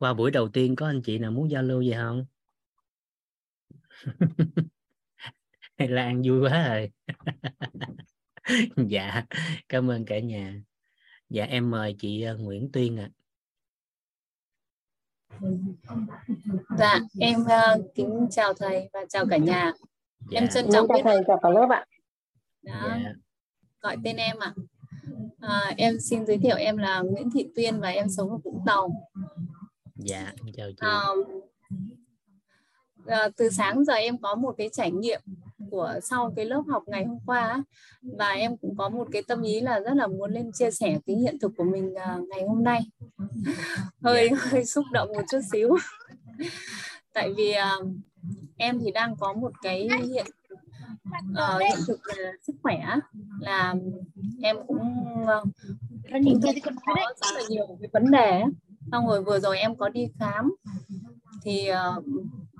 qua buổi đầu tiên có anh chị nào muốn giao lưu gì không hay Lan vui quá rồi dạ cảm ơn cả nhà dạ em mời chị ờ, Nguyễn Tuyên ạ à. dạ em uh, kính chào thầy và chào cả nhà dạ. em trân trọng biết thầy chào cả lớp ạ dạ. gọi tên em ạ à. à, em xin giới thiệu em là Nguyễn Thị Tuyên và em sống ở Vũng Tàu dạ chào chị. À, từ sáng giờ em có một cái trải nghiệm của sau cái lớp học ngày hôm qua và em cũng có một cái tâm ý là rất là muốn lên chia sẻ cái hiện thực của mình uh, ngày hôm nay. Hơi yeah. Dạ. hơi xúc động một chút xíu. Tại vì uh, em thì đang có một cái hiện uh, hiện thực về sức khỏe là em cũng, uh, cũng có rất là nhiều cái vấn đề xong rồi vừa rồi em có đi khám. Thì uh,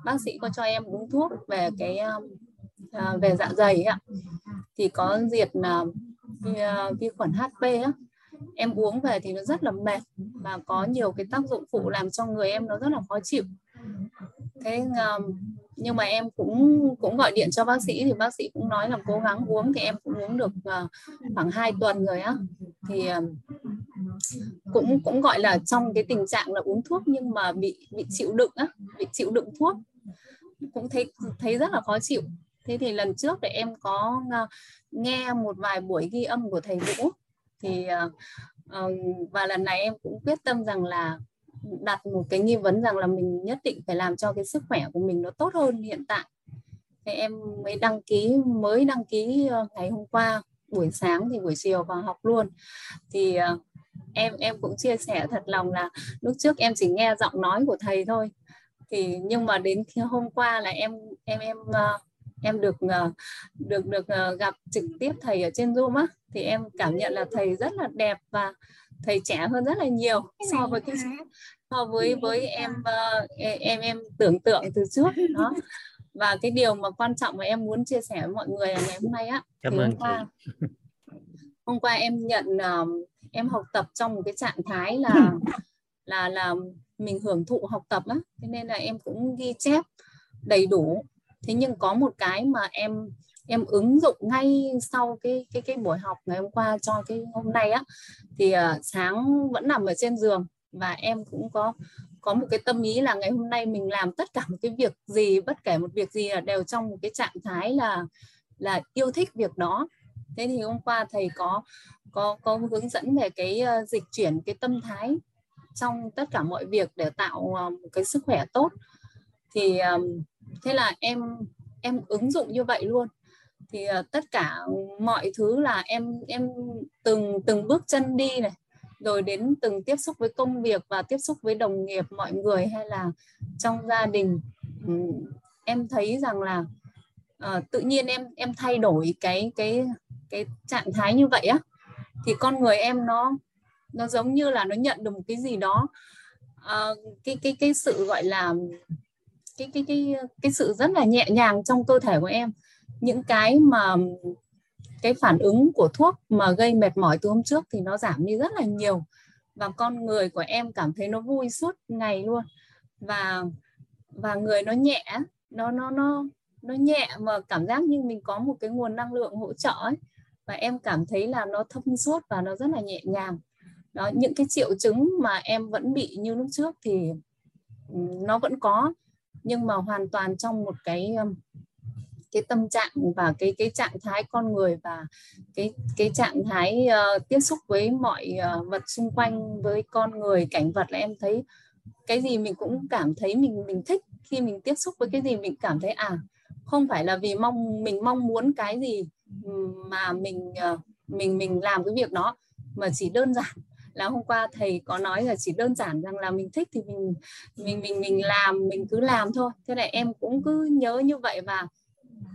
bác sĩ có cho em uống thuốc về cái uh, về dạ dày ạ. Thì có diệt uh, vi, uh, vi khuẩn HP á. Em uống về thì nó rất là mệt và có nhiều cái tác dụng phụ làm cho người em nó rất là khó chịu. Thế uh, nhưng mà em cũng cũng gọi điện cho bác sĩ thì bác sĩ cũng nói là cố gắng uống thì em cũng uống được uh, khoảng 2 tuần rồi á. Thì uh, cũng cũng gọi là trong cái tình trạng là uống thuốc nhưng mà bị bị chịu đựng á bị chịu đựng thuốc. Cũng thấy thấy rất là khó chịu. Thế thì lần trước để em có ờ, nghe một vài buổi ghi âm của thầy Vũ thì ờ, ờ, và lần này em cũng quyết tâm rằng là đặt một cái nghi vấn rằng là mình nhất định phải làm cho cái sức khỏe của mình nó tốt hơn hiện tại. Thì em mới đăng ký mới đăng ký ngày hôm qua buổi sáng thì buổi chiều vào học luôn. Thì uh, em em cũng chia sẻ thật lòng là lúc trước em chỉ nghe giọng nói của thầy thôi. Thì nhưng mà đến khi hôm qua là em em em uh, em được uh, được được uh, gặp trực tiếp thầy ở trên zoom á thì em cảm nhận là thầy rất là đẹp và thầy trẻ hơn rất là nhiều so với cái so với với em uh, em em tưởng tượng từ trước đó. Và cái điều mà quan trọng mà em muốn chia sẻ với mọi người ngày hôm nay á Cảm thì ơn hôm qua hôm qua em nhận uh, em học tập trong một cái trạng thái là là là mình hưởng thụ học tập á. Thế nên là em cũng ghi chép đầy đủ. Thế nhưng có một cái mà em em ứng dụng ngay sau cái cái cái buổi học ngày hôm qua cho cái hôm nay á. Thì uh, sáng vẫn nằm ở trên giường và em cũng có có một cái tâm ý là ngày hôm nay mình làm tất cả một cái việc gì bất kể một việc gì là đều trong một cái trạng thái là là yêu thích việc đó thế thì hôm qua thầy có có có hướng dẫn về cái uh, dịch chuyển cái tâm thái trong tất cả mọi việc để tạo uh, một cái sức khỏe tốt. Thì um, thế là em em ứng dụng như vậy luôn. Thì uh, tất cả mọi thứ là em em từng từng bước chân đi này rồi đến từng tiếp xúc với công việc và tiếp xúc với đồng nghiệp mọi người hay là trong gia đình. Um, em thấy rằng là uh, tự nhiên em em thay đổi cái cái cái trạng thái như vậy á thì con người em nó nó giống như là nó nhận được một cái gì đó. Uh, cái cái cái sự gọi là cái cái cái cái sự rất là nhẹ nhàng trong cơ thể của em. Những cái mà cái phản ứng của thuốc mà gây mệt mỏi từ hôm trước thì nó giảm đi rất là nhiều. Và con người của em cảm thấy nó vui suốt ngày luôn. Và và người nó nhẹ nó nó nó nó nhẹ mà cảm giác như mình có một cái nguồn năng lượng hỗ trợ ấy. Và em cảm thấy là nó thông suốt và nó rất là nhẹ nhàng. Đó những cái triệu chứng mà em vẫn bị như lúc trước thì nó vẫn có. Nhưng mà hoàn toàn trong một cái cái tâm trạng và cái cái trạng thái con người và cái cái trạng thái uh, tiếp xúc với mọi uh, vật xung quanh với con người cảnh vật là em thấy cái gì mình cũng cảm thấy mình mình thích. Khi mình tiếp xúc với cái gì mình cảm thấy à không phải là vì mong mình mong muốn cái gì mà mình ờ, mình mình làm cái việc đó mà chỉ đơn giản là hôm qua thầy có nói là chỉ đơn giản rằng là mình thích thì mình mình mình mình làm mình cứ làm thôi. Thế này em cũng cứ nhớ như vậy và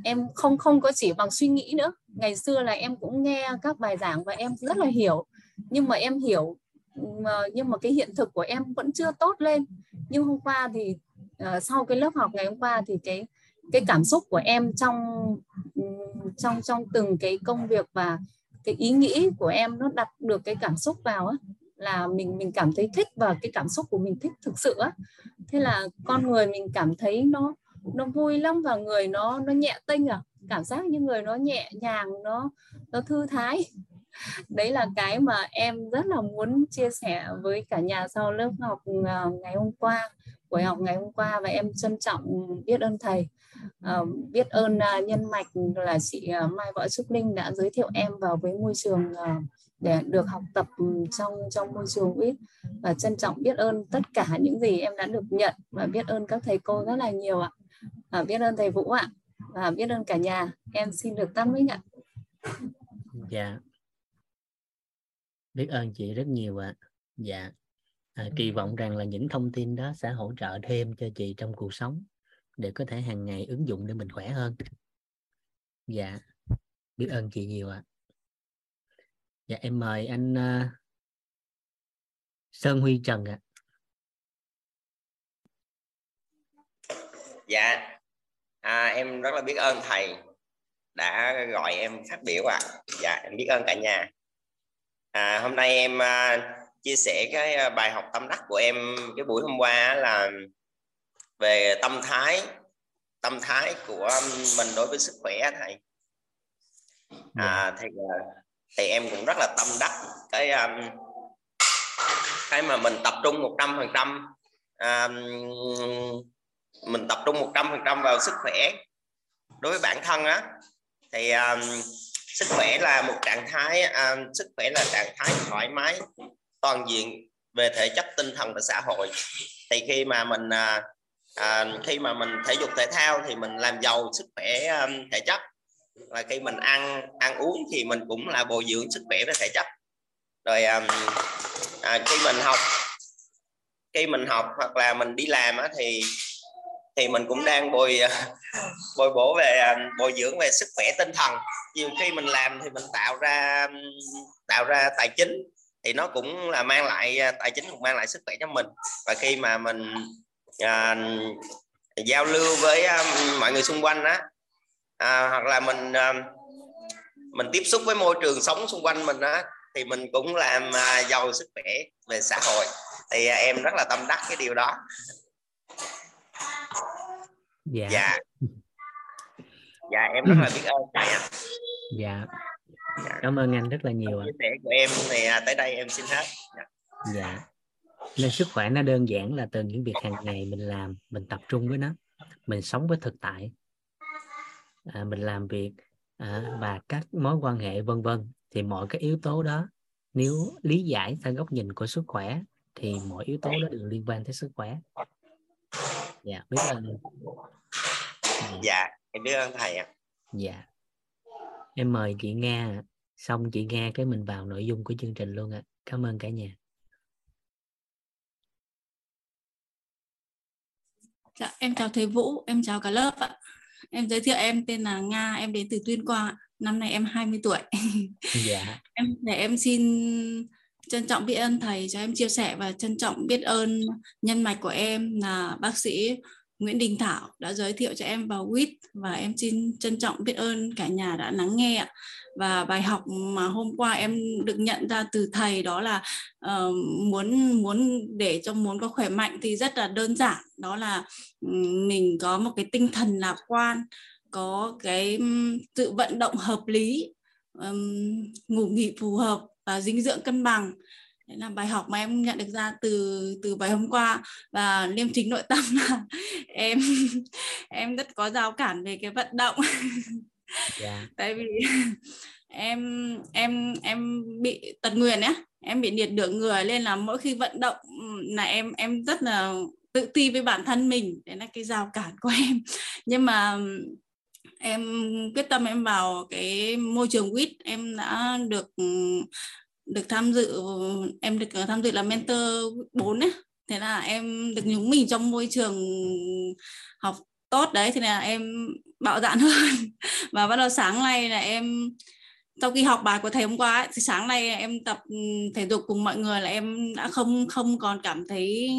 em không không có chỉ bằng suy nghĩ nữa. Ngày xưa là em cũng nghe các bài giảng và em rất là hiểu. Nhưng mà em hiểu mà, nhưng mà cái hiện thực của em vẫn chưa tốt lên. Nhưng hôm qua thì uh, sau cái lớp học ngày hôm qua thì cái cái cảm xúc của em trong trong trong từng cái công việc và cái ý nghĩ của em nó đặt được cái cảm xúc vào á, là mình mình cảm thấy thích và cái cảm xúc của mình thích thực sự á. Thế là con người mình cảm thấy nó nó vui lắm và người nó nó nhẹ tinh à. Cảm giác như người nó nhẹ nhàng, nó nó thư thái. Đấy là cái mà em rất là muốn chia sẻ với cả nhà sau lớp học à, ngày hôm qua, buổi học ngày hôm qua và em trân trọng biết ơn thầy uh, biết ơn uh, nhân mạch là chị uh, Mai Võ Trúc Linh đã giới thiệu em vào với môi trường uh, để được học tập ừ, trong trong môi trường ít và trân trọng biết ơn tất cả những gì em đã được nhận và biết ơn các thầy cô rất là nhiều ạ. À, biết ơn thầy Vũ ạ. Và biết ơn cả nhà. Em xin được tắt mic ạ. Dạ. Biết ơn chị rất nhiều ạ. Dạ. À, kỳ vọng rằng là những thông tin đó sẽ hỗ trợ thêm cho chị trong cuộc sống để có thể hàng ngày ứng dụng để mình khỏe hơn. Dạ biết ơn chị nhiều ạ. Dạ em mời anh uh, Sơn Huy Trần ạ. Dạ à, em rất là biết ơn thầy đã gọi em phát biểu ạ. À. dạ em biết ơn cả nhà. À, hôm nay em uh, chia sẻ cái à, bài học tâm đắc của em cái buổi hôm qua là về tâm thái tâm thái của mình đối với sức khỏe thầy. À, thì thì em cũng rất là tâm đắc cái um, cái mà mình tập trung một trăm phần trăm à, mình tập trung một trăm phần trăm vào sức khỏe đối với bản thân á. Thì um, sức khỏe là một trạng thái um, sức khỏe là trạng thái thoải mái toàn diện về thể chất tinh thần và xã hội. Thì khi mà mình à, à, khi mà mình thể dục thể thao thì mình làm giàu sức khỏe um, thể chất. Và khi mình ăn ăn uống thì mình cũng là bồi dưỡng sức khỏe và thể chất. Rồi um, à, khi mình học khi mình học hoặc là mình đi làm á, thì thì mình cũng đang bồi bồi bổ về um, bồi dưỡng về sức khỏe tinh thần. Nhiều khi mình làm thì mình tạo ra um, tạo ra tài chính. Thì nó cũng là mang lại uh, tài chính cũng mang lại sức khỏe cho mình. Và khi mà mình à, giao lưu với um, mọi người xung quanh á. À, hoặc là mình à, mình tiếp xúc với môi trường sống xung quanh mình á thì mình cũng làm à, giàu sức khỏe về xã hội. Thì à, em rất là tâm đắc cái điều đó. Dạ. Dạ. Dạ em rất là biết ơn thầy ạ. Dạ. Dạ. cảm ơn anh rất là nhiều chia sẻ của em thì à, tới đây em xin hết. Dạ. dạ nên sức khỏe nó đơn giản là từ những việc hàng ngày mình làm mình tập trung với nó mình sống với thực tại. À, mình làm việc à, và các mối quan hệ vân vân. Thì mọi cái yếu tố đó nếu lý giải theo góc nhìn của sức khỏe thì mọi yếu tố đó đều liên quan tới sức khỏe. Dạ biết ơn. Dạ. em biết ơn thầy ạ. Dạ. Em mời chị nga xong chị nghe cái mình vào nội dung của chương trình luôn ạ. Cảm ơn cả nhà Dạ, em chào thầy Vũ, em chào cả lớp ạ. Em giới thiệu em tên là Nga, em đến từ Tuyên Quang ạ. Năm nay em 20 tuổi. Dạ. em để em xin trân trọng biết ơn thầy cho em chia sẻ và trân trọng biết ơn nhân mạch của em là bác sĩ Nguyễn Đình Thảo đã giới thiệu cho em vào WIT và em xin trân trọng biết ơn cả nhà đã lắng nghe ạ. Và bài học mà hôm qua em được nhận ra từ thầy đó là uh, muốn muốn để cho muốn có khỏe mạnh thì rất là đơn giản đó là um, mình có một cái tinh thần lạc quan có cái um, vận động hợp lý um, ngủ nghỉ phù hợp và dinh dưỡng cân bằng Đấy là bài học mà em nhận được ra từ từ bài hôm qua. Và liêm chính nội tâm là em em rất có rào cản về cái vận động. Yeah. Dạ. tại vì em em em bị tật nguyền á em bị liệt nửa người nên là mỗi khi vận động là em em rất là tự ti với bản thân mình. Đấy là cái rào cản của em. Nhưng mà em quyết tâm em vào cái môi trường quýt em đã được được tham dự em được ờ, tham dự là mentor 4 ấy thế là em được nhúng mình trong môi trường học tốt đấy thì là em bạo dạn hơn. Và bắt đầu sáng nay là em sau khi học bài của thầy hôm qua ấy, thì sáng nay em tập ừ, thể dục cùng mọi người là em đã không không còn cảm thấy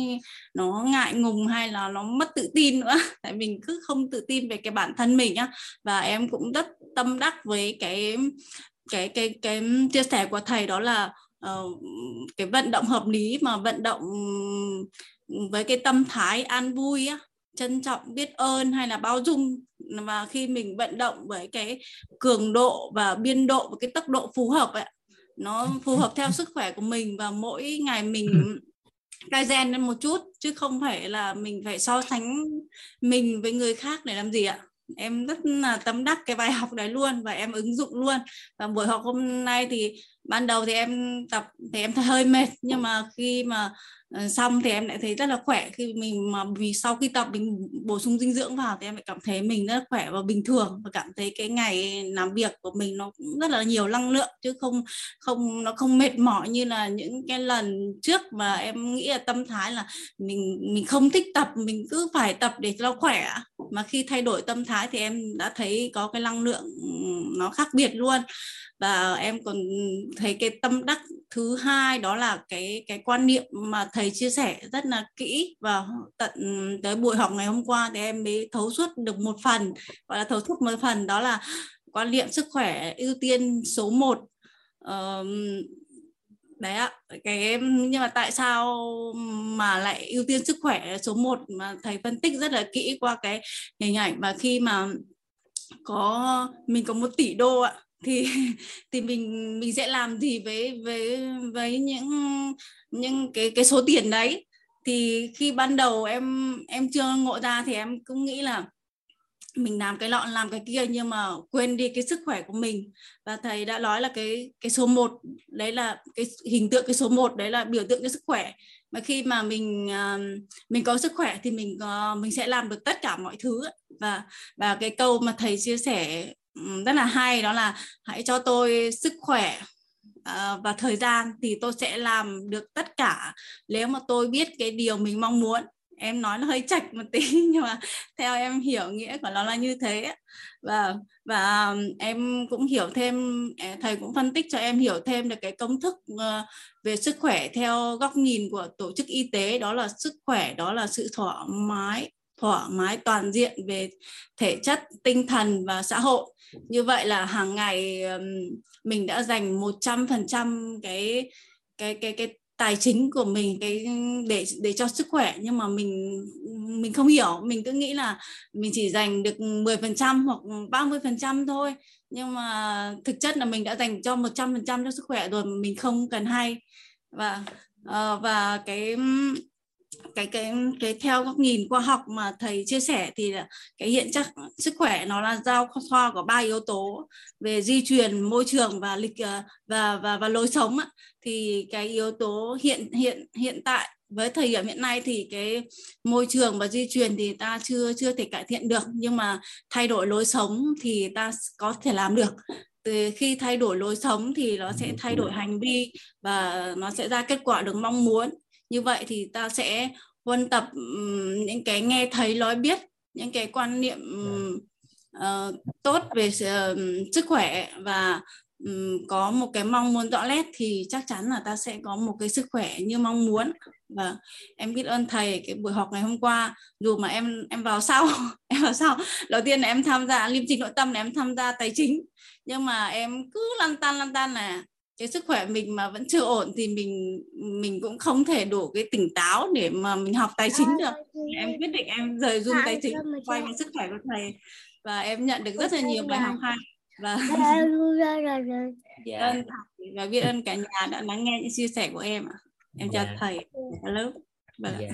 nó ngại ngùng hay là nó mất tự tin nữa. Tại mình cứ không tự tin về cái bản thân mình á và em cũng rất tâm đắc với cái cái cái cái chia sẻ của thầy đó là uh, cái vận động hợp lý mà vận động với cái tâm thái an vui á trân trọng biết ơn hay là bao dung. Và khi mình vận động với cái cường độ và biên độ và cái tốc độ phù hợp ấy nó phù hợp theo sức khỏe của mình và mỗi ngày mình cai gen lên một chút chứ không phải là mình phải so sánh mình với người khác để làm gì ạ em rất là tâm đắc cái bài học đấy luôn và em ứng dụng luôn. Và buổi học hôm nay thì ban đầu thì em tập thì em thấy hơi mệt, nhưng mà khi mà Ờ, xong thì em lại thấy rất là khỏe. Khi mình mà vì sau khi tập mình bổ sung dinh dưỡng vào thì em lại cảm thấy mình rất khỏe và bình thường và cảm thấy cái ngày làm việc của mình nó cũng rất là nhiều năng lượng, chứ không không, nó không mệt mỏi như là những cái lần trước. Mà em nghĩ là tâm thái là mình mình không thích tập, mình cứ phải tập để cho khỏe. Mà khi thay đổi tâm thái thì em đã thấy có cái năng lượng nó khác biệt luôn. Và em còn thấy cái tâm đắc thứ hai đó là cái cái quan niệm mà thầy chia sẻ rất là kỹ và tận tới buổi học ngày hôm qua thì em mới thấu suốt được một phần gọi là thấu suốt một phần đó là quan niệm sức khỏe ưu tiên số 1 uh, đấy ạ cái nhưng mà tại sao mà lại ưu tiên sức khỏe số 1 mà thầy phân tích rất là kỹ qua cái hình ảnh và khi mà có mình có một tỷ đô ạ thì thì mình mình sẽ làm gì với với với những những cái cái số tiền đấy. Thì khi ban đầu em em chưa ngộ ra thì em cũng nghĩ là mình làm cái lọ, làm cái kia nhưng mà quên đi cái sức khỏe của mình. Và thầy đã nói là cái cái số 1 đấy là cái hình tượng cái số 1 đấy là biểu tượng cho sức khỏe. Mà khi mà mình à, mình có sức khỏe thì mình mình sẽ làm được tất cả mọi thứ. Và và cái câu mà thầy chia sẻ rất là hay, đó là hãy cho tôi sức khỏe ờ, và thời gian thì tôi sẽ làm được tất cả nếu mà tôi biết cái điều mình mong muốn. Em nói nó hơi chạch một tí, nhưng mà theo em hiểu nghĩa của nó là như thế và và em cũng hiểu thêm thầy cũng phân tích cho em hiểu thêm được cái công thức ờ, về sức khỏe theo góc nhìn của tổ chức y tế, đó là sức khỏe, đó là sự thoải mái thoải mái toàn diện về thể chất, tinh thần và xã hội. Như vậy là hàng ngày mình đã dành 100% cái cái cái cái tài chính của mình, cái, để để cho sức khỏe. Nhưng mà mình mình không hiểu. Mình cứ nghĩ là mình chỉ dành được 10% hoặc 30% thôi. Nhưng mà thực chất là mình đã dành cho 100% cho sức khỏe rồi mình không cần hay. Và ờ, và cái cái cái cái theo góc nhìn khoa học mà thầy chia sẻ thì là cái hiện chắc sức khỏe nó là giao thoa của ba yếu tố về di truyền môi trường và lịch ờ, và và và lối sống thì cái yếu tố hiện hiện hiện tại với thời điểm hiện nay thì cái môi trường và di truyền thì ta chưa chưa thể cải thiện được. Nhưng mà thay đổi lối sống thì ta có thể làm được. Từ khi thay đổi lối sống thì nó sẽ thay đổi hành vi và nó sẽ ra kết quả được mong muốn như vậy thì ta sẽ huân tập những cái nghe thấy nói biết những cái quan niệm uh, tốt về uh, sức khỏe và um, có một cái mong muốn rõ nét thì chắc chắn là ta sẽ có một cái sức khỏe như mong muốn. Và em biết ơn thầy cái buổi học ngày hôm qua. Dù mà em em vào sau em vào sau. Đầu tiên là em tham gia liêm trình nội tâm là em tham gia tài chính. Nhưng mà em cứ lăn tan lăn tan là cái sức khỏe mình mà vẫn chưa ổn thì mình mình cũng không thể đủ cái tỉnh táo để mà mình học tài chính được. em quyết định em rời dung tài chính quay về sức khỏe của thầy. Và em nhận được rất là nhiều bài học hay. Và biết ơn thầy và biết ơn cả nhà đã lắng nghe những chia sẻ của em em chào dạ. thầy. Cả lớp vâng. dạ.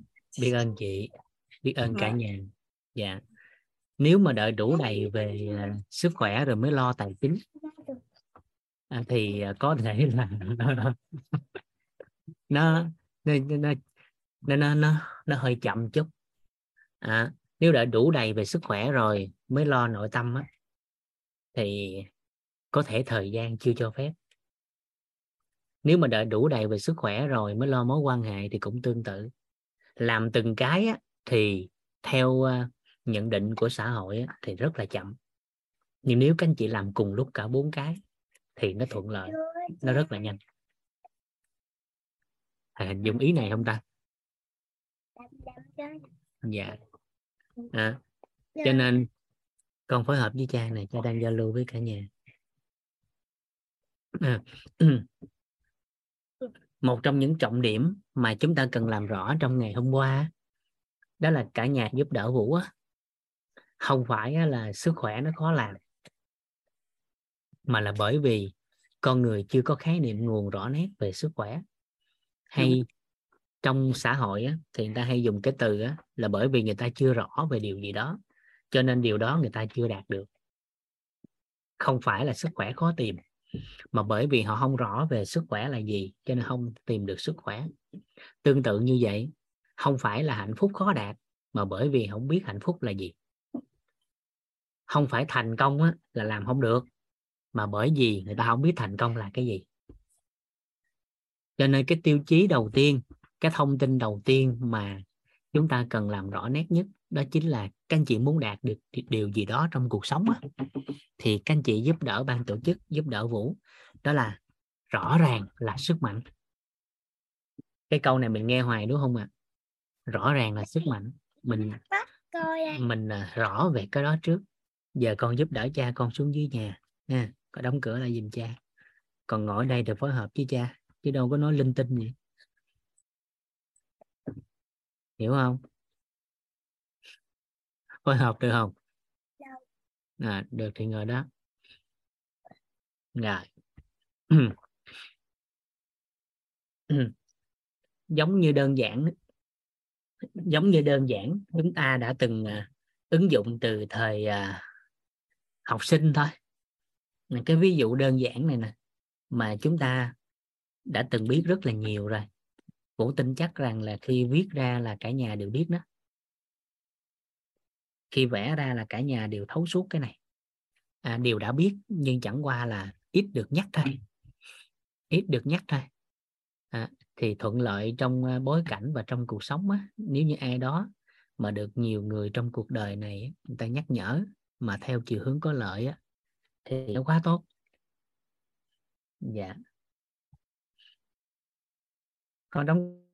biết ơn chị. Biết ơn cả vâng. nhà. Dạ. Nếu mà đợi đủ đầy về uh, sức khỏe rồi mới lo tài chính à, thì à, có thể là nó nó nó nó nó nó, nó hơi chậm chút. À, nếu đã đủ đầy về sức khỏe rồi mới lo nội tâm á, thì có thể thời gian chưa cho phép. Nếu mà đợi đủ đầy về sức khỏe rồi mới lo mối quan hệ thì cũng tương tự. Làm từng cái á, thì theo uh, nhận định của xã hội á, thì rất là chậm. Nhưng nếu các anh chị làm cùng lúc cả bốn cái thì nó thuận lợi nó rất là nhanh. Thầy hình dung ý này không ta? Dạ. À, cho nên con phối hợp với cha này cha đang giao lưu với cả nhà. À, một trong những trọng điểm mà chúng ta cần làm rõ trong ngày hôm qua đó là cả nhà giúp đỡ vũ á. Không phải là sức khỏe nó khó làm mà là bởi vì con người chưa có khái niệm nguồn rõ nét về sức khỏe. Hay trong xã hội á, thì người ta hay dùng cái từ á, là bởi vì người ta chưa rõ về điều gì đó cho nên điều đó người ta chưa đạt được. Không phải là sức khỏe khó tìm mà bởi vì họ không rõ về sức khỏe là gì cho nên không tìm được sức khỏe. Tương tự như vậy không phải là hạnh phúc khó đạt mà bởi vì không biết hạnh phúc là gì. Không phải thành công á, là làm không được mà bởi vì người ta không biết thành công là cái gì. Cho nên cái tiêu chí đầu tiên cái thông tin đầu tiên mà chúng ta cần làm rõ nét nhất đó chính là các anh chị muốn đạt được điều gì đó trong cuộc sống á, thì các anh chị giúp đỡ ban tổ chức giúp đỡ vũ. Đó là rõ ràng là sức mạnh. Cái câu này mình nghe hoài đúng không ạ? À? rõ ràng là sức mạnh. Mình mình à, rõ về cái đó trước. Giờ con giúp đỡ cha con xuống dưới nhà nha có đóng cửa lại giùm cha. Còn ngồi đây thì phối hợp với cha chứ đâu có nói linh tinh gì. Hiểu không? Phối hợp được không? À, được thì ngồi đó. Rồi. Giống như đơn giản giống như đơn giản chúng ta đã từng uh, ứng dụng từ thời uh, học sinh thôi cái ví dụ đơn giản này nè mà chúng ta đã từng biết rất là nhiều rồi. Vũ tin chắc rằng là khi viết ra là cả nhà đều biết đó. Khi vẽ ra là cả nhà đều thấu suốt cái này. À, đều đã biết nhưng chẳng qua là ít được nhắc thôi. Ít được nhắc thôi. À, thì thuận lợi trong à, bối cảnh và trong cuộc sống á, nếu như ai đó mà được nhiều người trong cuộc đời này người ta nhắc nhở mà theo chiều hướng có lợi á, thì nó quá tốt. Dạ. Con đóng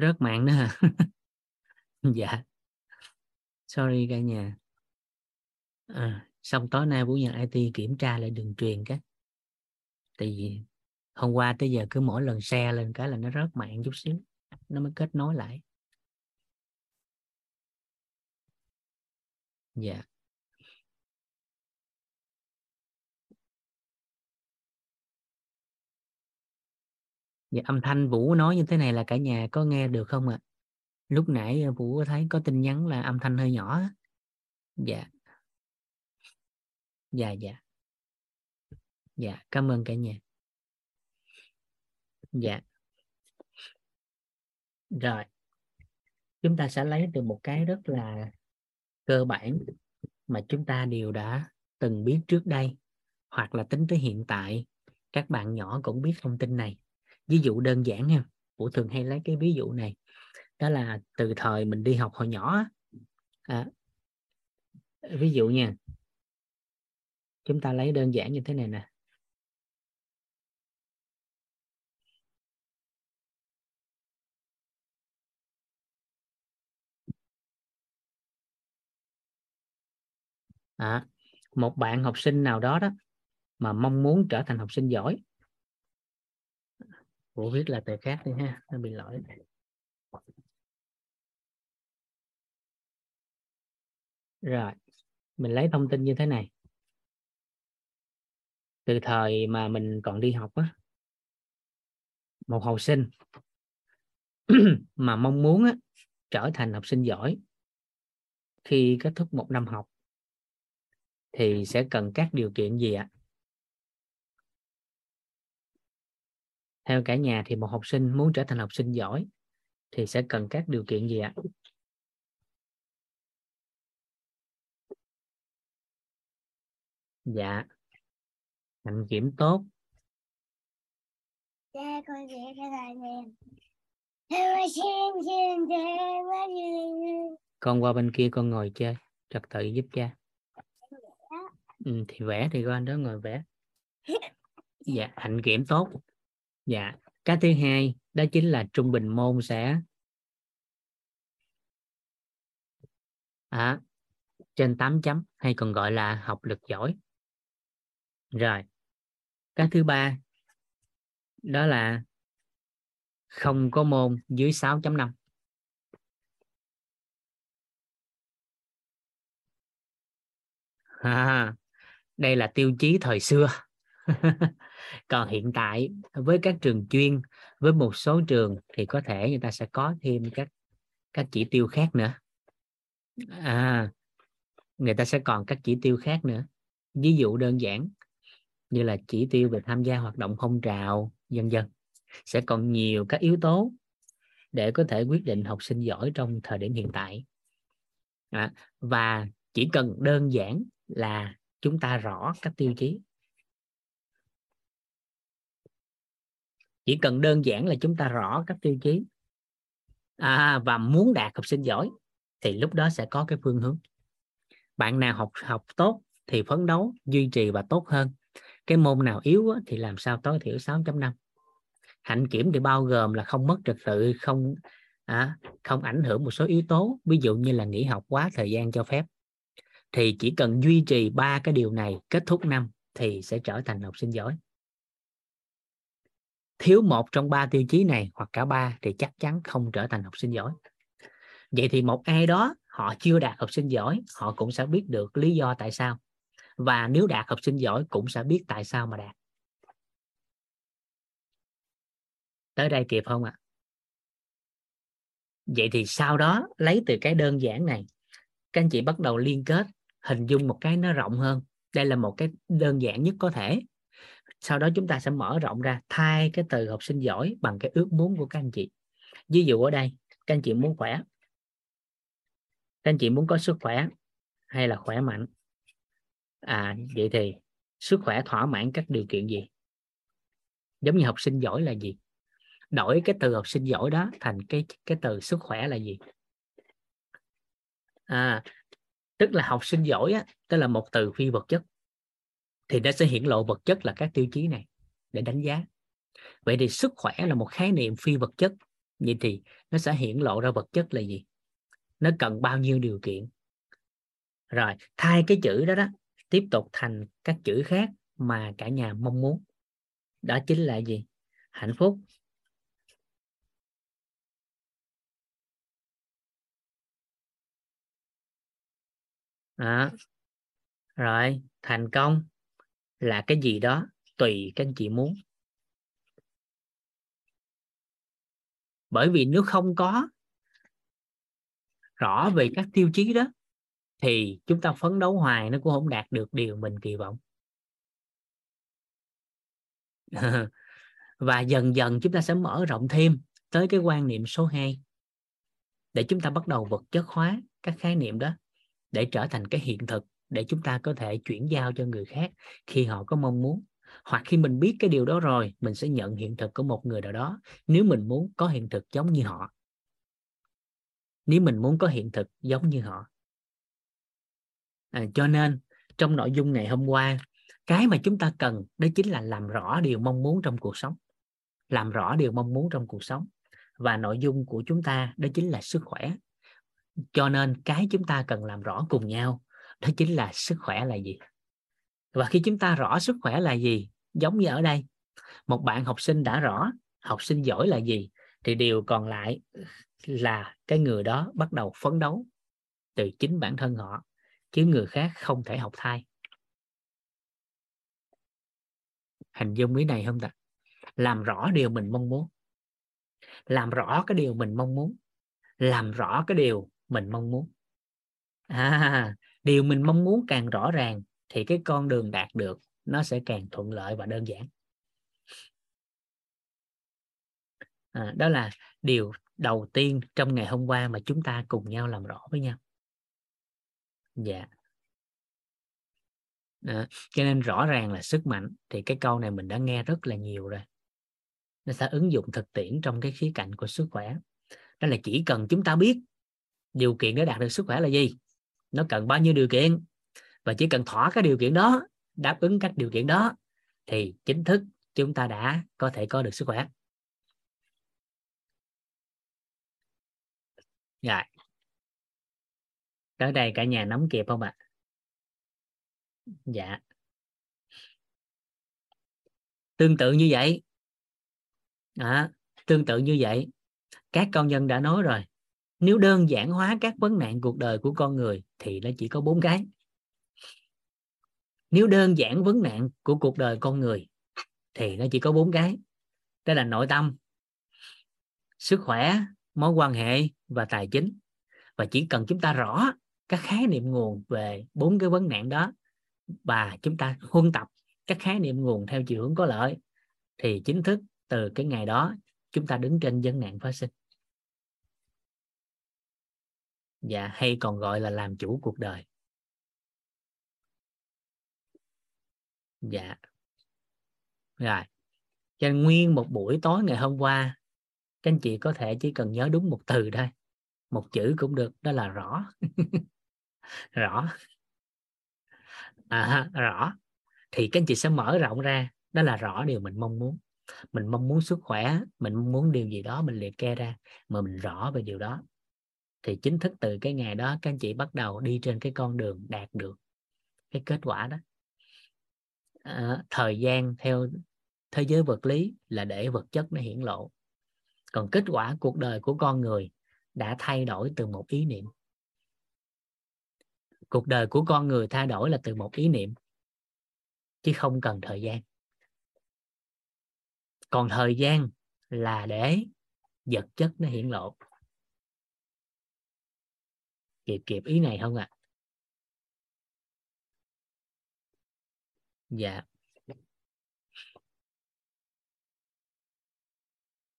rớt mạng đó hả? Dạ. Sorry cả nhà. À, xong tối nay buổi nhờ it kiểm tra lại đường truyền cái. Tại vì hôm qua tới giờ cứ mỗi lần xe lên cái là nó rớt mạng chút xíu. Nó mới kết nối lại. Dạ. Dạ, âm thanh Vũ nói như thế này là cả nhà có nghe được không ạ? À? Lúc nãy ờ, Vũ thấy có tin nhắn là âm thanh hơi nhỏ. Dạ. Dạ dạ. Dạ, cảm ơn cả nhà. Dạ. Rồi. Chúng ta sẽ lấy từ một cái rất là cơ bản mà chúng ta đều đã từng biết trước đây hoặc là tính tới hiện tại các bạn nhỏ cũng biết thông tin này ví dụ đơn giản nha. Vũ thường hay lấy cái ví dụ này. Đó là từ thời mình đi học hồi nhỏ à, ví dụ nha. Chúng ta lấy đơn giản như thế này nè. À, một bạn học sinh nào đó đó mà mong muốn trở thành học sinh giỏi ủa viết là từ khác đi ha nó bị lỗi rồi mình lấy thông tin như thế này từ thời mà mình còn đi học á một học sinh mà mong muốn á, trở thành học sinh giỏi khi kết thúc một năm học thì sẽ cần các điều kiện gì ạ? Theo cả nhà thì một học sinh muốn trở thành học sinh giỏi thì sẽ cần các điều kiện gì ạ? Dạ. Hạnh kiểm tốt. Dạ con sẽ nè. con qua bên kia con ngồi chơi trật tự giúp cha ừ, thì vẽ thì con đó ngồi vẽ dạ hạnh kiểm tốt dạ cái thứ hai đó chính là trung bình môn sẽ. À, trên 8 chấm hay còn gọi là học lực giỏi. Rồi cái thứ ba đó là không có môn dưới 6.5 à, đây là tiêu chí thời xưa. còn hiện tại với các trường chuyên với một số trường thì có thể người ta sẽ có thêm các các chỉ tiêu khác nữa. À người ta sẽ còn các chỉ tiêu khác nữa. Ví dụ đơn giản như là chỉ tiêu về tham gia hoạt động phong trào vân vân. Sẽ còn nhiều các yếu tố để có thể quyết định học sinh giỏi trong thời điểm hiện tại. À, và chỉ cần đơn giản là chúng ta rõ các tiêu chí. Chỉ cần đơn giản là chúng ta rõ các tiêu chí. À, và muốn đạt học sinh giỏi thì lúc đó sẽ có cái phương hướng. Bạn nào học học tốt thì phấn đấu duy trì và tốt hơn. Cái môn nào yếu thì làm sao tối thiểu 6.5 hạnh kiểm thì bao gồm là không mất trật tự không à, không ảnh hưởng một số yếu tố ví dụ như là nghỉ học quá thời gian cho phép. Thì chỉ cần duy trì ba cái điều này kết thúc năm thì sẽ trở thành học sinh giỏi thiếu một trong ba tiêu chí này hoặc cả ba thì chắc chắn không trở thành học sinh giỏi. Vậy thì một ai đó họ chưa đạt học sinh giỏi, họ cũng sẽ biết được lý do tại sao. Và nếu đạt học sinh giỏi cũng sẽ biết tại sao mà đạt. Tới đây kịp không ạ? À? vậy thì sau đó, lấy từ cái đơn giản này, các anh chị bắt đầu liên kết, hình dung một cái nó rộng hơn. Đây là một cái đơn giản nhất có thể sau đó chúng ta sẽ mở rộng ra thay cái từ học sinh giỏi bằng cái ước muốn của các anh chị. Ví dụ ở đây các anh chị muốn khỏe. Các anh chị muốn có sức khỏe hay là khỏe mạnh? À vậy thì sức khỏe thỏa mãn các điều kiện gì? Giống như học sinh giỏi là gì? Đổi cái từ học sinh giỏi đó thành cái cái từ sức khỏe là gì? À tức là học sinh giỏi á, tức là một từ phi vật chất thì nó sẽ hiển lộ vật chất là các tiêu chí này để đánh giá. Vậy thì sức khỏe là một khái niệm phi vật chất. Vậy thì nó sẽ hiển lộ ra vật chất là gì? Nó cần bao nhiêu điều kiện? Rồi, thay cái chữ đó đó, tiếp tục thành các chữ khác mà cả nhà mong muốn. Đó chính là gì? Hạnh phúc. Đó. rồi, thành công là cái gì đó tùy các anh chị muốn. Bởi vì nếu không có rõ về các tiêu chí đó, thì chúng ta phấn đấu hoài nó cũng không đạt được điều mình kỳ vọng. Và dần dần chúng ta sẽ mở rộng thêm tới cái quan niệm số 2 để chúng ta bắt đầu vật chất hóa các khái niệm đó, để trở thành cái hiện thực để chúng ta có thể chuyển giao cho người khác khi họ có mong muốn. Hoặc khi mình biết cái điều đó rồi mình sẽ nhận hiện thực của một người nào đó nếu mình muốn có hiện thực giống như họ. Nếu mình muốn có hiện thực giống như họ. À, cho nên trong nội dung ngày hôm qua cái mà chúng ta cần đó chính là làm rõ điều mong muốn trong cuộc sống. Làm rõ điều mong muốn trong cuộc sống. Và nội dung của chúng ta đó chính là sức khỏe. Cho nên cái chúng ta cần làm rõ cùng nhau đó chính là sức khỏe là gì? Và khi chúng ta rõ sức khỏe là gì giống như ở đây một bạn học sinh đã rõ học sinh giỏi là gì thì điều còn lại là cái người đó bắt đầu phấn đấu từ chính bản thân họ chứ người khác không thể học thay. Hình dung ý này không ta? Làm rõ điều mình mong muốn. Làm rõ cái điều mình mong muốn. Làm rõ cái điều mình mong muốn. À, điều mình mong muốn càng rõ ràng thì cái con đường đạt được nó sẽ càng thuận lợi và đơn giản. À, đó là điều đầu tiên trong ngày hôm qua mà chúng ta cùng nhau làm rõ với nhau. Dạ. À, cho nên rõ ràng là sức mạnh thì cái câu này mình đã nghe rất là nhiều rồi. Nó sẽ ứng dụng thực tiễn trong cái khía cạnh của sức khỏe. Đó là chỉ cần chúng ta biết điều kiện để đạt được sức khỏe là gì? Nó cần bao nhiêu điều kiện? Và chỉ cần thỏa cái điều kiện đó đáp ứng các điều kiện đó thì chính thức chúng ta đã có thể có được sức khỏe. Dạ. tới đây cả nhà nắm kịp không ạ? Dạ. Tương tự như vậy. À, tương tự như vậy. Các công nhân đã nói rồi nếu đơn giản hóa các vấn nạn cuộc đời của con người thì nó chỉ có bốn cái. Nếu đơn giản vấn nạn của cuộc đời con người thì nó chỉ có bốn cái. Đó là nội tâm, sức khỏe, mối quan hệ và tài chính. Và chỉ cần chúng ta rõ các khái niệm nguồn về bốn cái vấn nạn đó và chúng ta huân tập các khái niệm nguồn theo chiều hướng có lợi thì chính thức từ cái ngày đó chúng ta đứng trên vấn nạn phát sinh dạ hay còn gọi là làm chủ cuộc đời. Dạ. Rồi. Cho nên nguyên một buổi tối ngày hôm qua các anh chị có thể chỉ cần nhớ đúng một từ thôi. Một chữ cũng được đó là rõ. Rõ. À, rõ. Thì các anh chị sẽ mở rộng ra đó là rõ điều mình mong muốn. Mình mong muốn sức khỏe mình mong muốn điều gì đó mình liệt kê ra mà mình rõ về điều đó thì chính thức từ cái ngày đó các anh chị bắt đầu đi trên cái con đường đạt được cái kết quả đó. À, thời gian theo thế giới vật lý là để vật chất nó hiển lộ. Còn kết quả cuộc đời của con người đã thay đổi từ một ý niệm. Cuộc đời của con người thay đổi là từ một ý niệm chứ không cần thời gian. Còn thời gian là để vật chất nó hiển lộ kịp kịp ý này không ạ? À? dạ.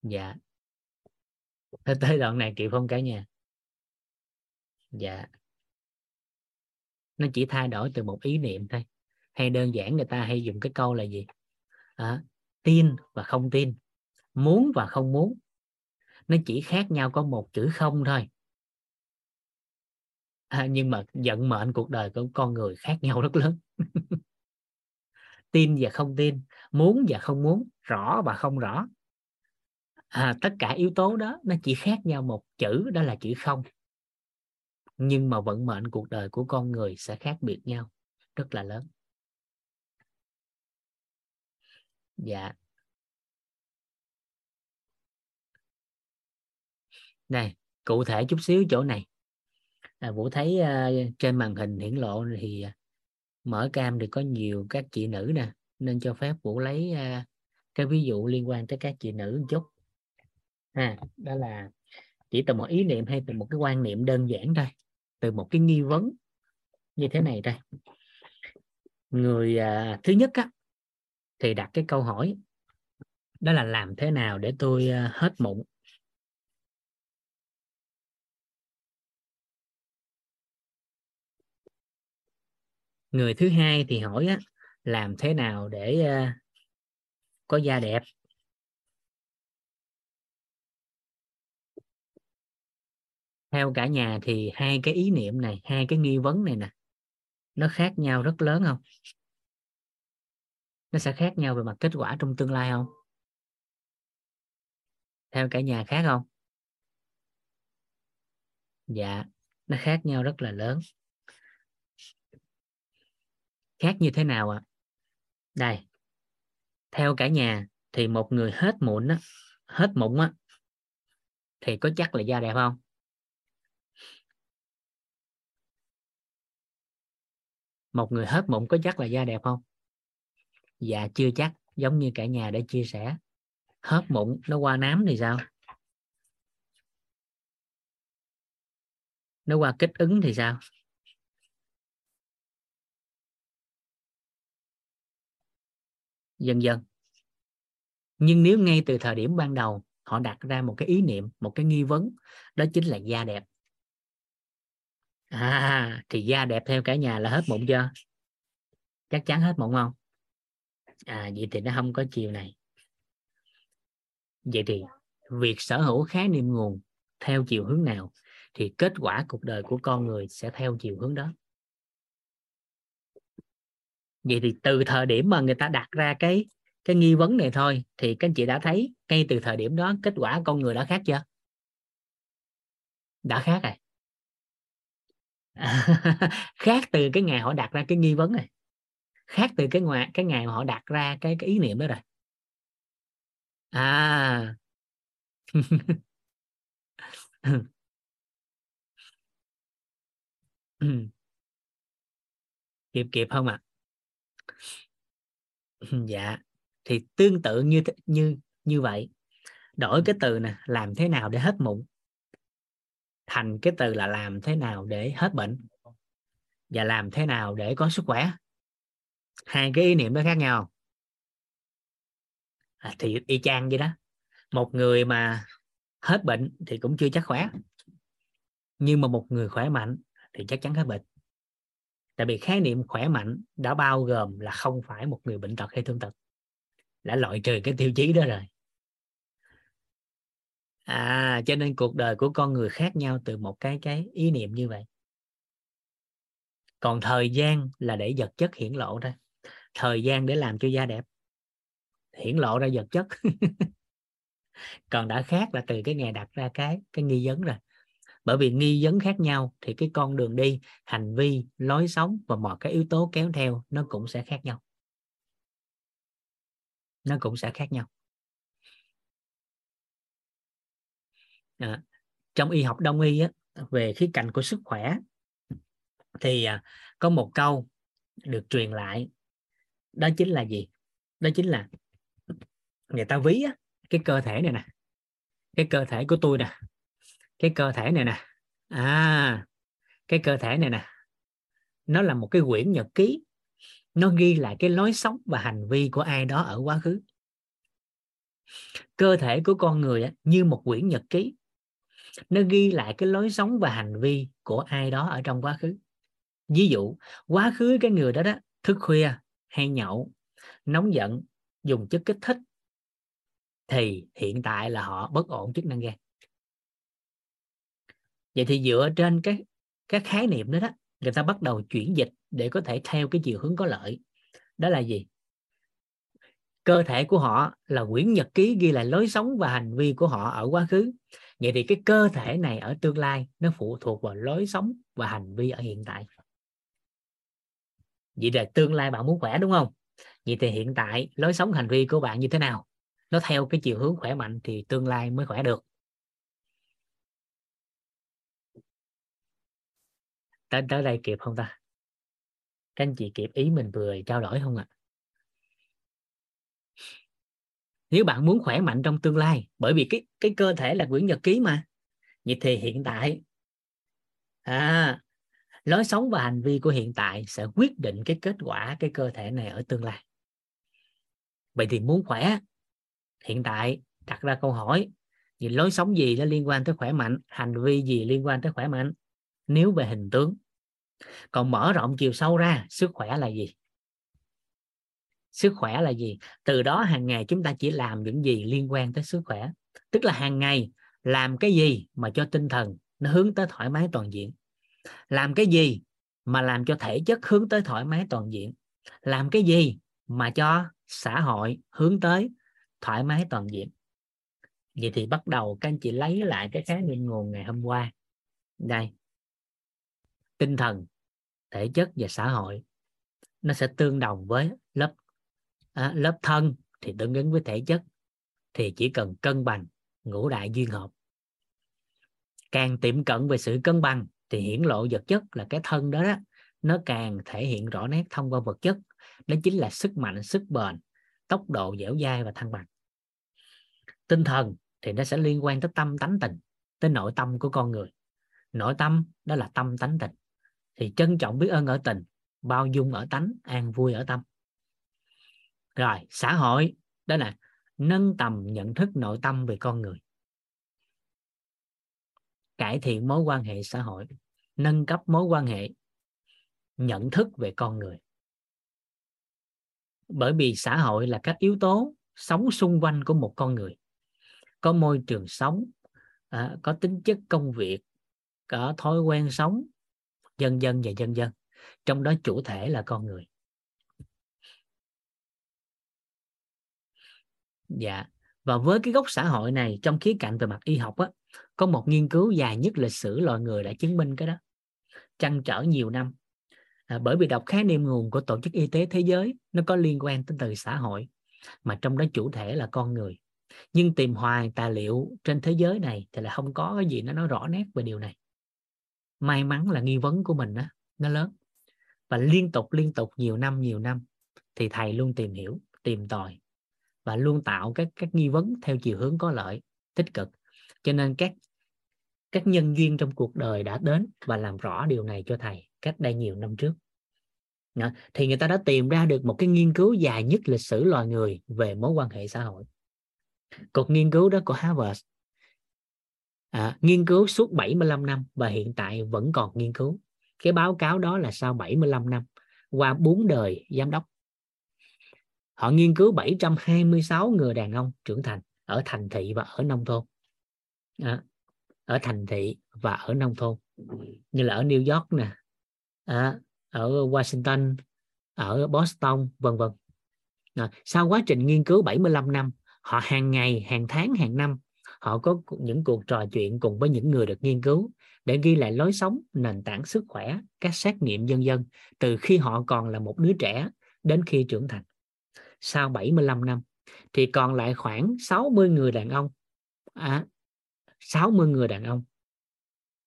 Dạ. Tới, tới đoạn này kịp không cả nhà? Dạ. Nó chỉ thay đổi từ một ý niệm thôi. Hay đơn giản người ta hay dùng cái câu là gì? À, tin và không tin muốn và không muốn. Nó chỉ khác nhau có một chữ không thôi à, nhưng mà vận mệnh cuộc đời của con người khác nhau rất lớn. Tin và không tin muốn và không muốn rõ và không rõ. À, tất cả yếu tố đó nó chỉ khác nhau một chữ đó là chữ không. Nhưng mà vận mệnh cuộc đời của con người sẽ khác biệt nhau rất là lớn. Dạ. Này cụ thể chút xíu chỗ này à, vũ thấy uh, trên màn hình hiển lộ thì à, mở cam thì có nhiều các chị nữ nè nên cho phép vũ lấy uh, cái ví dụ liên quan tới các chị nữ một chút. Ha à, đó là chỉ từ một ý niệm hay từ một cái quan niệm đơn giản thôi từ một cái nghi vấn như thế này đây người à, thứ nhất á, thì đặt cái câu hỏi đó là làm thế nào để tôi à, hết mụn? Người thứ hai thì hỏi á, làm thế nào để uh, có da đẹp? Theo cả nhà thì hai cái ý niệm này hai cái nghi vấn này nè nó khác nhau rất lớn không? Nó sẽ khác nhau về mặt kết quả trong tương lai không? Theo cả nhà khác không? Dạ nó khác nhau rất là lớn khác như thế nào ạ? À? đây. Theo cả nhà thì một người hết mụn á, hết mụn á, thì có chắc là da đẹp không? Một người hết mụn có chắc là da đẹp không? Dạ chưa chắc. Giống như cả nhà đã chia sẻ. Hết mụn nó qua nám thì sao? Nó qua kích ứng thì sao? Dần dần. Nhưng nếu ngay từ thời điểm ban đầu, họ đặt ra một cái ý niệm, một cái nghi vấn, đó chính là da đẹp. À thì da đẹp theo cả nhà là hết mụn chưa? Chắc chắn hết mụn không? À vậy thì nó không có chiều này. Vậy thì việc sở hữu khái niệm nguồn theo chiều hướng nào thì kết quả cuộc đời của con người sẽ theo chiều hướng đó vậy thì từ thời điểm mà người ta đặt ra cái cái nghi vấn này thôi, thì các anh chị đã thấy ngay từ thời điểm đó kết quả con người đã khác chưa? Đã khác rồi. Khác từ cái ngày họ đặt ra cái nghi vấn này. Khác từ cái ngoài cái ngày mà họ đặt ra cái cái ý niệm đó rồi. À. Kịp kịp không ạ? à? dạ thì tương tự như như như vậy. Đổi cái từ nè làm thế nào để hết mụn? Thành cái từ là làm thế nào để hết bệnh? Và làm thế nào để có sức khỏe? Hai cái ý niệm đó khác nhau. À, thì y chang vậy đó. Một người mà hết bệnh thì cũng chưa chắc khỏe. Nhưng mà một người khỏe mạnh thì chắc chắn hết bệnh tại vì khái niệm khỏe mạnh đã bao gồm là không phải một người bệnh tật hay thương tật. Đã loại trừ cái tiêu chí đó rồi. À cho nên cuộc đời của con người khác nhau từ một cái cái ý niệm như vậy. Còn thời gian là để vật chất hiển lộ ra thời gian để làm cho da đẹp. Hiển lộ ra vật chất. Còn đã khác là từ cái ngày đặt ra cái cái nghi vấn rồi bởi vì nghi vấn khác nhau thì cái con đường đi hành vi lối sống và mọi cái yếu tố kéo theo nó cũng sẽ khác nhau. Nó cũng sẽ khác nhau. À, trong y học đông y á, về khía cạnh của sức khỏe thì à, có một câu được truyền lại đó chính là gì? Đó chính là người ta ví á, cái cơ thể này nè cái cơ thể của tôi nè cái cơ thể này nè. À cái cơ thể này nè. Nó là một cái quyển nhật ký. Nó ghi lại cái lối sống và hành vi của ai đó ở quá khứ. Cơ thể của con người như một quyển nhật ký. Nó ghi lại cái lối sống và hành vi của ai đó ở trong quá khứ. Ví dụ, quá khứ cái người đó đó, thức khuya hay nhậu, nóng giận, dùng chất kích thích, thì hiện tại là họ bất ổn chức năng gan vậy thì dựa trên cái các khái niệm đó đó, người ta bắt đầu chuyển dịch để có thể theo cái chiều hướng có lợi. Đó là gì? Cơ thể của họ là quyển nhật ký ghi lại lối sống và hành vi của họ ở quá khứ. Vậy thì cái cơ thể này ở tương lai nó phụ thuộc vào lối sống và hành vi ở hiện tại. Vậy là tương lai bạn muốn khỏe, đúng không? Vậy thì hiện tại lối sống, hành vi của bạn như thế nào? Nó theo cái chiều hướng khỏe mạnh thì tương lai mới khỏe được. Tới tới đây kịp không ta? Các anh chị kịp ý mình vừa trao đổi không ạ? À? nếu bạn muốn khỏe mạnh trong tương lai, bởi vì cái cái cơ thể là quyển nhật ký mà. Vậy thì hiện tại à lối sống và hành vi của hiện tại sẽ quyết định cái kết quả cái cơ thể này ở tương lai. Vậy thì muốn khỏe, hiện tại đặt ra câu hỏi thì lối sống gì nó liên quan tới khỏe mạnh, hành vi gì liên quan tới khỏe mạnh? Nếu về hình tướng, còn mở rộng chiều sâu ra, sức khỏe là gì? Sức khỏe là gì? Từ đó hàng ngày chúng ta chỉ làm những gì liên quan tới sức khỏe. Tức là hàng ngày làm cái gì mà cho tinh thần nó hướng tới thoải mái toàn diện. Làm cái gì mà làm cho thể chất hướng tới thoải mái toàn diện. Làm cái gì mà cho xã hội hướng tới thoải mái toàn diện. Vậy thì bắt đầu các anh chị lấy lại cái khái niệm nguồn ngày hôm qua. Đây tinh thần thể chất và xã hội. Nó sẽ tương đồng với lớp à, lớp thân thì tương ứng với thể chất thì chỉ cần cân bằng ngũ đại duyên hợp. Càng tiệm cận về sự cân bằng thì hiển lộ vật chất là cái thân đó, đó nó càng thể hiện rõ nét thông qua vật chất. Đó chính là sức mạnh sức bền tốc độ dẻo dai và thăng bằng. Tinh thần thì nó sẽ liên quan tới tâm tánh tình tới nội tâm của con người. Nội tâm đó là tâm tánh tình thì trân trọng biết ơn ở tình, bao dung ở tánh, an vui ở tâm. Rồi, xã hội, đó là nâng tầm nhận thức nội tâm về con người. Cải thiện mối quan hệ xã hội, nâng cấp mối quan hệ, nhận thức về con người. Bởi vì xã hội là các yếu tố sống xung quanh của một con người. Có môi trường sống à, có tính chất công việc, có thói quen sống dân dân và dân dân. Trong đó chủ thể là con người. Dạ. Và với cái gốc xã hội này trong khía cạnh về mặt y học á có một nghiên cứu dài nhất lịch sử loài người đã chứng minh cái đó. Trăn trở nhiều năm. À, bởi vì đọc khái niệm nguồn của tổ chức y tế thế giới nó có liên quan tới từ xã hội mà trong đó chủ thể là con người. Nhưng tìm hoài tài liệu trên thế giới này thì là không có cái gì nó nói rõ nét về điều này may mắn là nghi vấn của mình đó, nó lớn. Và liên tục liên tục nhiều năm nhiều năm thì thầy luôn tìm hiểu tìm tòi và luôn tạo các các nghi vấn theo chiều hướng có lợi tích cực. Cho nên các các nhân duyên trong cuộc đời đã đến và làm rõ điều này cho thầy cách đây nhiều năm trước. Thì người ta đã tìm ra được một cái nghiên cứu dài nhất lịch sử loài người về mối quan hệ xã hội. Cuộc nghiên cứu đó của Harvard à, nghiên cứu suốt 75 năm và hiện tại vẫn còn nghiên cứu. Cái báo cáo đó là sau 75 năm qua bốn đời giám đốc. Họ nghiên cứu 726 người đàn ông trưởng thành ở thành thị và ở nông thôn. À, ở thành thị và ở nông thôn. Như là ở New York nè à, ở Washington ở Boston vân vân. À, sau quá trình nghiên cứu 75 năm họ hàng ngày hàng tháng hàng năm họ có những cuộc trò chuyện cùng với những người được nghiên cứu để ghi lại lối sống nền tảng sức khỏe các xét nghiệm dân dân từ khi họ còn là một đứa trẻ đến khi trưởng thành. Sau 75 năm thì còn lại khoảng 60 người đàn ông. À, 60 người đàn ông.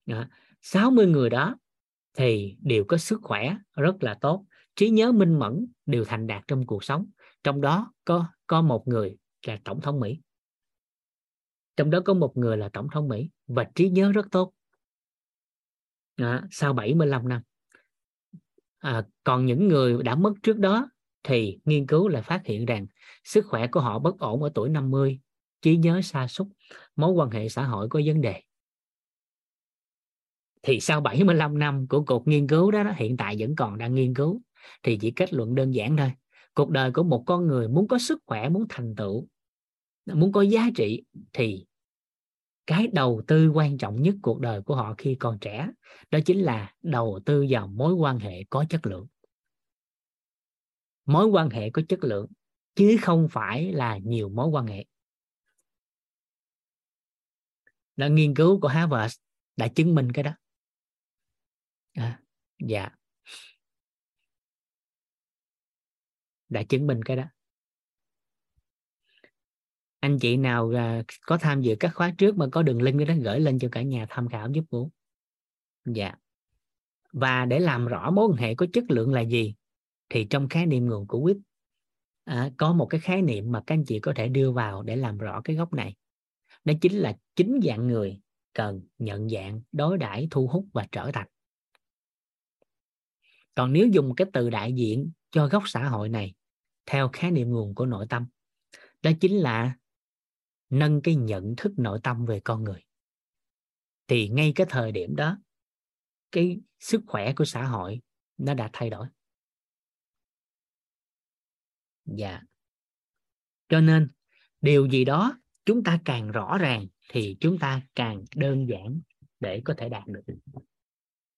À, 60 người đó thì đều có sức khỏe rất là tốt trí nhớ minh mẫn đều thành đạt trong cuộc sống. Trong đó có có một người là tổng thống Mỹ trong đó có một người là tổng thống Mỹ và trí nhớ rất tốt. À, sau 75 năm. À, còn những người đã mất trước đó thì nghiên cứu lại phát hiện rằng sức khỏe của họ bất ổn ở tuổi 50 trí nhớ sa sút mối quan hệ xã hội có vấn đề. Thì sau 75 năm của cuộc nghiên cứu đó, đó hiện tại vẫn còn đang nghiên cứu thì chỉ kết luận đơn giản thôi. Cuộc đời của một con người muốn có sức khỏe muốn thành tựu muốn có giá trị thì cái đầu tư quan trọng nhất cuộc đời của họ khi còn trẻ đó chính là đầu tư vào mối quan hệ có chất lượng. Mối quan hệ có chất lượng chứ không phải là nhiều mối quan hệ. Là nghiên cứu của Harvard đã chứng minh cái đó. À, dạ. Đã chứng minh cái đó anh chị nào à, có tham dự các khóa trước mà có đường link đó gửi lên cho cả nhà tham khảo giúp Vũ dạ. Và để làm rõ mối quan hệ có chất lượng là gì thì trong khái niệm nguồn của quýt à, có một cái khái niệm mà các anh chị có thể đưa vào để làm rõ cái gốc này. Đó chính là chính dạng người cần nhận dạng đối đãi thu hút và trở thành. Còn nếu dùng cái từ đại diện cho góc xã hội này theo khái niệm nguồn của nội tâm đó chính là nâng cái nhận thức nội tâm về con người. Thì ngay cái thời điểm đó, cái sức khỏe của xã hội nó đã thay đổi. Dạ. Cho nên, điều gì đó chúng ta càng rõ ràng thì chúng ta càng đơn giản để có thể đạt được.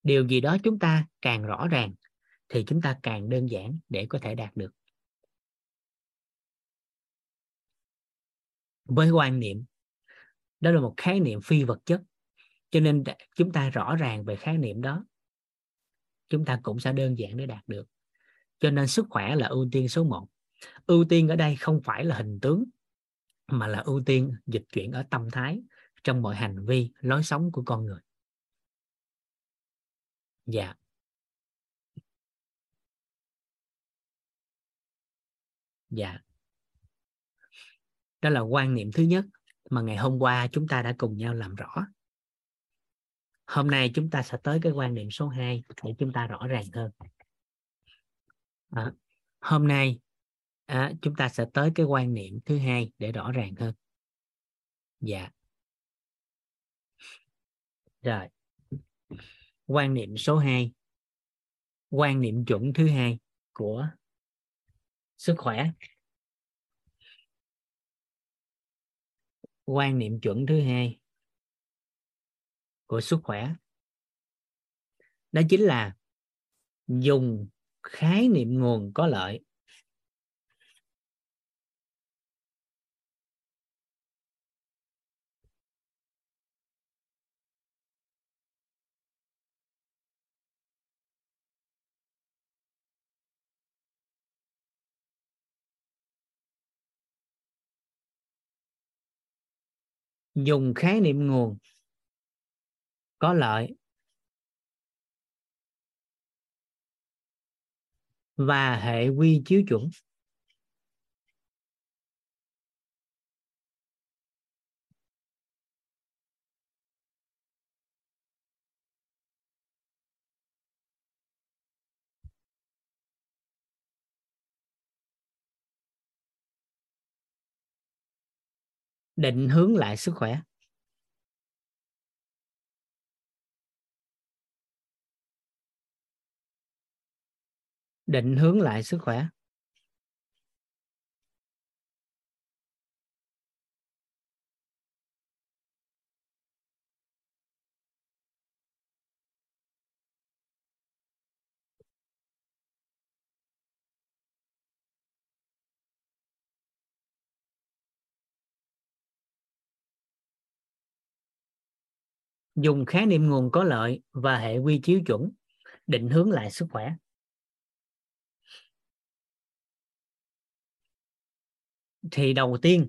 Điều gì đó chúng ta càng rõ ràng thì chúng ta càng đơn giản để có thể đạt được. Với quan niệm. Đó là một khái niệm phi vật chất. Cho nên chúng ta rõ ràng về khái niệm đó. Chúng ta cũng sẽ đơn giản để đạt được. Cho nên sức khỏe là ưu tiên số 1 ưu tiên ở đây không phải là hình tướng, mà là ưu tiên dịch chuyển ở tâm thái trong mọi hành vi, lối sống của con người. Dạ. Dạ đó là quan niệm thứ nhất mà ngày hôm qua chúng ta đã cùng nhau làm rõ. Hôm nay chúng ta sẽ tới cái quan niệm số 2 để chúng ta rõ ràng hơn. À, hôm nay à, chúng ta sẽ tới cái quan niệm thứ hai để rõ ràng hơn. Dạ. Rồi. Quan niệm số 2 quan niệm chuẩn thứ hai của sức khỏe. Quan niệm chuẩn thứ hai của sức khỏe. Đó chính là dùng khái niệm nguồn có lợi dùng khái niệm nguồn. Có lợi. Và hệ quy chiếu chuẩn. Định hướng lại sức khỏe. Định hướng lại sức khỏe. Dùng khái niệm nguồn có lợi và hệ quy chiếu chuẩn định hướng lại sức khỏe. Thì đầu tiên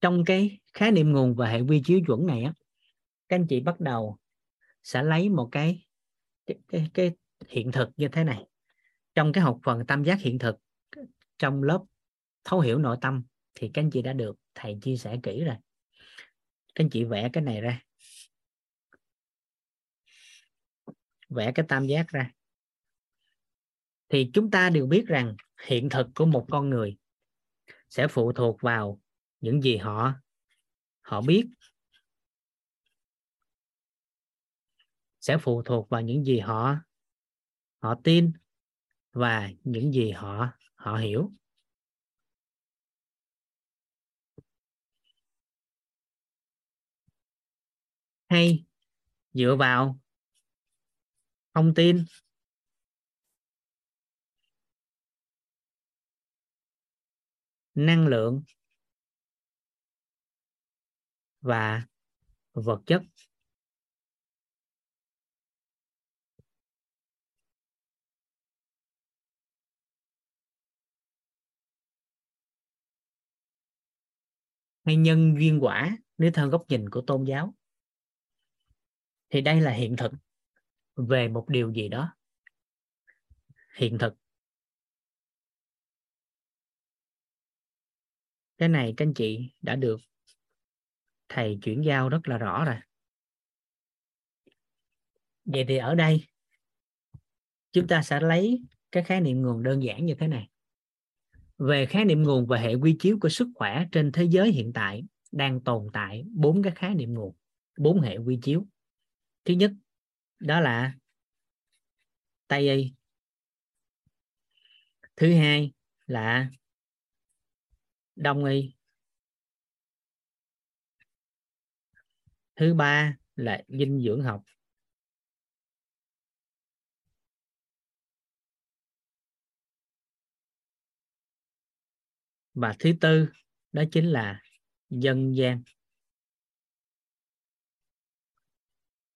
trong cái khái niệm nguồn và hệ quy chiếu chuẩn này á các anh chị bắt đầu sẽ lấy một cái cái, cái, cái hiện thực như thế này. Trong cái học phần tam giác hiện thực trong lớp thấu hiểu nội tâm thì các anh chị đã được thầy chia sẻ kỹ rồi. Các anh chị vẽ cái này ra. Vẽ cái tam giác ra. Thì chúng ta đều biết rằng hiện thực của một con người sẽ phụ thuộc vào những gì họ họ biết, sẽ phụ thuộc vào những gì họ họ tin và những gì họ họ hiểu. Hay dựa vào thông tin. Năng lượng và vật chất. Hay nhân duyên quả, nếu theo góc nhìn của tôn giáo, thì đây là hiện thực về một điều gì đó. Hiện thực. Cái này các anh chị đã được thầy chuyển giao rất là rõ rồi. Vậy thì ở đây, chúng ta sẽ lấy cái khái niệm nguồn đơn giản như thế này. Về khái niệm nguồn và hệ quy chiếu của sức khỏe trên thế giới hiện tại đang tồn tại bốn cái khái niệm nguồn, bốn hệ quy chiếu. Thứ nhất đó là tây y. Thứ hai là đông y. Thứ ba là dinh dưỡng học. Và thứ tư đó chính là dân gian.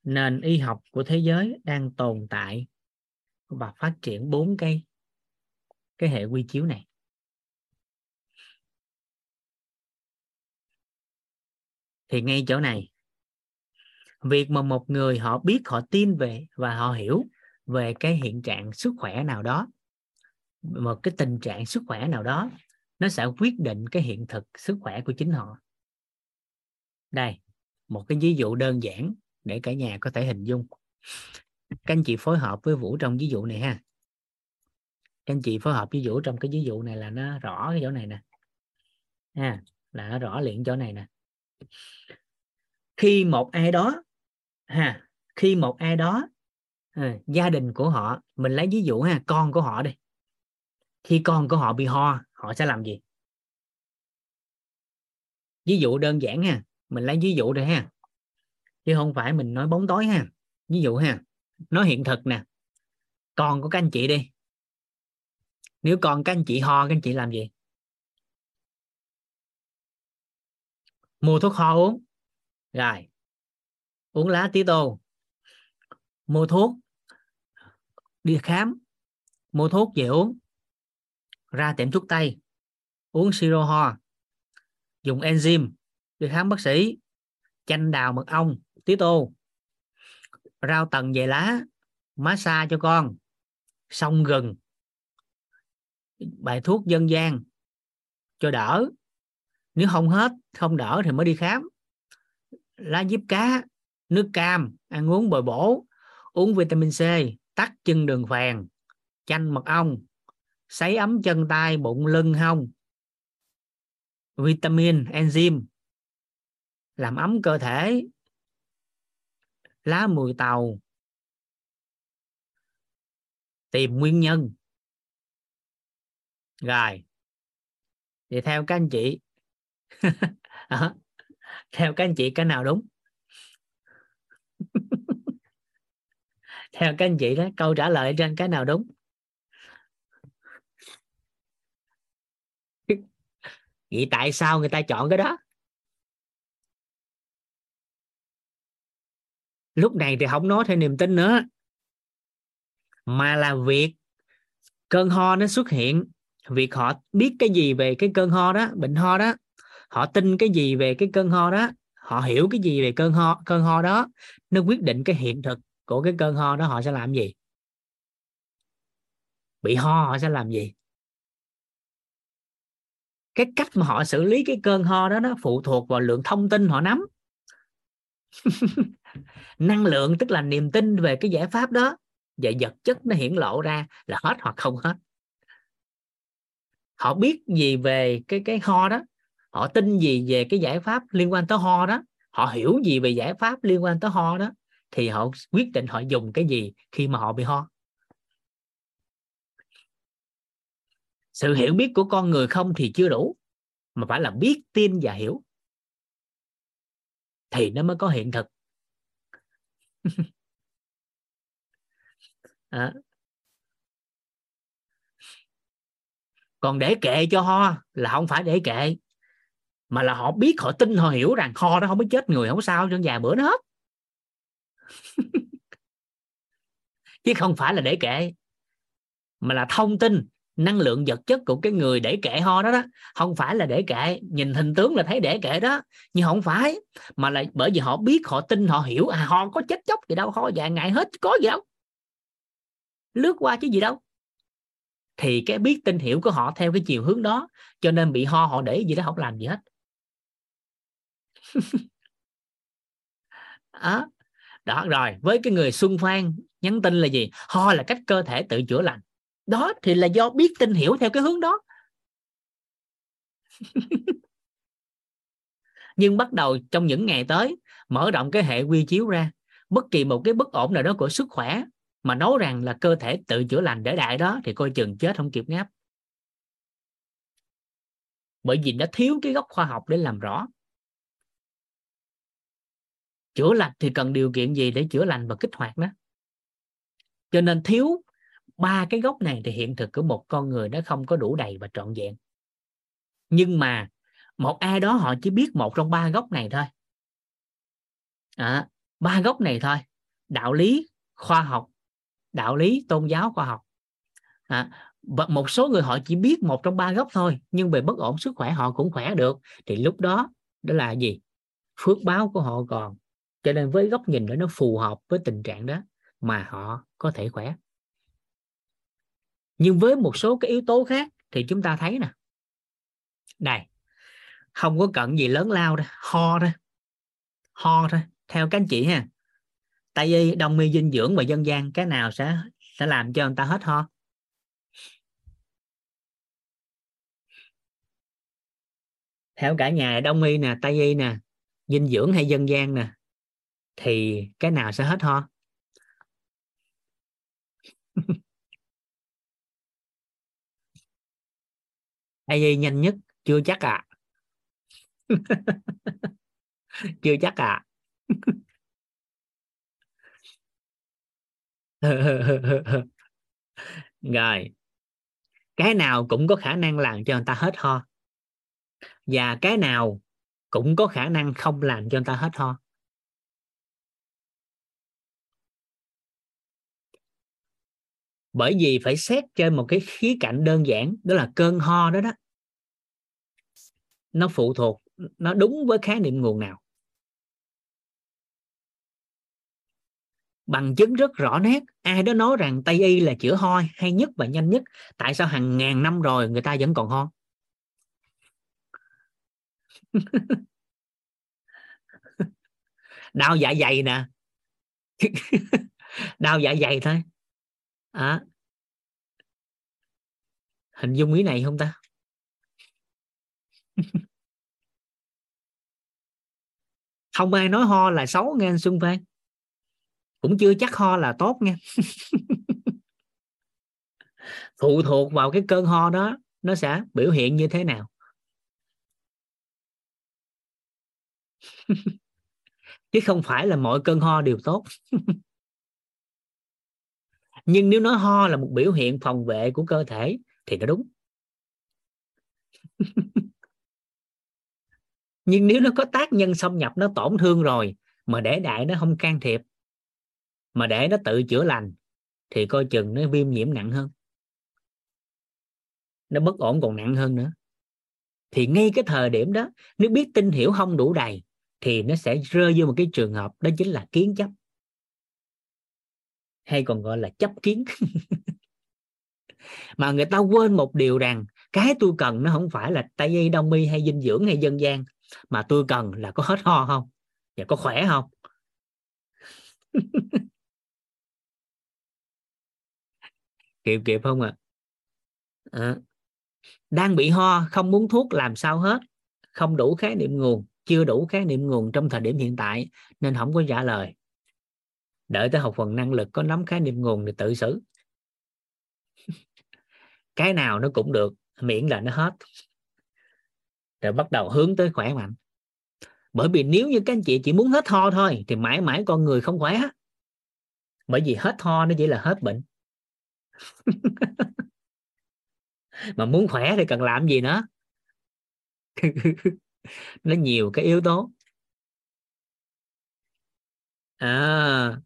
Nền y học của thế giới đang tồn tại và phát triển bốn cái cái hệ quy chiếu này. Thì ngay chỗ này, việc mà một người họ biết, họ tin về và họ hiểu về cái hiện trạng sức khỏe nào đó, một cái tình trạng sức khỏe nào đó, nó sẽ quyết định cái hiện thực sức khỏe của chính họ. Đây, một cái ví dụ đơn giản để cả nhà có thể hình dung. Các anh chị phối hợp với vũ trong ví dụ này ha. Các anh chị phối hợp với vũ trong cái ví dụ này là nó rõ cái chỗ này nè. Ha là nó rõ liền chỗ này nè. Khi một ai đó ha khi một ai đó à, gia đình của họ mình lấy ví dụ ha con của họ đi. Khi con của họ bị ho họ sẽ làm gì? Ví dụ đơn giản ha mình lấy ví dụ đây ha chứ không phải mình nói bóng tối ha. Ví dụ ha, nói hiện thực nè. Con của các anh chị đi. Nếu con các anh chị ho, các anh chị làm gì? Mua thuốc ho uống. Rồi. Uống lá tí tô. Mua thuốc. Đi khám. Mua thuốc về uống. Ra tiệm thuốc tây. Uống siro ho. Dùng enzyme đi khám bác sĩ. Chanh đào mật ong tí tô rau tầng về lá, massage cho con. Xong gừng. Bài thuốc dân gian. Cho đỡ. Nếu không hết, không đỡ thì mới đi khám. Lá diếp cá, nước cam, ăn uống bồi bổ. Uống vitamin C tắt chân đường phèn chanh mật ong. Sấy ấm chân tay, bụng, lưng, hông. Vitamin, enzyme. Làm ấm cơ thể lá mùi tàu. Tìm nguyên nhân. Rồi. Thì theo các anh chị. Ờ, theo các anh chị cái nào đúng? Theo các anh chị đó, câu trả lời trên cái nào đúng? Vậy tại sao người ta chọn cái đó? Lúc này thì không nói theo niềm tin nữa. Mà là việc cơn ho nó xuất hiện. Việc họ biết cái gì về cái cơn ho đó, bệnh ho đó. Họ tin cái gì về cái cơn ho đó. Họ hiểu cái gì về cơn ho cơn ho đó. Nó quyết định cái hiện thực của cái cơn ho đó họ sẽ làm gì. Bị ho họ sẽ làm gì? Cái cách mà họ xử lý cái cơn ho đó nó phụ thuộc vào lượng thông tin họ nắm. năng lượng tức là niềm tin về cái giải pháp đó. Và vật chất nó hiển lộ ra là hết hoặc không hết. Họ biết gì về cái cái ho đó. Họ tin gì về cái giải pháp liên quan tới ho đó. Họ hiểu gì về giải pháp liên quan tới ho đó. Thì họ quyết định họ dùng cái gì khi mà họ bị ho. Sự hiểu biết của con người không thì chưa đủ, mà phải là biết, tin và hiểu. Thì nó mới có hiện thực. à. còn để kệ cho ho là không phải để kệ, mà là họ biết, họ tin, họ hiểu rằng ho nó không có chết người, không sao cho vài bữa nó hết chứ không phải là để kệ, mà là thông tin năng lượng vật chất của cái người để kệ ho đó đó, không phải là để kệ, nhìn hình tướng là thấy để kệ đó. Nhưng không phải, mà là bởi vì họ biết, họ tin, họ hiểu à ho có chết chóc gì đâu ho vài ngày hết có gì đâu. Lướt qua chứ gì đâu. Thì cái biết tin hiểu của họ theo cái chiều hướng đó, cho nên bị ho họ để gì đó không làm gì hết. Đó. đó, rồi, với cái người xuân phan nhắn tin là gì? Ho là cách cơ thể tự chữa lành đó thì là do biết tin hiểu theo cái hướng đó. Nhưng bắt đầu trong những ngày tới, mở rộng cái hệ quy chiếu ra, bất kỳ một cái bất ổn nào đó của sức khỏe mà nói rằng là cơ thể tự chữa lành để đại đó thì coi chừng chết không kịp ngáp. Bởi vì nó thiếu cái gốc khoa học để làm rõ. Chữa lành thì cần điều kiện gì để chữa lành và kích hoạt đó. cho nên thiếu ba cái gốc này thì hiện thực của một con người nó không có đủ đầy và trọn vẹn. Nhưng mà một ai đó họ chỉ biết một trong ba gốc này thôi. À, ba gốc này thôi. Đạo lý khoa học đạo lý tôn giáo khoa học. À, và một số người họ chỉ biết một trong ba gốc thôi nhưng về bất ổn sức khỏe họ cũng khỏe được. Thì lúc đó đó là gì? Phước báo của họ còn. Cho nên với góc nhìn đó nó phù hợp với tình trạng đó mà họ có thể khỏe nhưng với một số cái yếu tố khác thì chúng ta thấy nè. Này, không có cận gì lớn lao đâu ho thôi ho thôi. Theo các anh chị ha, tại vì đông y dinh dưỡng và dân gian, cái nào sẽ sẽ làm cho người ta hết ho? Theo cả nhà đông y nè, tây y nè, dinh dưỡng hay dân gian nè, thì cái nào sẽ hết ho? ai nhanh nhất? Chưa chắc à chưa chắc à rồi. Cái nào cũng có khả năng làm cho người ta hết ho? Và cái nào cũng có khả năng không làm cho người ta hết ho? Bởi vì phải xét trên một cái khía cạnh đơn giản, đó là cơn ho đó đó. Nó phụ thuộc, nó đúng với khái niệm nguồn nào. Bằng chứng rất rõ nét, ai đó nói rằng tây y là chữa ho hay nhất và nhanh nhất, tại sao hàng ngàn năm rồi người ta vẫn còn ho? Đau dạ dày nè. Đau dạ dày thôi à. hình dung ý này không ta? Không ai nói ho là xấu nghe anh Xuân Phan. Cũng chưa chắc ho là tốt nha. Phụ thuộc vào cái cơn ho đó, nó sẽ biểu hiện như thế nào? Chứ không phải là mọi cơn ho đều tốt nhưng nếu nói ho là một biểu hiện phòng vệ của cơ thể, thì nó đúng. Nhưng nếu nó có tác nhân xâm nhập, nó tổn thương rồi, mà để đại nó không can thiệp, mà để nó tự chữa lành, thì coi chừng nó viêm nhiễm nặng hơn. Nó bất ổn còn nặng hơn nữa. Thì ngay cái thời điểm đó, nếu biết tin hiểu không đủ đầy, thì nó sẽ rơi vô một cái trường hợp, đó chính là kiến chấp hay còn gọi là chấp kiến. Mà người ta quên một điều rằng cái tôi cần nó không phải là tây y đông y hay dinh dưỡng hay dân gian mà tôi cần là có hết ho không? Và có khỏe không? Kịp kịp không ạ? À? à, đang bị ho không muốn thuốc làm sao hết không đủ khái niệm nguồn chưa đủ khái niệm nguồn trong thời điểm hiện tại nên không có trả lời đợi tới học phần năng lực có nắm khái niệm nguồn thì tự xử. Cái nào nó cũng được, miễn là nó hết. Rồi bắt đầu hướng tới khỏe mạnh. Bởi vì nếu như các anh chị chỉ muốn hết ho thôi, thì mãi mãi con người không khỏe. Bởi vì hết ho nó chỉ là hết bệnh. Mà muốn khỏe thì cần làm gì nữa? Nó nhiều cái yếu tố. À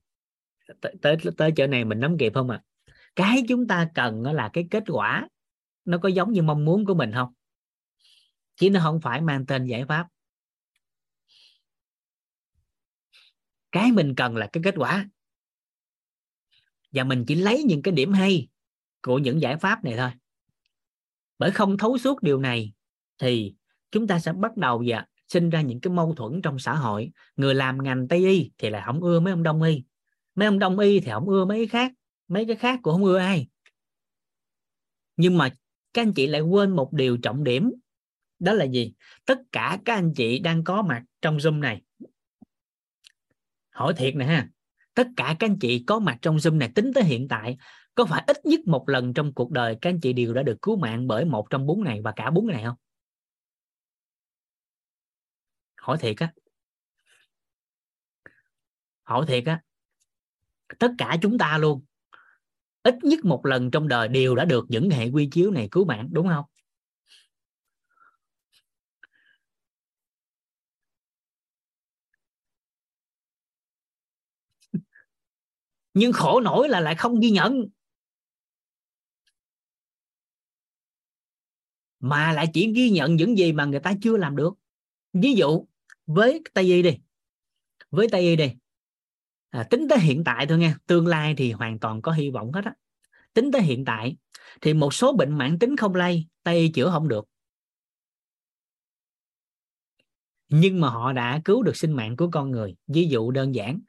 tới tới, chỗ này mình nắm kịp không ạ? À? cái chúng ta cần là cái kết quả nó có giống như mong muốn của mình không? Chứ nó không phải mang tên giải pháp. Cái mình cần là cái kết quả. Và mình chỉ lấy những cái điểm hay của những giải pháp này thôi. Bởi không thấu suốt điều này thì chúng ta sẽ bắt đầu và sinh ra những cái mâu thuẫn trong xã hội. Người làm ngành tây y thì là không ưa mấy ông đông y mấy ông đông y thì không ưa mấy cái khác, mấy cái khác cũng không ưa ai. Nhưng mà các anh chị lại quên một điều trọng điểm, đó là gì? Tất cả các anh chị đang có mặt trong zoom này. Hỏi thiệt nè ha, tất cả các anh chị có mặt trong zoom này tính tới hiện tại, có phải ít nhất một lần trong cuộc đời các anh chị đều đã được cứu mạng bởi một trong bốn này và cả bốn này không? Hỏi thiệt á. Hỏi thiệt á tất cả chúng ta luôn. Ít nhất một lần trong đời đều đã được những hệ quy chiếu này cứu mạng, đúng không? Nhưng khổ nổi là lại không ghi nhận. Mà lại chỉ ghi nhận những gì mà người ta chưa làm được. Ví dụ, với tây y đi. Với tây y đi à, tính tới hiện tại thôi nha tương lai thì hoàn toàn có hy vọng hết á. Tính tới hiện tại thì một số bệnh mãn tính không lây tây y chữa không được. Nhưng mà họ đã cứu được sinh mạng của con người ví dụ đơn giản.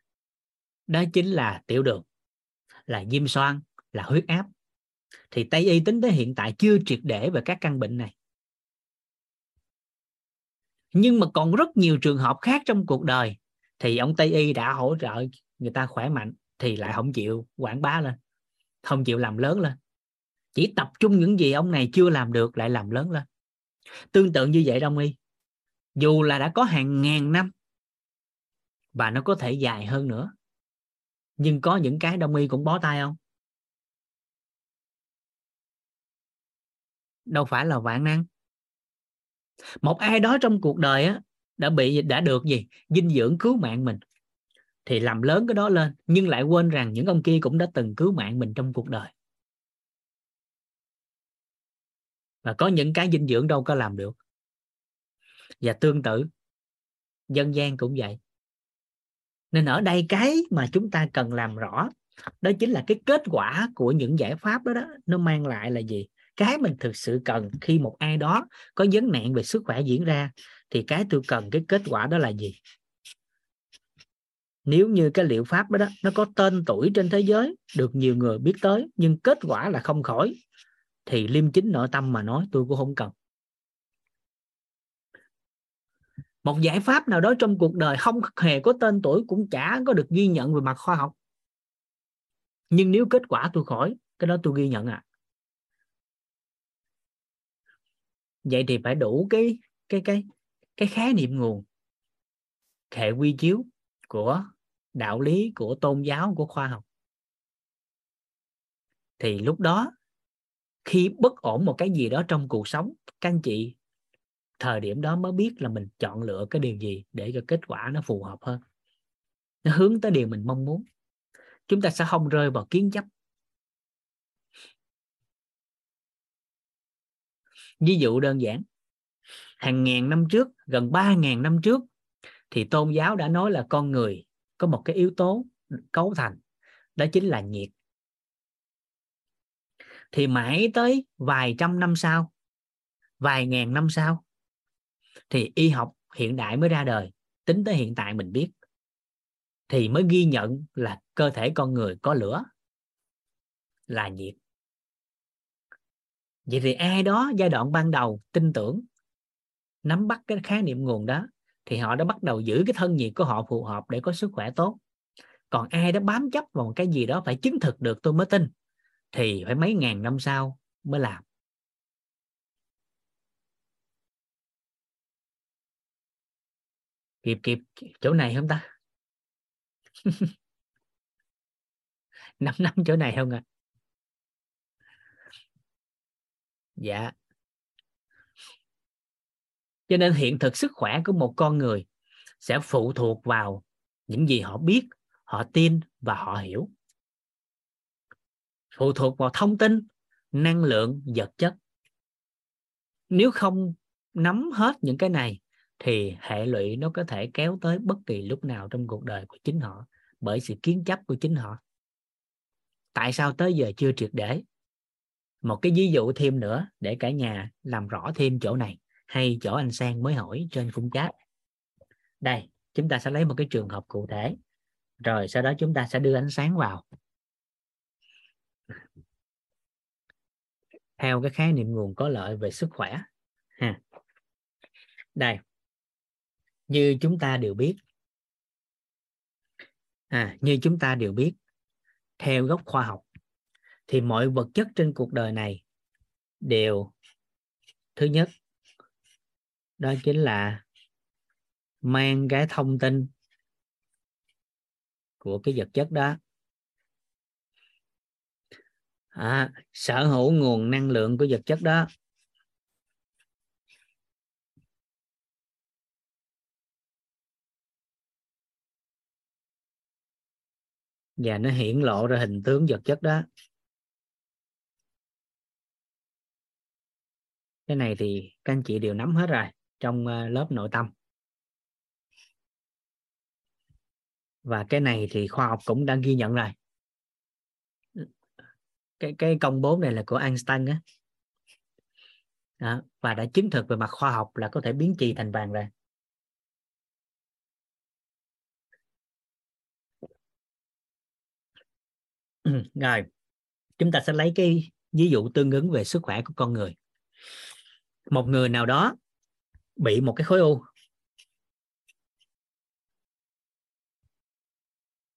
Đó chính là tiểu đường là viêm xoang là huyết áp. Thì tây y tính tới hiện tại chưa triệt để về các căn bệnh này. Nhưng mà còn rất nhiều trường hợp khác trong cuộc đời thì ông tây y đã hỗ trợ người ta khỏe mạnh thì lại không chịu quảng bá lên, không chịu làm lớn lên. Chỉ tập trung những gì ông này chưa làm được lại làm lớn lên. Tương tự như vậy, đông y, dù là đã có hàng ngàn năm và nó có thể dài hơn nữa, nhưng có những cái đông y cũng bó tay không đâu phải là vạn năng. Một ai đó trong cuộc đời á, đã bị, đã được gì? Dinh dưỡng cứu mạng mình thì làm lớn cái đó lên, nhưng lại quên rằng những ông kia cũng đã từng cứu mạng mình trong cuộc đời. Và có những cái dinh dưỡng đâu có làm được. Và tương tự, dân gian cũng vậy. Nên ở đây cái mà chúng ta cần làm rõ, đó chính là cái kết quả của những giải pháp đó đó, nó mang lại là gì? Cái mình thực sự cần khi một ai đó có vấn nạn về sức khỏe diễn ra, thì cái tôi cần cái kết quả đó là gì? Nếu như cái liệu pháp đó, đó nó có tên tuổi trên thế giới được nhiều người biết tới nhưng kết quả là không khỏi thì liêm chính nội tâm mà nói tôi cũng không cần. Một giải pháp nào đó trong cuộc đời không hề có tên tuổi cũng chả có được ghi nhận về mặt khoa học. Nhưng nếu kết quả tôi khỏi cái đó tôi ghi nhận à. Vậy thì phải đủ cái cái cái cái khái niệm nguồn. Hệ quy chiếu của đạo lý, của tôn giáo, của khoa học. Thì lúc đó, khi bất ổn một cái gì đó trong cuộc sống, các anh chị, thời điểm đó mới biết là mình chọn lựa cái điều gì để cho kết quả nó phù hợp hơn. Nó hướng tới điều mình mong muốn. Chúng ta sẽ không rơi vào kiến chấp. Ví dụ đơn giản, hàng ngàn năm trước, gần ba ngàn năm trước thì tôn giáo đã nói là con người có một cái yếu tố cấu thành, đó chính là nhiệt. Thì mãi tới vài trăm năm sau, vài ngàn năm sau, thì y học hiện đại mới ra đời, tính tới hiện tại mình biết. Thì mới ghi nhận là cơ thể con người có lửa, là nhiệt. Vậy thì ai đó giai đoạn ban đầu tin tưởng, nắm bắt cái khái niệm nguồn đó thì họ đã bắt đầu giữ cái thân nhiệt của họ phù hợp để có sức khỏe tốt. Còn ai đã bám chấp vào một cái gì đó phải chứng thực được tôi mới tin, thì phải mấy ngàn năm sau mới làm. Kịp kịp, chỗ này không ta? Năm năm chỗ này không ạ? À? dạ cho nên hiện thực sức khỏe của một con người sẽ phụ thuộc vào những gì họ biết, họ tin và họ hiểu. Phụ thuộc vào thông tin, năng lượng, vật chất. Nếu không nắm hết những cái này thì hệ lụy nó có thể kéo tới bất kỳ lúc nào trong cuộc đời của chính họ bởi sự kiến chấp của chính họ. Tại sao tới giờ chưa triệt để? Một cái ví dụ thêm nữa để cả nhà làm rõ thêm chỗ này hay chỗ anh sang mới hỏi trên khung chat. Đây chúng ta sẽ lấy một cái trường hợp cụ thể. Rồi sau đó chúng ta sẽ đưa ánh sáng vào. Theo cái khái niệm nguồn có lợi về sức khỏe ha. Đây như chúng ta đều biết à, như chúng ta đều biết theo góc khoa học thì mọi vật chất trên cuộc đời này đều thứ nhất đó chính là mang cái thông tin của cái vật chất đó. À, sở hữu nguồn năng lượng của vật chất đó. Và nó hiển lộ ra hình tướng vật chất đó. Cái này thì các anh chị đều nắm hết rồi trong ờ, lớp nội tâm. Và cái này thì khoa học cũng đang ghi nhận rồi. Cái cái công bố này là của Einstein á. Đó, và đã chứng thực về mặt khoa học là có thể biến chì thành vàng rồi. Rồi chúng ta sẽ lấy cái ví dụ tương ứng về sức khỏe của con người. Một người nào đó bị một cái khối u.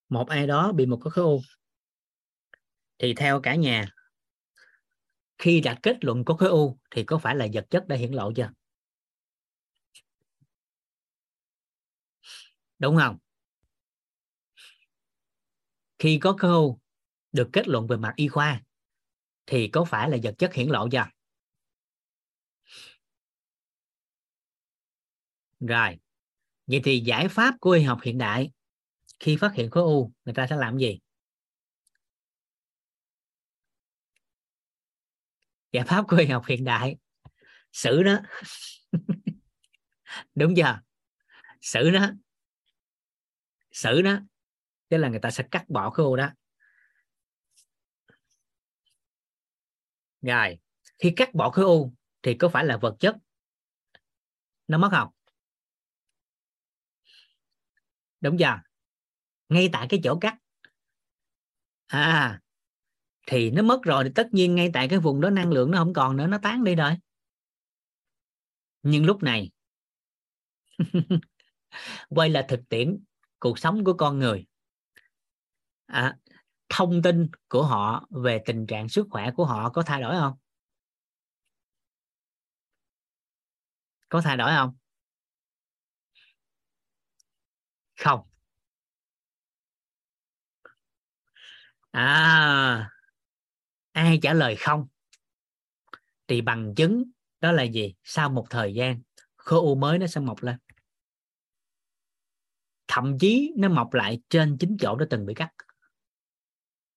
Một ai đó bị một cái khối u. Thì theo cả nhà, khi đã kết luận có khối u thì có phải là vật chất đã hiển lộ chưa? Đúng không? Khi có khối u được kết luận về mặt y khoa thì có phải là vật chất hiển lộ chưa? Rồi, vậy thì giải pháp của y học hiện đại, khi phát hiện khối u, người ta sẽ làm gì? Giải pháp của y học hiện đại, xử nó. Đúng chưa? Xử nó. Xử nó. Tức là người ta sẽ cắt bỏ khối u đó. Rồi, khi cắt bỏ khối u thì có phải là vật chất nó mất không? Đúng chưa ngay tại cái chỗ cắt. À thì nó mất rồi thì tất nhiên ngay tại cái vùng đó năng lượng nó không còn nữa nó tán đi rồi. Nhưng lúc này quay là thực tiễn cuộc sống của con người. À, thông tin của họ về tình trạng sức khỏe của họ có thay đổi không? Có thay đổi không? Không. À ai trả lời không? Thì bằng chứng đó là gì? Sau một thời gian, khối u mới nó sẽ mọc lên. Thậm chí nó mọc lại trên chính chỗ đã từng bị cắt.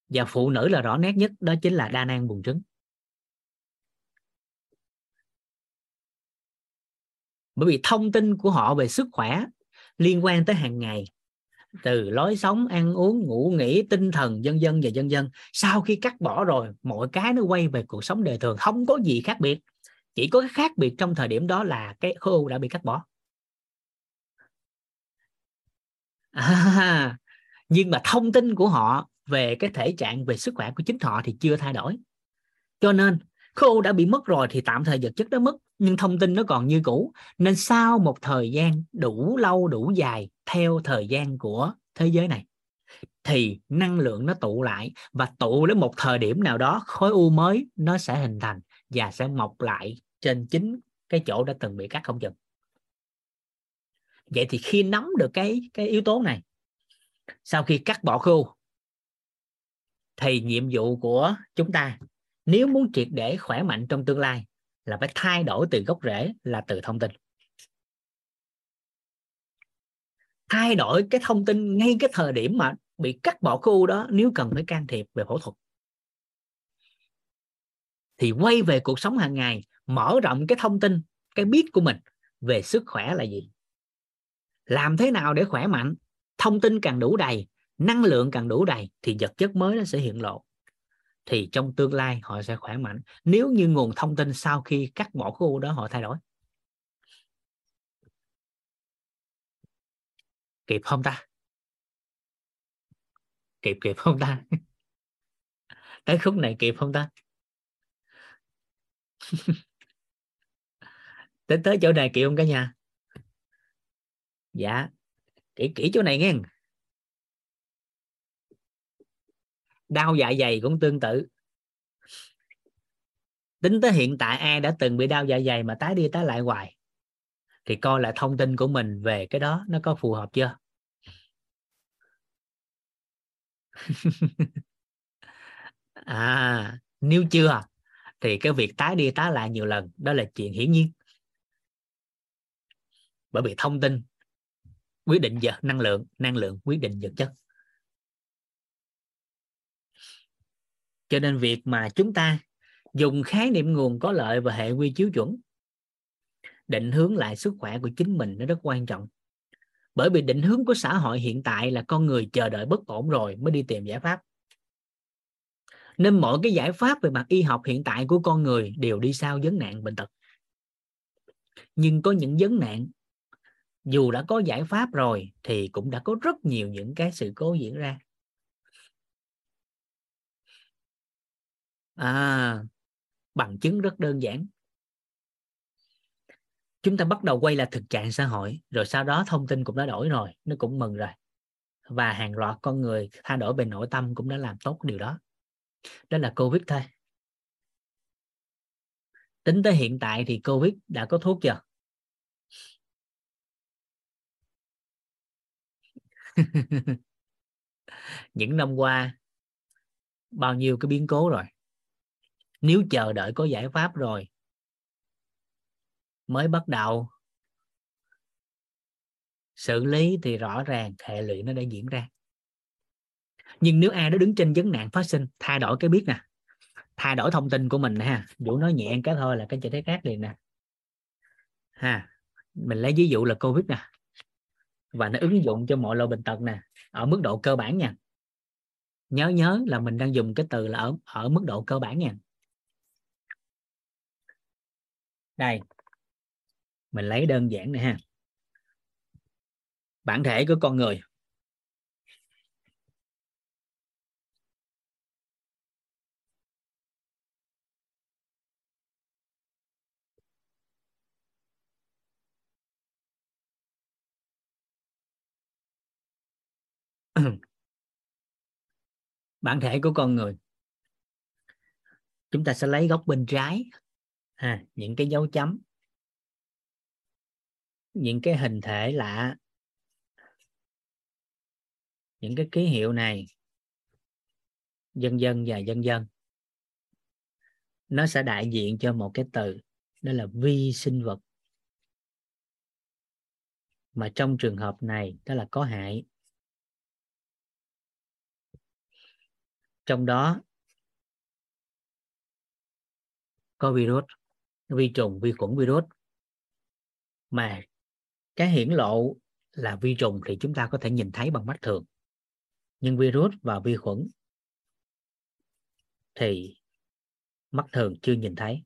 Và phụ nữ là rõ nét nhất, đó chính là đa nang buồng trứng. Bởi vì thông tin của họ về sức khỏe liên quan tới hàng ngày. Từ lối sống ăn uống ngủ nghỉ tinh thần dân dân và dân dân sau khi cắt bỏ rồi mọi cái nó quay về cuộc sống đời thường không có gì khác biệt. Chỉ có cái khác biệt trong thời điểm đó là cái khối u đã bị cắt bỏ. À, nhưng mà thông tin của họ về cái thể trạng về sức khỏe của chính họ thì chưa thay đổi. Cho nên khối u đã bị mất rồi thì tạm thời vật chất đó mất, nhưng thông tin nó còn như cũ. Nên sau một thời gian đủ lâu, đủ dài, theo thời gian của thế giới này, thì năng lượng nó tụ lại và tụ đến một thời điểm nào đó, khối u mới nó sẽ hình thành và sẽ mọc lại trên chính cái chỗ đã từng bị cắt không chừng. Vậy thì khi nắm được cái cái yếu tố này, sau khi cắt bỏ khối u, thì nhiệm vụ của chúng ta nếu muốn triệt để khỏe mạnh trong tương lai, là phải thay đổi từ gốc rễ là từ thông tin. Thay đổi cái thông tin ngay cái thời điểm mà bị cắt bỏ khu đó nếu cần phải can thiệp về phẫu thuật. Thì quay về cuộc sống hàng ngày, mở rộng cái thông tin, cái biết của mình về sức khỏe là gì. Làm thế nào để khỏe mạnh? Thông tin càng đủ đầy, năng lượng càng đủ đầy thì vật chất mới nó sẽ hiện lộ thì trong tương lai họ sẽ khỏe mạnh. Nếu như nguồn thông tin sau khi cắt bỏ khối u đó họ thay đổi? Kịp không ta? Kịp kịp không ta? Tới khúc này kịp không ta? Tới tới chỗ này kịp không cả nhà? Dạ kỹ kỹ chỗ này nghe. Đau dạ dày cũng tương tự. Tính tới hiện tại ai đã từng bị đau dạ dày mà tái đi tái lại hoài, thì coi lại thông tin của mình về cái đó nó có phù hợp chưa? À nếu chưa, thì cái việc tái đi tái lại nhiều lần, đó là chuyện hiển nhiên. Bởi vì thông tin quyết định vật năng lượng năng lượng quyết định vật chất. Cho nên việc mà chúng ta dùng khái niệm nguồn có lợi và hệ quy chiếu chuẩn, định hướng lại sức khỏe của chính mình nó rất quan trọng. Bởi vì định hướng của xã hội hiện tại là con người chờ đợi bất ổn rồi mới đi tìm giải pháp. Nên mọi cái giải pháp về mặt y học hiện tại của con người đều đi sau vấn nạn bệnh tật. Nhưng có những vấn nạn, dù đã có giải pháp rồi thì cũng đã có rất nhiều những cái sự cố diễn ra. À bằng chứng rất đơn giản. Chúng ta bắt đầu quay lại thực trạng xã hội, rồi sau đó thông tin cũng đã đổi rồi, nó cũng mừng rồi. Và hàng loạt con người thay đổi về nội tâm cũng đã làm tốt điều đó. Đó là covid thôi. Tính tới hiện tại thì covid đã có thuốc chưa? Những năm qua, bao nhiêu cái biến cố rồi? Nếu chờ đợi có giải pháp rồi, mới bắt đầu. Xử lý thì rõ ràng hệ lụy nó đã diễn ra. Nhưng nếu ai đó đứng trên vấn nạn phát sinh, thay đổi cái biết nè, thay đổi thông tin của mình ha. Dụ nói nhẹ cái thôi là cái chị thấy khác liền nè. Ha, mình lấy ví dụ là covid nè. Và nó ứng dụng cho mọi loại bệnh tật nè, ở mức độ cơ bản nha. Nhớ nhớ là mình đang dùng cái từ là ở ở mức độ cơ bản nha. Đây. Mình lấy đơn giản này ha. Bản thể của con người. Bản thể của con người. Chúng ta sẽ lấy góc bên trái ha, những cái dấu chấm, những cái hình thể lạ, những cái ký hiệu này dân dân và dân dân nó sẽ đại diện cho một cái từ, đó là vi sinh vật. Mà trong trường hợp này, đó là có hại. Trong đó, có virus vi trùng vi khuẩn virus. Mà cái hiển lộ là vi trùng thì chúng ta có thể nhìn thấy bằng mắt thường. Nhưng virus và vi khuẩn thì mắt thường chưa nhìn thấy.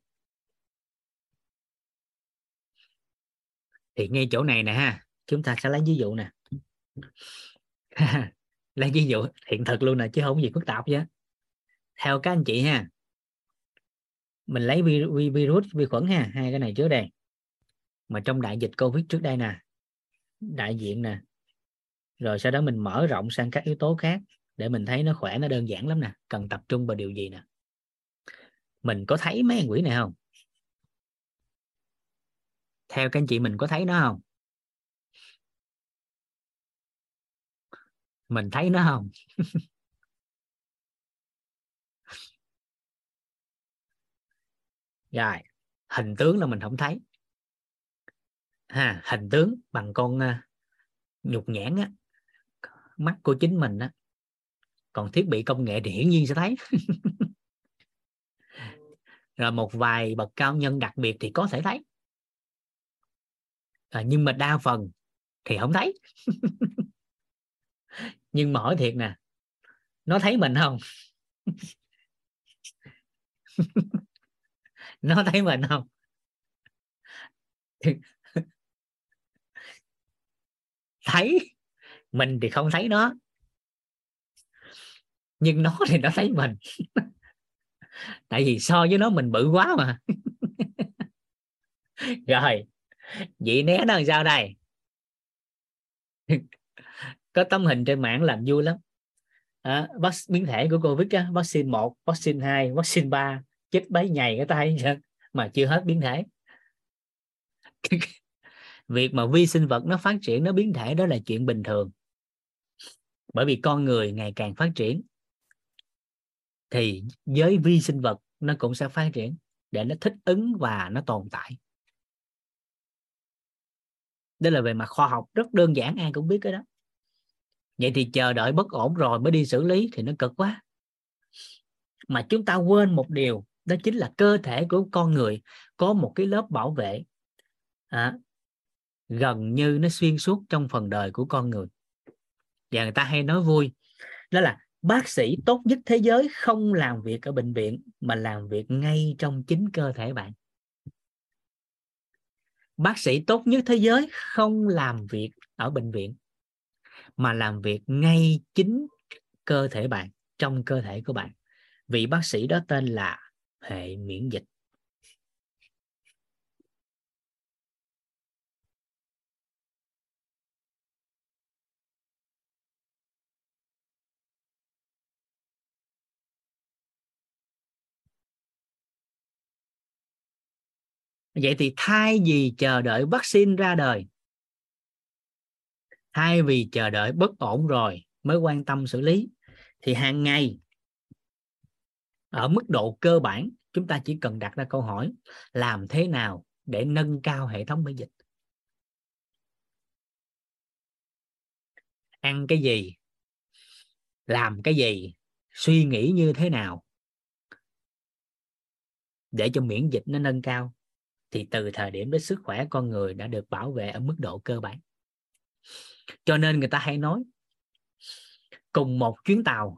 Thì ngay chỗ này nè ha, chúng ta sẽ lấy ví dụ nè. Lấy ví dụ hiện thực luôn nè, chứ không gì phức tạp chứ theo các anh chị ha mình lấy vi, vi, virus vi khuẩn ha hai cái này trước đây. Mà trong đại dịch covid trước đây nè đại diện nè rồi sau đó mình mở rộng sang các yếu tố khác để mình thấy nó khỏe nó đơn giản lắm nè cần tập trung vào điều gì nè. Mình có thấy mấy quỷ này không? Theo các anh chị mình có thấy nó không? Mình thấy nó không? rồi hình tướng là mình không thấy. Ha hình tướng bằng con uh, nhục nhãn á mắt của chính mình á. Còn thiết bị công nghệ thì hiển nhiên sẽ thấy. Rồi một vài bậc cao nhân đặc biệt thì có thể thấy. À, nhưng mà đa phần thì không thấy. Nhưng mà hỏi thiệt nè nó thấy mình không? nó thấy mình không? Thấy. Mình thì không thấy nó. Nhưng nó thì nó thấy mình. Tại vì so với nó mình bự quá mà. Rồi. Vậy né nó làm sao đây? Có tấm hình trên mạng làm vui lắm. À, biến thể của covid á, vaccine một vaccine 2, vaccine 3 chết bấy nhầy cái tay mà chưa hết biến thể. Việc mà vi sinh vật nó phát triển, nó biến thể đó là chuyện bình thường. Bởi vì con người ngày càng phát triển, thì giới vi sinh vật nó cũng sẽ phát triển để nó thích ứng và nó tồn tại. Đây là về mặt khoa học, rất đơn giản, ai cũng biết cái đó. Vậy thì chờ đợi bất ổn rồi mới đi xử lý thì nó cực quá. Mà chúng ta quên một điều đó chính là cơ thể của con người có một cái lớp bảo vệ à, gần như nó xuyên suốt trong phần đời của con người. Và người ta hay nói vui đó là bác sĩ tốt nhất thế giới không làm việc ở bệnh viện mà làm việc ngay trong chính cơ thể bạn. Bác sĩ tốt nhất thế giới không làm việc ở bệnh viện mà làm việc ngay chính cơ thể bạn trong cơ thể của bạn. Vị bác sĩ đó tên là hệ miễn dịch. Vậy thì thay vì chờ đợi vaccine ra đời, thay vì chờ đợi bất ổn rồi mới quan tâm xử lý, thì hàng ngày ở mức độ cơ bản, chúng ta chỉ cần đặt ra câu hỏi, làm thế nào để nâng cao hệ thống miễn dịch? Ăn cái gì? Làm cái gì? Suy nghĩ như thế nào? Để cho miễn dịch nó nâng cao, thì từ thời điểm đó sức khỏe con người đã được bảo vệ ở mức độ cơ bản. Cho nên người ta hay nói, cùng một chuyến tàu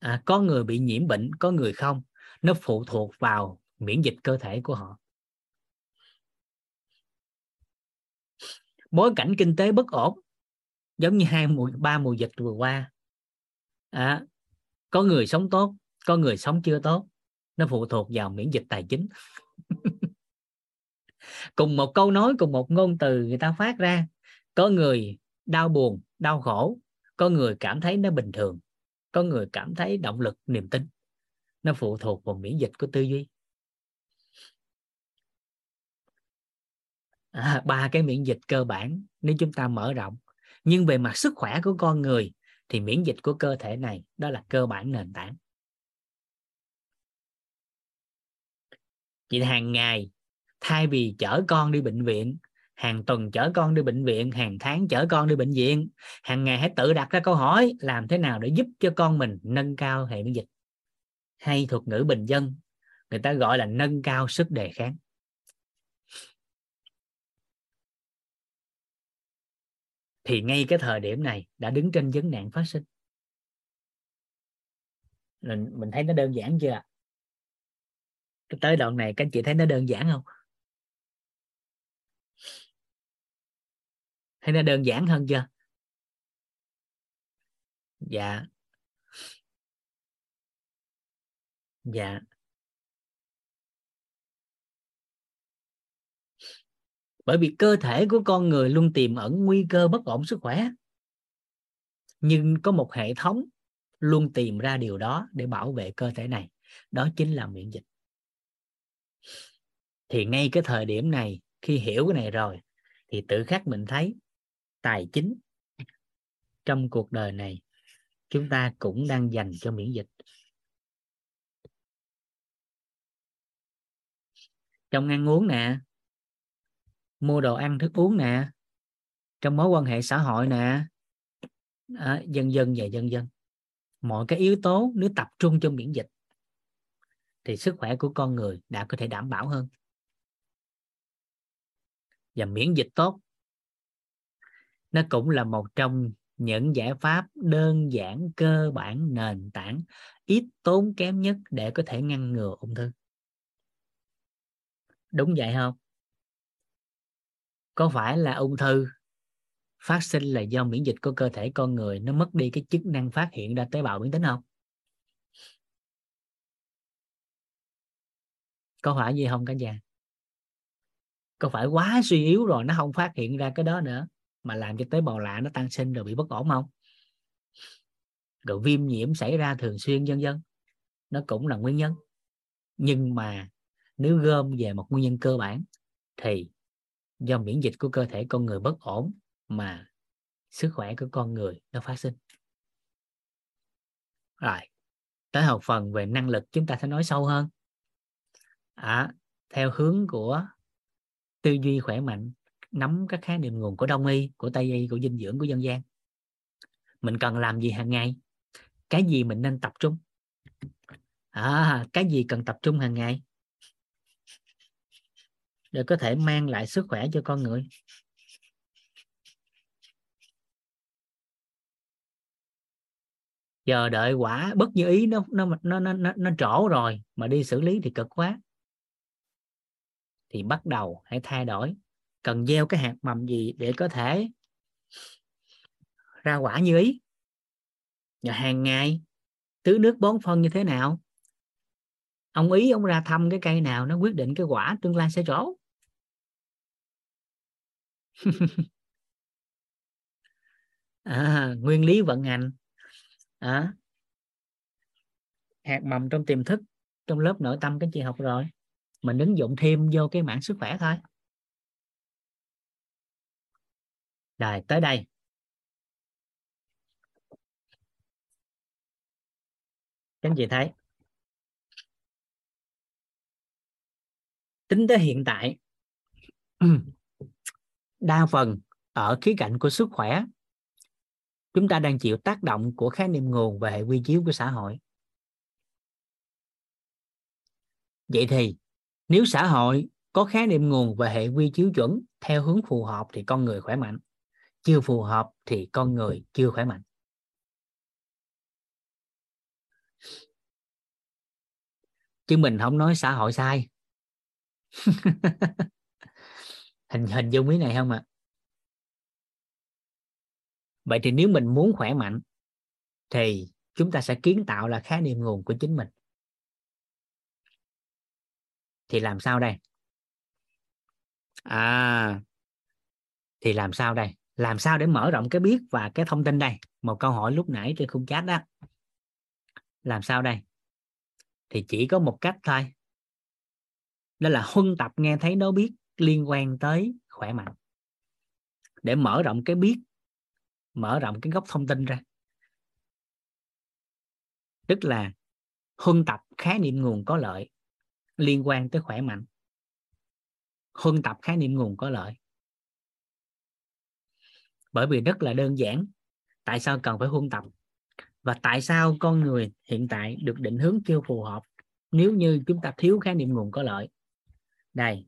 à, có người bị nhiễm bệnh có người không? Nó phụ thuộc vào miễn dịch cơ thể của họ. Bối cảnh kinh tế bất ổn giống như hai mùa ba mùa dịch vừa qua. À, có người sống tốt có người sống chưa tốt. Nó phụ thuộc vào miễn dịch tài chính. Cùng một câu nói cùng một ngôn từ người ta phát ra. Có người đau buồn đau khổ có người cảm thấy nó bình thường có người cảm thấy động lực niềm tin. Nó phụ thuộc vào miễn dịch của tư duy. À, ba cái miễn dịch cơ bản nếu chúng ta mở rộng. Nhưng về mặt sức khỏe của con người thì miễn dịch của cơ thể này đó là cơ bản nền tảng. Chị hàng ngày thay vì chở con đi bệnh viện hàng tuần chở con đi bệnh viện, hàng tháng chở con đi bệnh viện. Hàng ngày hãy tự đặt ra câu hỏi, làm thế nào để giúp cho con mình nâng cao hệ miễn dịch? Hay thuật ngữ bình dân, người ta gọi là nâng cao sức đề kháng. Thì ngay cái thời điểm này đã đứng trên vấn nạn phát sinh. Mình mình thấy nó đơn giản chưa tới đoạn này các anh chị thấy nó đơn giản không? Hay nó đơn giản hơn chưa? Dạ. Dạ. Bởi vì cơ thể của con người luôn tiềm ẩn nguy cơ bất ổn sức khỏe. Nhưng có một hệ thống luôn tìm ra điều đó để bảo vệ cơ thể này. Đó chính là miễn dịch. Thì ngay cái thời điểm này, khi hiểu cái này rồi, thì tự khắc mình thấy tài chính. Trong cuộc đời này chúng ta cũng đang dành cho miễn dịch. Trong ăn uống nè mua đồ ăn thức uống nè trong mối quan hệ xã hội nè à, dân dân và dân dân mọi cái yếu tố nếu tập trung cho miễn dịch thì sức khỏe của con người đã có thể đảm bảo hơn. Và miễn dịch tốt nó cũng là một trong những giải pháp đơn giản, cơ bản, nền tảng, ít tốn kém nhất để có thể ngăn ngừa ung thư. Đúng vậy không? Có phải là ung thư phát sinh là do miễn dịch của cơ thể con người nó mất đi cái chức năng phát hiện ra tế bào biến tính không? Có phải gì không cả nhà? Có phải quá suy yếu rồi nó không phát hiện ra cái đó nữa? Mà làm cho tế bào lạ nó tăng sinh rồi bị bất ổn không? Rồi viêm nhiễm xảy ra thường xuyên dân dân nó cũng là nguyên nhân. Nhưng mà nếu gom về một nguyên nhân cơ bản thì do miễn dịch của cơ thể con người bất ổn mà sức khỏe của con người nó phát sinh. Rồi tới học phần về năng lực chúng ta sẽ nói sâu hơn. À, theo hướng của tư duy khỏe mạnh nắm các khái niệm nguồn của đông y của tây y của dinh dưỡng của dân gian. Mình cần làm gì hàng ngày? Cái gì mình nên tập trung? À, cái gì cần tập trung hàng ngày? Để có thể mang lại sức khỏe cho con người. Chờ đợi quả bất như ý nó nó nó nó nó, nó trổ rồi mà đi xử lý thì cực quá. Thì bắt đầu hãy thay đổi cần gieo cái hạt mầm gì để có thể ra quả như ý? Và hàng ngày tưới nước bón phân như thế nào? Ông ý ông ra thăm cái cây nào nó quyết định cái quả tương lai sẽ trổ à, nguyên lý vận hành. À, hạt mầm trong tiềm thức trong lớp nội tâm các chị học rồi. Mình ứng dụng thêm vô cái mảng sức khỏe thôi. rồi, tới đây. Các anh chị thấy. Tính tới hiện tại, đa phần ở khía cạnh của sức khỏe, chúng ta đang chịu tác động của khái niệm nguồn và hệ quy chiếu của xã hội. Vậy thì, nếu xã hội có khái niệm nguồn và hệ quy chiếu chuẩn theo hướng phù hợp thì con người khỏe mạnh chưa phù hợp thì con người chưa khỏe mạnh. Chứ mình không nói xã hội sai. Hình hình dung ý này không ạ? À? vậy thì nếu mình muốn khỏe mạnh thì chúng ta sẽ kiến tạo là khái niệm nguồn của chính mình. Thì làm sao đây? À thì làm sao đây? Làm sao để mở rộng cái biết và cái thông tin đây? Một câu hỏi lúc nãy trên khung chat đó. Làm sao đây? Thì chỉ có một cách thôi. Đó là huân tập nghe thấy nó biết liên quan tới khỏe mạnh. Để mở rộng cái biết, mở rộng cái góc thông tin ra. Tức là huân tập khái niệm nguồn có lợi liên quan tới khỏe mạnh. Huân tập khái niệm nguồn có lợi bởi vì rất là đơn giản. Tại sao cần phải huân tập? Và tại sao con người hiện tại được định hướng chưa phù hợp nếu như chúng ta thiếu khái niệm nguồn có lợi? Đây,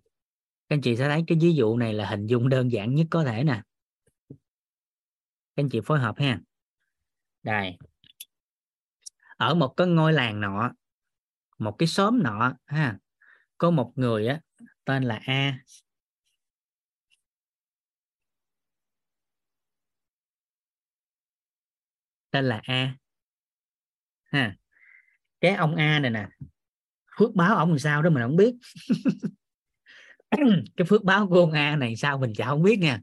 các anh chị sẽ thấy cái ví dụ này là hình dung đơn giản nhất có thể nè. Các anh chị phối hợp ha. Đây. Ở một cái ngôi làng nọ, một cái xóm nọ ha, có một người á, tên là A. tên là A. Ha. Cái ông A này nè phước báo ông làm sao đó mình không biết. Cái phước báo của ông A này sao mình chả không biết nha.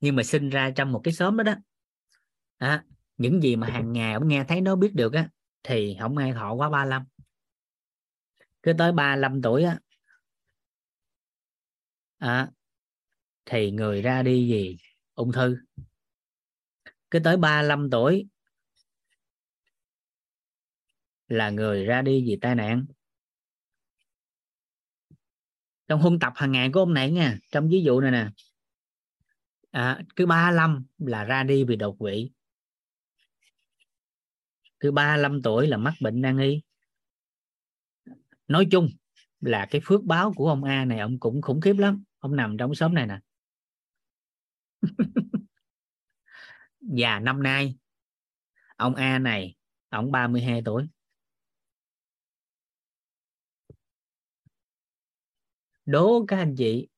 Nhưng mà sinh ra trong một cái xóm đó đó. À, những gì mà hàng ngày ông nghe thấy nó biết được á thì không ai thọ quá 35 cứ tới 35 tuổi á à, thì người ra đi gì? Ung thư. Cứ tới 35 tuổi là người ra đi vì tai nạn. Trong huân tập hàng ngày của ông này nha trong ví dụ này nè à, cứ 35 là ra đi vì đột quỵ. Cứ 35 tuổi là mắc bệnh nan y. Nói chung là cái phước báo của ông A này ông cũng khủng khiếp lắm. Ông nằm trong xóm này nè. Và năm nay ông A này ông 32 tuổi. Đố các anh chị,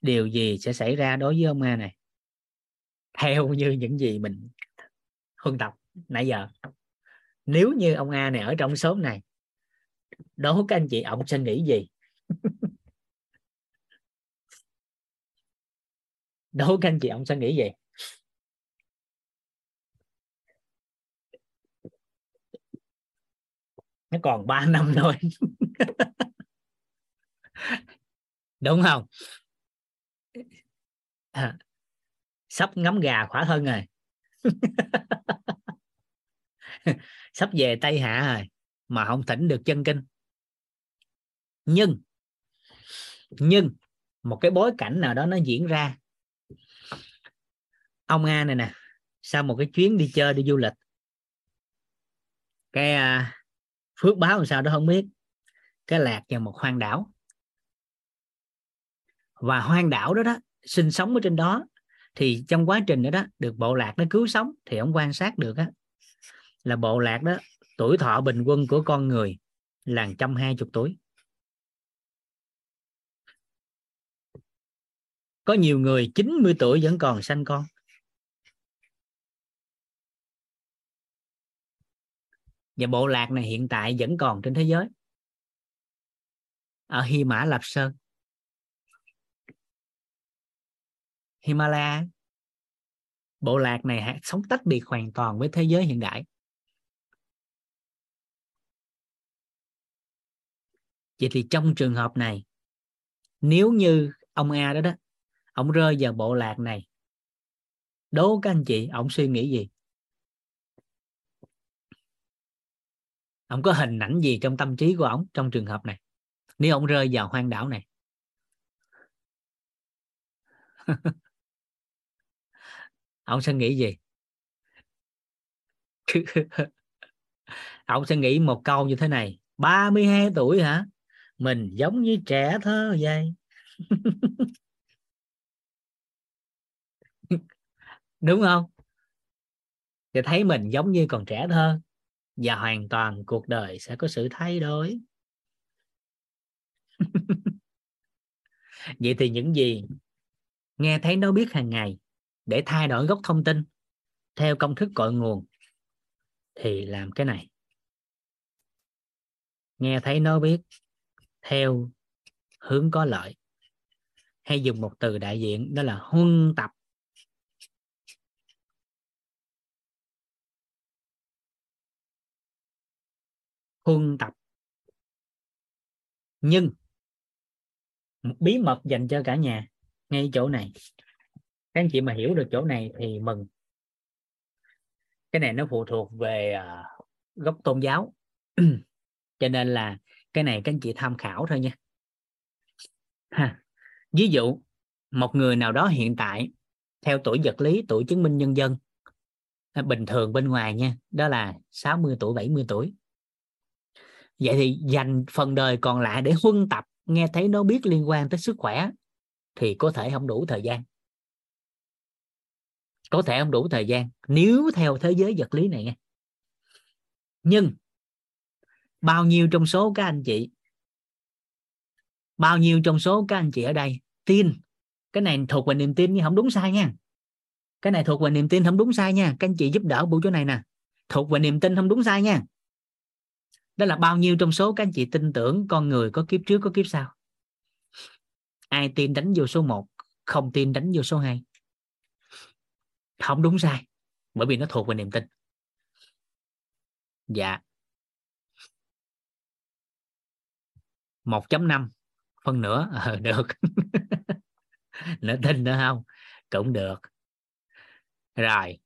điều gì sẽ xảy ra đối với ông A này? Theo như những gì mình huân tập nãy giờ. Nếu như ông A này ở trong xóm này, đố các anh chị, ông sẽ nghĩ gì? Đố các anh chị, ông sẽ nghĩ gì? Nó còn 3 năm thôi. đúng không? À, sắp ngắm gà khỏa thân rồi. Sắp về tây hạ rồi mà không thỉnh được chân kinh. Nhưng nhưng một cái bối cảnh nào đó nó diễn ra. Ông a này nè sau một cái chuyến đi chơi đi du lịch cái à, phước báo làm sao đó không biết. Cái lạc vào một hoang đảo và hoang đảo đó đó, sinh sống ở trên đó, thì trong quá trình đó đó, được bộ lạc nó cứu sống thì ông quan sát được á, là bộ lạc đó, tuổi thọ bình quân của con người là trăm hai chục tuổi. Có nhiều người 90 tuổi vẫn còn sanh con. Và bộ lạc này hiện tại vẫn còn trên thế giới. Ở Hy Mã Lạp Sơn. Himalaya. Bộ lạc này sống tách biệt hoàn toàn với thế giới hiện đại. Vậy thì trong trường hợp này, nếu như ông A đó đó, ông rơi vào bộ lạc này, đố các anh chị, ông suy nghĩ gì? Ông có hình ảnh gì trong tâm trí của ông trong trường hợp này? Nếu ông rơi vào hoang đảo này. ông sẽ nghĩ gì? Ông sẽ nghĩ một câu như thế này 32 tuổi hả? Mình giống như trẻ thơ vậy. Đúng không? Thì thấy mình giống như còn trẻ thơ và hoàn toàn cuộc đời sẽ có sự thay đổi. Vậy thì những gì nghe thấy nó biết hàng ngày để thay đổi gốc thông tin theo công thức cội nguồn, thì làm cái này. Nghe thấy nó biết, theo hướng có lợi, hay dùng một từ đại diện, đó là huân tập. Huân tập. Nhưng, một bí mật dành cho cả nhà ngay chỗ này các anh chị mà hiểu được chỗ này thì mừng. Cái này nó phụ thuộc về uh, gốc tôn giáo. Cho nên là cái này các anh chị tham khảo thôi nha. Ha. ví dụ một người nào đó hiện tại theo tuổi vật lý tuổi chứng minh nhân dân à, bình thường bên ngoài nha đó là 60 tuổi 70 tuổi. Vậy thì dành phần đời còn lại để huân tập nghe thấy nó biết liên quan tới sức khỏe thì có thể không đủ thời gian có thể không đủ thời gian, nếu theo thế giới vật lý này nghe nhưng, bao nhiêu trong số các anh chị, bao nhiêu trong số các anh chị ở đây tin, cái này thuộc về niềm tin nhưng không đúng sai nha. Cái này thuộc về niềm tin không đúng sai nha. Các anh chị giúp đỡ buổi chỗ này nè. Thuộc về niềm tin không đúng sai nha. Đó là bao nhiêu trong số các anh chị tin tưởng con người có kiếp trước, có kiếp sau? Ai tin đánh vô số 1 không tin đánh vô số 2 không đúng sai bởi vì nó thuộc về niềm tin. Dạ. 1.5 phân nửa. Ờ, được. Nữa tin nữa không? Cũng được. Rồi.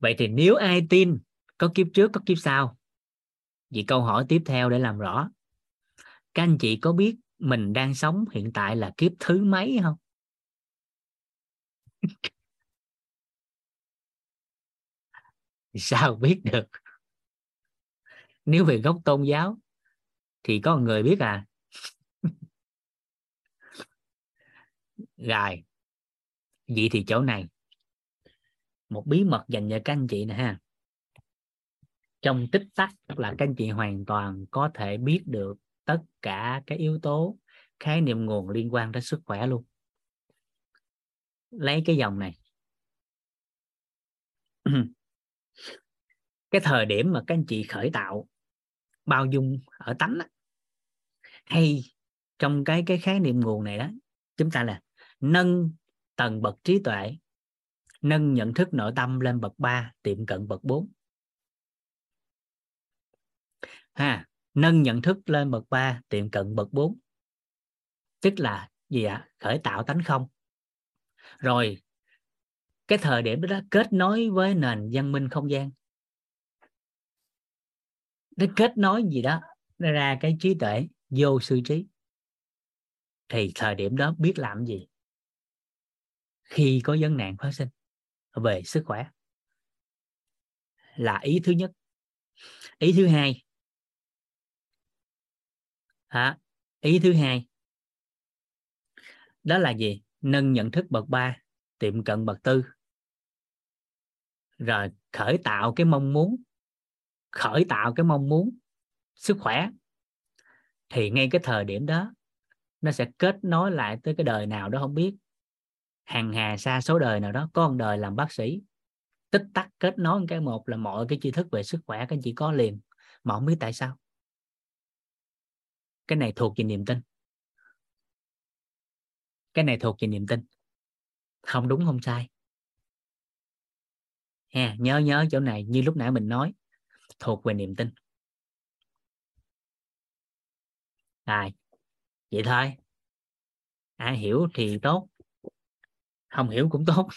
Vậy thì nếu ai tin có kiếp trước có kiếp sau? Vậy câu hỏi tiếp theo để làm rõ. Các anh chị có biết mình đang sống hiện tại là kiếp thứ mấy không? sao biết được? Nếu về gốc tôn giáo, thì có người biết à? Rồi, vậy thì chỗ này. Một bí mật dành cho các anh chị nè ha. Trong tích tắc là các anh chị hoàn toàn có thể biết được tất cả các yếu tố, khái niệm nguồn liên quan tới sức khỏe luôn. Lấy cái dòng này. cái thời điểm mà các anh chị khởi tạo bao dung ở tánh á, hay trong cái cái khái niệm nguồn này đó chúng ta là nâng tầng bậc trí tuệ nâng nhận thức nội tâm lên bậc 3 tiệm cận bậc 4 ha nâng nhận thức lên bậc 3 tiệm cận bậc 4 tức là gì ạ? Khởi tạo tánh không. Rồi cái thời điểm đó, đó kết nối với nền văn minh không gian nó kết nối gì đó nó ra cái trí tuệ vô sư trí. Thì thời điểm đó biết làm gì? Khi có vấn nạn phát sinh về sức khỏe. Là ý thứ nhất. Ý thứ hai. À, ý thứ hai. Đó là gì? Nâng nhận thức bậc ba tiệm cận bậc tư. Rồi khởi tạo cái mong muốn khởi tạo cái mong muốn sức khỏe, thì ngay cái thời điểm đó, nó sẽ kết nối lại tới cái đời nào đó không biết. Hàng hà xa số đời nào đó, có một đời làm bác sĩ, tích tắc kết nối cái một là mọi cái tri thức về sức khỏe các anh chị có liền, mà không biết tại sao. Cái này thuộc về niềm tin. Cái này thuộc về niềm tin. Không đúng, không sai. Ha nhớ nhớ chỗ này, như lúc nãy mình nói thuộc về niềm tin. Rồi, vậy thôi. Ai hiểu thì tốt, không hiểu cũng tốt.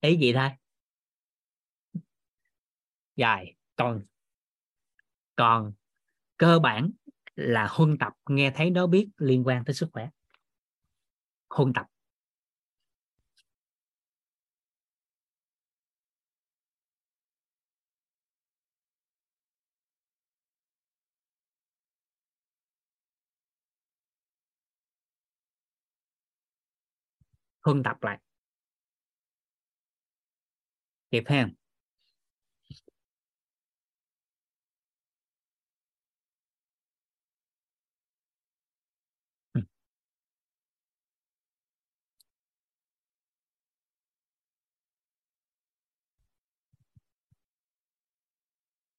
Ý gì thôi. Dài còn còn cơ bản là huân tập, nghe thấy đó biết liên quan tới sức khỏe. Huân tập. Huân tập lại. Kịp ha. Ừ.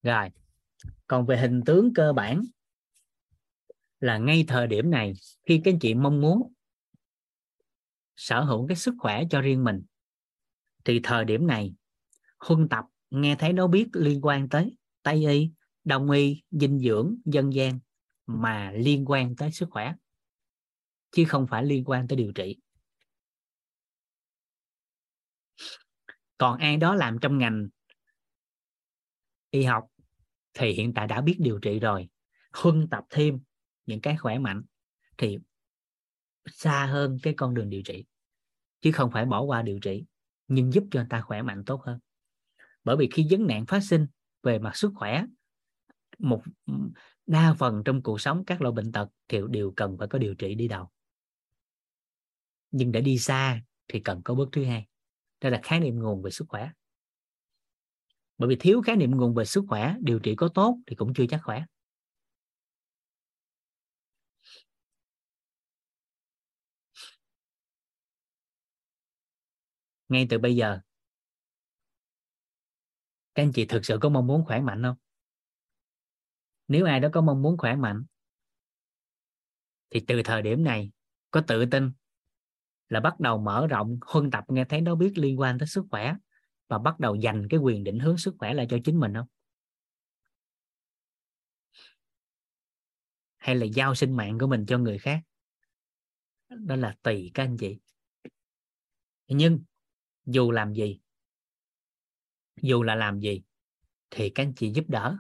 Rồi, còn về hình tướng cơ bản là ngay thời điểm này, khi các anh chị mong muốn sở hữu cái sức khỏe cho riêng mình. Thì thời điểm này, huân tập nghe thấy nó biết liên quan tới tây y, đông y, dinh dưỡng, dân gian mà liên quan tới sức khỏe, chứ không phải liên quan tới điều trị. Còn ai đó làm trong ngành y học thì hiện tại đã biết điều trị rồi. Huân tập thêm những cái khỏe mạnh thì xa hơn cái con đường điều trị chứ không phải bỏ qua điều trị, nhưng giúp cho người ta khỏe mạnh tốt hơn. Bởi vì khi vấn nạn phát sinh về mặt sức khỏe, một đa phần trong cuộc sống các loại bệnh tật thì đều cần phải có điều trị đi đầu. Nhưng để đi xa thì cần có bước thứ hai, đó là khái niệm nguồn về sức khỏe. Bởi vì thiếu khái niệm nguồn về sức khỏe, điều trị có tốt thì cũng chưa chắc khỏe. Ngay từ bây giờ. Các anh chị thực sự có mong muốn khỏe mạnh không? Nếu ai đó có mong muốn khỏe mạnh, thì từ thời điểm này, có tự tin là bắt đầu mở rộng huân tập, nghe thấy nó biết liên quan tới sức khỏe, và bắt đầu dành cái quyền định hướng sức khỏe lại cho chính mình không? Hay là giao sinh mạng của mình cho người khác? Đó là tùy các anh chị. Nhưng dù làm gì, dù là làm gì, thì các anh chị giúp đỡ.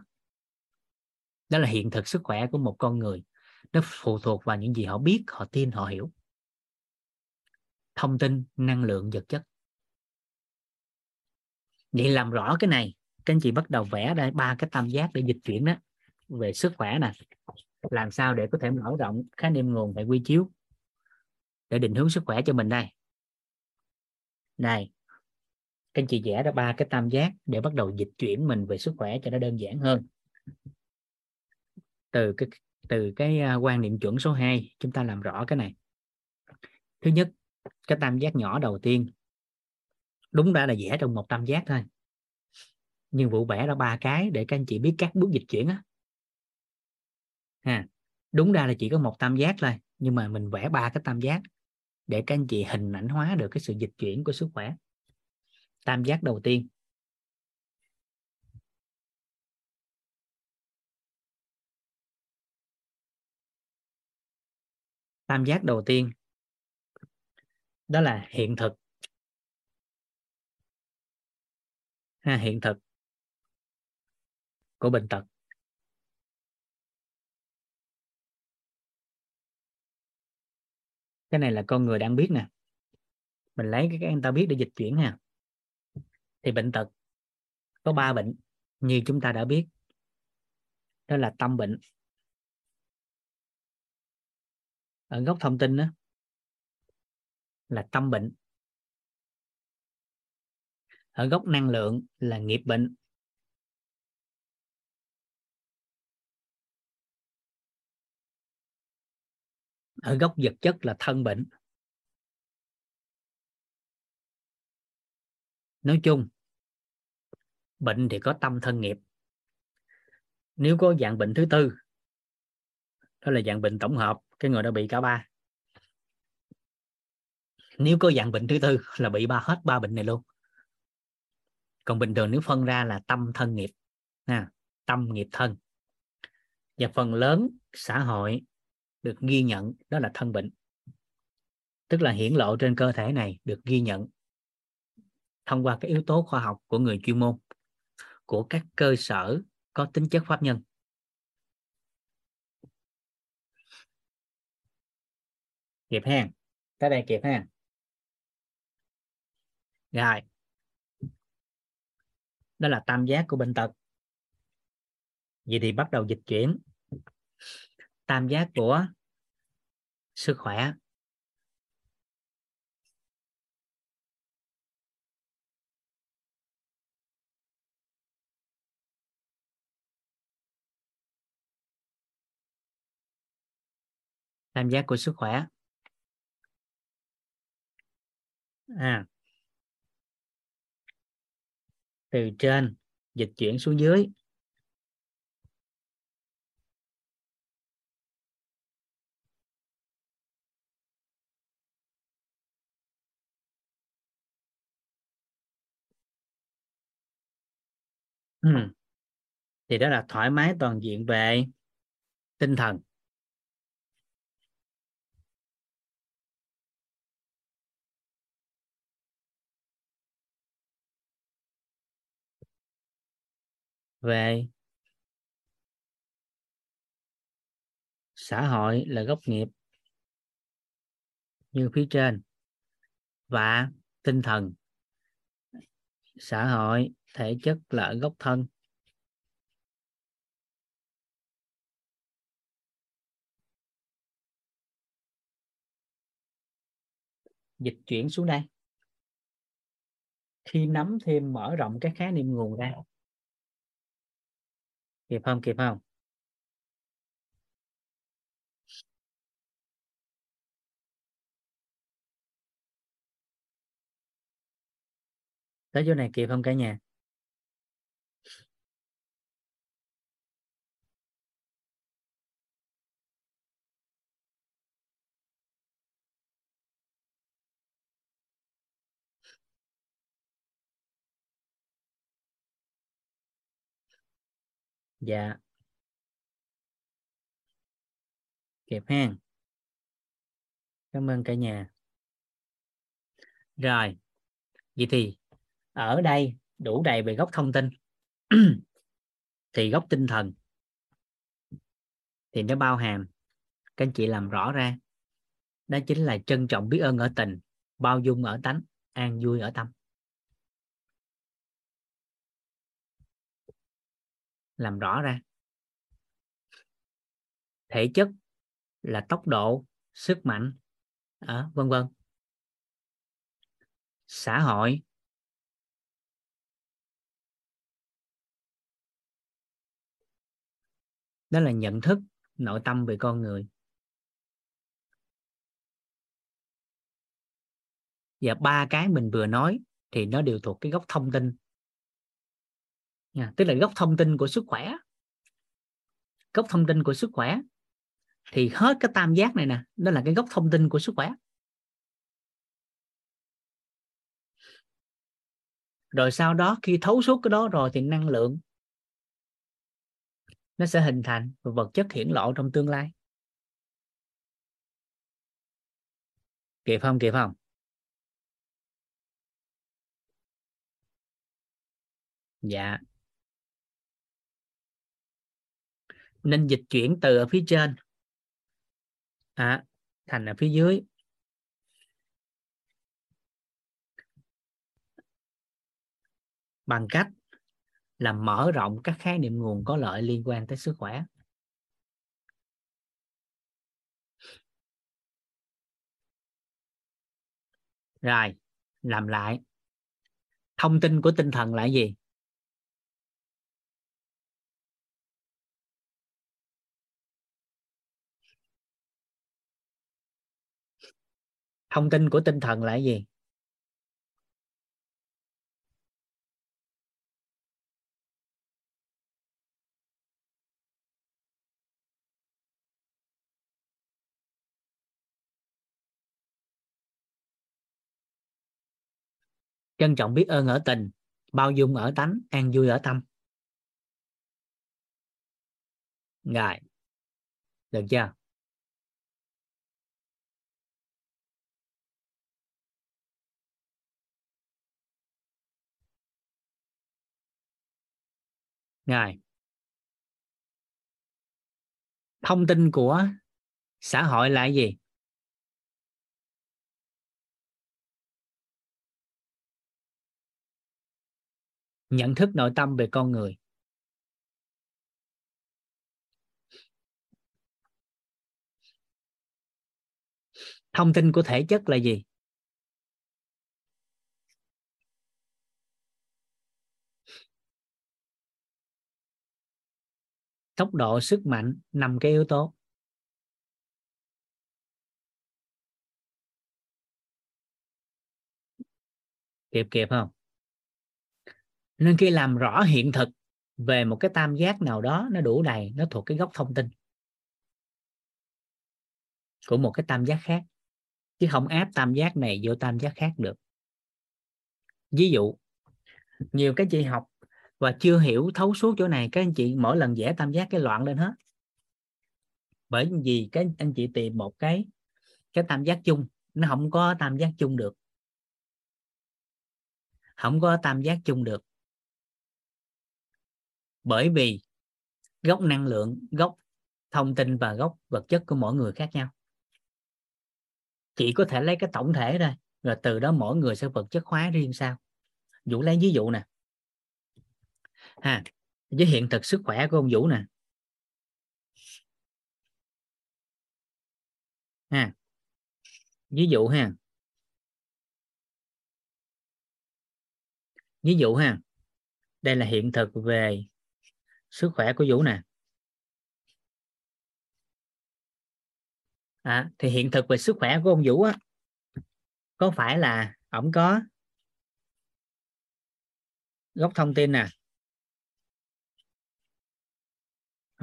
Đó là hiện thực sức khỏe của một con người. Nó phụ thuộc vào những gì họ biết, họ tin, họ hiểu. Thông tin, năng lượng, vật chất. Vậy làm rõ cái này, các anh chị bắt đầu vẽ ra ba cái tam giác để dịch chuyển đó. Về sức khỏe nè. Làm sao để có thể mở rộng khái niệm nguồn tại quy chiếu để định hướng sức khỏe cho mình đây? Này, các anh chị vẽ ra ba cái tam giác để bắt đầu dịch chuyển mình về sức khỏe cho nó đơn giản hơn. Từ cái từ cái à, quan niệm chuẩn số 2 chúng ta làm rõ cái này. Thứ nhất, cái tam giác nhỏ đầu tiên, đúng ra là vẽ trong một tam giác thôi. Nhưng vụ vẽ ra ba cái để các anh chị biết các bước dịch chuyển á. Ha, đúng ra là chỉ có một tam giác thôi, nhưng mà mình vẽ ba cái tam giác để các anh chị hình ảnh hóa được cái sự dịch chuyển của sức khỏe. Tam giác đầu tiên. Tam giác đầu tiên đó là hiện thực. Ha, hiện thực của bệnh tật. Cái này là con người đang biết nè. Mình lấy cái anh ta biết để dịch chuyển ha. Thì bệnh tật, có ba bệnh như chúng ta đã biết. Đó là tâm bệnh. Ở góc thông tin đó là tâm bệnh. Ở góc năng lượng là nghiệp bệnh. Ở góc vật chất là thân bệnh. Nói chung bệnh thì có tâm thân nghiệp. Nếu có dạng bệnh thứ tư đó là dạng bệnh tổng hợp cái người đã bị cả ba. Nếu có dạng bệnh thứ tư là bị ba hết ba bệnh này luôn. Còn bình thường nếu phân ra là tâm thân nghiệp ha, tâm nghiệp thân. Và phần lớn xã hội được ghi nhận, đó là thân bệnh. Tức là hiển lộ trên cơ thể này được ghi nhận thông qua cái yếu tố khoa học của người chuyên môn, của các cơ sở có tính chất pháp nhân. Kịp ha tới đây kịp ha rồi. Đó là tam giác của bệnh tật. Vậy thì bắt đầu dịch chuyển tam giác của sức khỏe. Tam giác của sức khỏe. À. Từ trên dịch chuyển xuống dưới. Ừ. thì đó là thoải mái toàn diện về tinh thần về xã hội là gốc nghiệp như phía trên và tinh thần xã hội thể chất là ở gốc thân. Dịch chuyển xuống đây. Khi nắm thêm mở rộng các khái niệm nguồn ra. Kịp không kịp không? Tới chỗ này kịp không cả nhà? Dạ. Kịp ha cảm ơn cả nhà. Rồi. Vậy thì ở đây đủ đầy về góc thông tin. Thì góc tinh thần. Thì nó bao hàm, các anh chị làm rõ ra, đó chính là trân trọng biết ơn ở tình, bao dung ở tánh, an vui ở tâm. Làm rõ ra. Thể chất là tốc độ, sức mạnh ở vân vân. Xã hội đó là nhận thức, nội tâm về con người. Và ba cái mình vừa nói thì nó đều thuộc cái góc thông tin nha, tức là gốc thông tin của sức khỏe. Gốc thông tin của sức khỏe. Thì hết cái tam giác này nè, đó là cái gốc thông tin của sức khỏe. Rồi sau đó khi thấu suốt cái đó rồi thì năng lượng nó sẽ hình thành và vật chất hiển lộ trong tương lai. Kịp không? Kịp không? Dạ. Nên dịch chuyển từ ở phía trên. À, thành ở phía dưới. Bằng cách là mở rộng các khái niệm nguồn có lợi liên quan tới sức khỏe. Rồi làm lại. Thông tin của tinh thần là gì? Thông tin của tinh thần là gì? Trân trọng biết ơn ở tình, bao dung ở tánh, an vui ở tâm. Rồi được chưa? Rồi thông tin của xã hội là gì? Nhận thức nội tâm về con người. Thông tin của thể chất là gì? Tốc độ, sức mạnh năm cái yếu tố. Kịp kịp không? Nên khi làm rõ hiện thực về một cái tam giác nào đó, nó đủ đầy, nó thuộc cái góc thông tin của một cái tam giác khác. Chứ không áp tam giác này vô tam giác khác được. Ví dụ, nhiều cái chị học và chưa hiểu thấu suốt chỗ này, các anh chị mỗi lần vẽ tam giác cái loạn lên hết. Bởi vì cái anh chị tìm một cái cái tam giác chung, nó không có tam giác chung được. Không có tam giác chung được. Bởi vì gốc năng lượng, gốc thông tin và gốc vật chất của mỗi người khác nhau. Chỉ có thể lấy cái tổng thể thôi, rồi từ đó mỗi người sẽ vật chất hóa riêng sao. Vũ lấy ví dụ nè ha với hiện thực sức khỏe của ông Vũ nè. Ha ví dụ ha. Ví dụ ha đây là hiện thực về sức khỏe của Vũ nè. À, thì hiện thực về sức khỏe của ông Vũ á có phải là ổng có gốc thông tin nè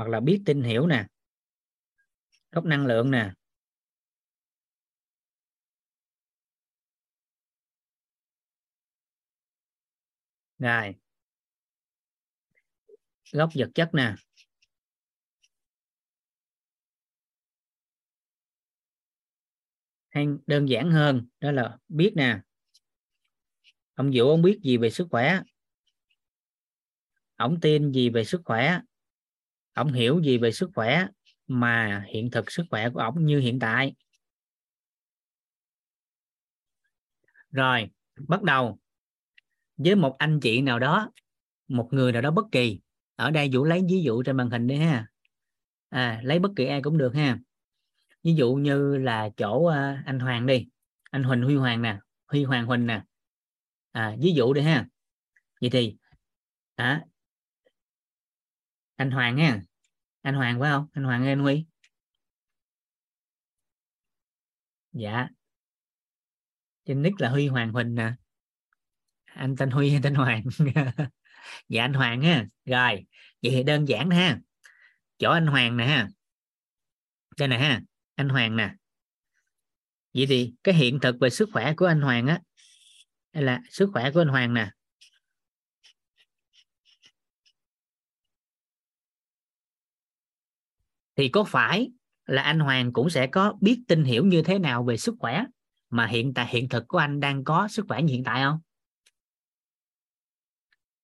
hoặc là biết tin hiểu nè gốc năng lượng nè. Rồi. Gốc vật chất nè. Hay đơn giản hơn, đó là biết nè. Ông Vũ, ông biết gì về sức khỏe? Ông tin gì về sức khỏe? Ông hiểu gì về sức khỏe mà hiện thực sức khỏe của ông như hiện tại. Rồi bắt đầu. Với một anh chị nào đó một người nào đó bất kỳ ở đây vũ lấy ví dụ trên màn hình đi ha. À, lấy bất kỳ ai cũng được ha. Ví dụ như là chỗ à, anh Hoàng đi. Anh Huỳnh Huy Hoàng nè Huy Hoàng Huỳnh nè. À, ví dụ đi ha. Vậy thì à, anh Hoàng ha anh Hoàng phải không? Anh Hoàng anh Huy. Dạ. Trên nick là Huy Hoàng Huỳnh nè. Anh tên Huy hay tên Hoàng. Dạ anh Hoàng ha rồi, vậy thì đơn giản ha. Chỗ anh Hoàng nè ha. Đây nè ha, anh Hoàng nè. Vậy thì cái hiện thực về sức khỏe của anh Hoàng á là sức khỏe của anh Hoàng nè? Thì có phải là anh Hoàng cũng sẽ có biết tin hiểu như thế nào về sức khỏe mà hiện tại, hiện thực của anh đang có sức khỏe như hiện tại không?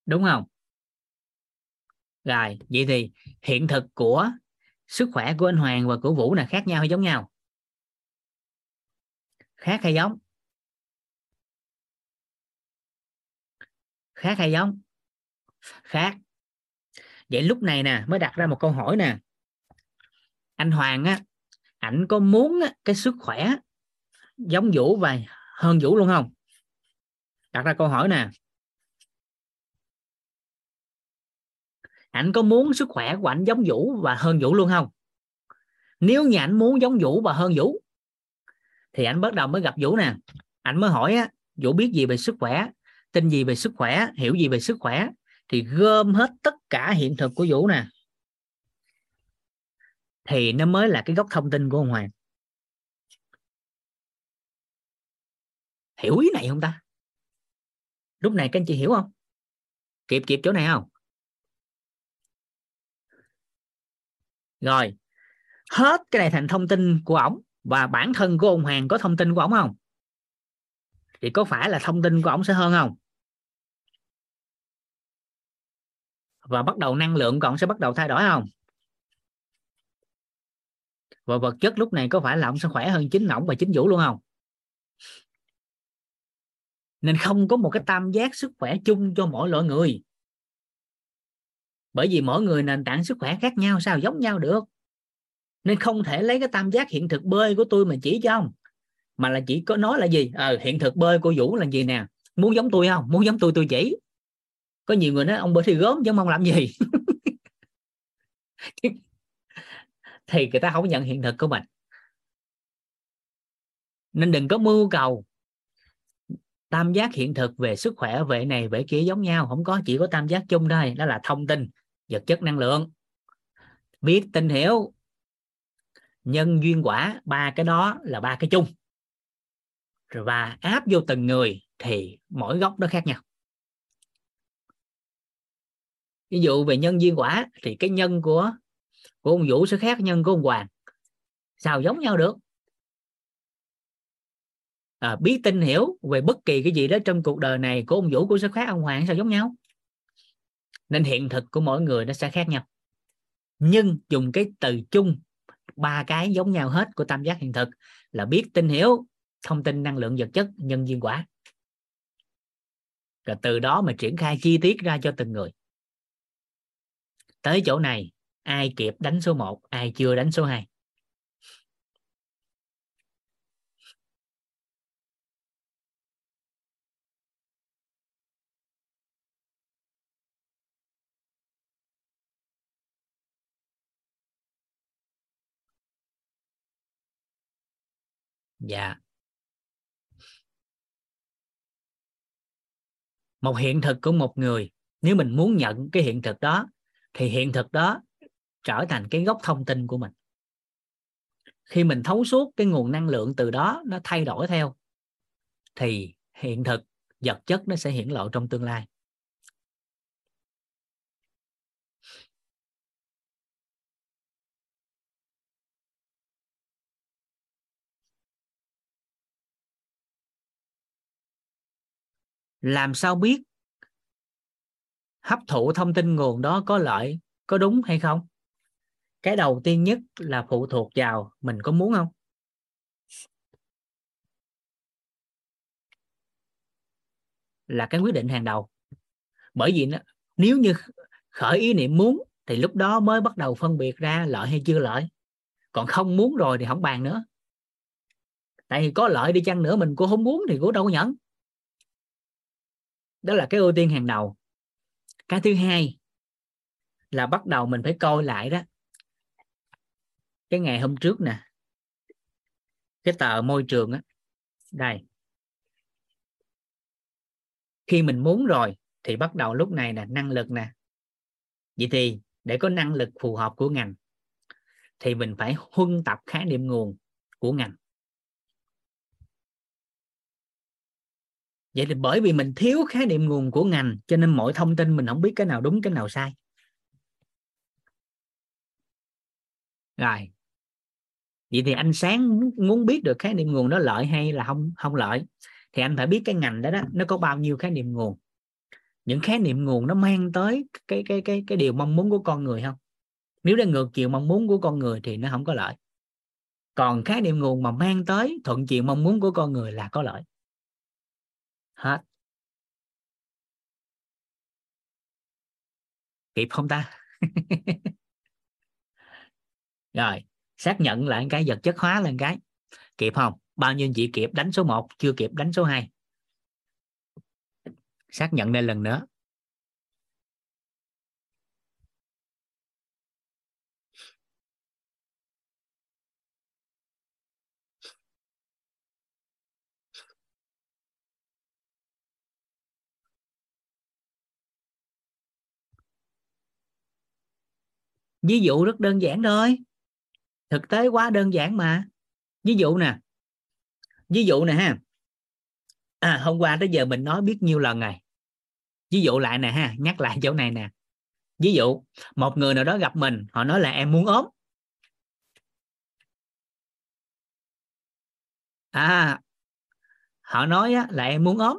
Đúng không? Rồi, vậy thì hiện thực của sức khỏe của anh Hoàng và của Vũ là khác nhau hay giống nhau? Khác hay giống? Khác hay giống? Khác. Vậy lúc này nè, mới đặt ra một câu hỏi nè anh Hoàng á ảnh có muốn á, cái sức khỏe giống Vũ và hơn Vũ luôn không? Đặt ra câu hỏi nè. Ảnh có muốn sức khỏe của ảnh giống Vũ và hơn Vũ luôn không? Nếu như ảnh muốn giống Vũ và hơn Vũ thì ảnh bắt đầu mới gặp Vũ nè. Ảnh mới hỏi á Vũ biết gì về sức khỏe? Tin gì về sức khỏe? Hiểu gì về sức khỏe? Thì gom hết tất cả hiện thực của Vũ nè thì nó mới là cái gốc thông tin của ông Hoàng. Hiểu ý này không ta? Lúc này các anh chị hiểu không? Kịp kịp chỗ này không? Rồi, hết cái này thành thông tin của ổng và bản thân của ông Hoàng có thông tin của ổng không? Thì có phải là thông tin của ổng sẽ hơn không? Và bắt đầu năng lượng còn sẽ bắt đầu thay đổi không? Và vật chất lúc này có phải là ông sẽ khỏe hơn chính ổng và chính vũ luôn không? Nên không có một cái tam giác sức khỏe chung cho mỗi loại người. Bởi vì mỗi người nền tảng sức khỏe khác nhau, sao giống nhau được? Nên không thể lấy cái tam giác hiện thực bơi của tôi mà chỉ cho ông, mà là chỉ có nói là gì? Ờ hiện thực bơi của vũ là gì nè? Muốn giống tôi không? Muốn giống tôi tôi chỉ. Có nhiều người nói, ông bơi thì gớm chứ mong làm gì? thì người ta không nhận hiện thực của mình. Nên đừng có mưu cầu tam giác hiện thực về sức khỏe về này về kia giống nhau. Không có, chỉ có tam giác chung thôi. Đó là thông tin, vật chất năng lượng. Biết, tin, hiểu. Nhân, duyên, quả, ba cái đó là ba cái chung. Và áp vô từng người thì mỗi góc nó khác nhau. Ví dụ về nhân, duyên, quả thì cái nhân của của ông vũ sẽ khác nhân của ông hoàng. Sao giống nhau được? À, biết tin hiểu về bất kỳ cái gì đó trong cuộc đời này của ông vũ cũng sẽ khác ông hoàng sao giống nhau? Nên hiện thực của mỗi người nó sẽ khác nhau. Nhưng dùng cái từ chung ba cái giống nhau hết của tam giác hiện thực là biết tin hiểu thông tin năng lượng vật chất nhân duyên quả. Rồi từ đó mà triển khai chi tiết ra cho từng người. Tới chỗ này ai kịp đánh số 1 ai chưa đánh số 2 dạ. Một hiện thực của một người, nếu mình muốn nhận cái hiện thực đó, thì hiện thực đó trở thành cái gốc thông tin của mình. Khi mình thấu suốt cái nguồn năng lượng từ đó nó thay đổi theo, thì hiện thực, vật chất nó sẽ hiển lộ trong tương lai. Làm sao biết hấp thụ thông tin nguồn đó có lợi, có đúng hay không? Cái đầu tiên nhất là phụ thuộc vào mình có muốn không? Là cái quyết định hàng đầu. Bởi vì nó, nếu như khởi ý niệm muốn thì lúc đó mới bắt đầu phân biệt ra lợi hay chưa lợi. Còn không muốn rồi thì không bàn nữa. Tại vì có lợi đi chăng nữa mình cũng không muốn thì cũng đâu có nhận đó là cái ưu tiên hàng đầu. Cái thứ hai là bắt đầu mình phải coi lại đó cái ngày hôm trước nè, cái tờ môi trường á, đây. Khi mình muốn rồi thì bắt đầu lúc này là năng lực nè. Vậy thì để có năng lực phù hợp của ngành thì mình phải huân tập khái niệm nguồn của ngành. Vậy thì bởi vì mình thiếu khái niệm nguồn của ngành cho nên mọi thông tin mình không biết cái nào đúng, cái nào sai. Rồi vậy thì anh sáng muốn biết được khái niệm nguồn nó lợi hay là không không lợi, thì anh phải biết cái ngành đó đó, nó có bao nhiêu khái niệm nguồn. Những khái niệm nguồn nó mang tới cái cái cái cái điều mong muốn của con người không? Nếu nó ngược chiều mong muốn của con người thì nó không có lợi. Còn khái niệm nguồn mà mang tới thuận chiều mong muốn của con người là có lợi. Hết. Kịp không ta? Rồi xác nhận lại cái vật chất hóa lên cái. Kịp không? Bao nhiêu chị kịp? Đánh số 1 chưa kịp, đánh số 2 xác nhận lên lần nữa. Ví dụ rất đơn giản thôi thực tế quá đơn giản mà. Ví dụ nè ví dụ nè ha. À, hôm qua tới giờ mình nói biết nhiêu lần rồi. Ví dụ lại nè ha nhắc lại chỗ này nè. Ví dụ một người nào đó gặp mình họ nói là em muốn ốm. À họ nói á, là em muốn ốm.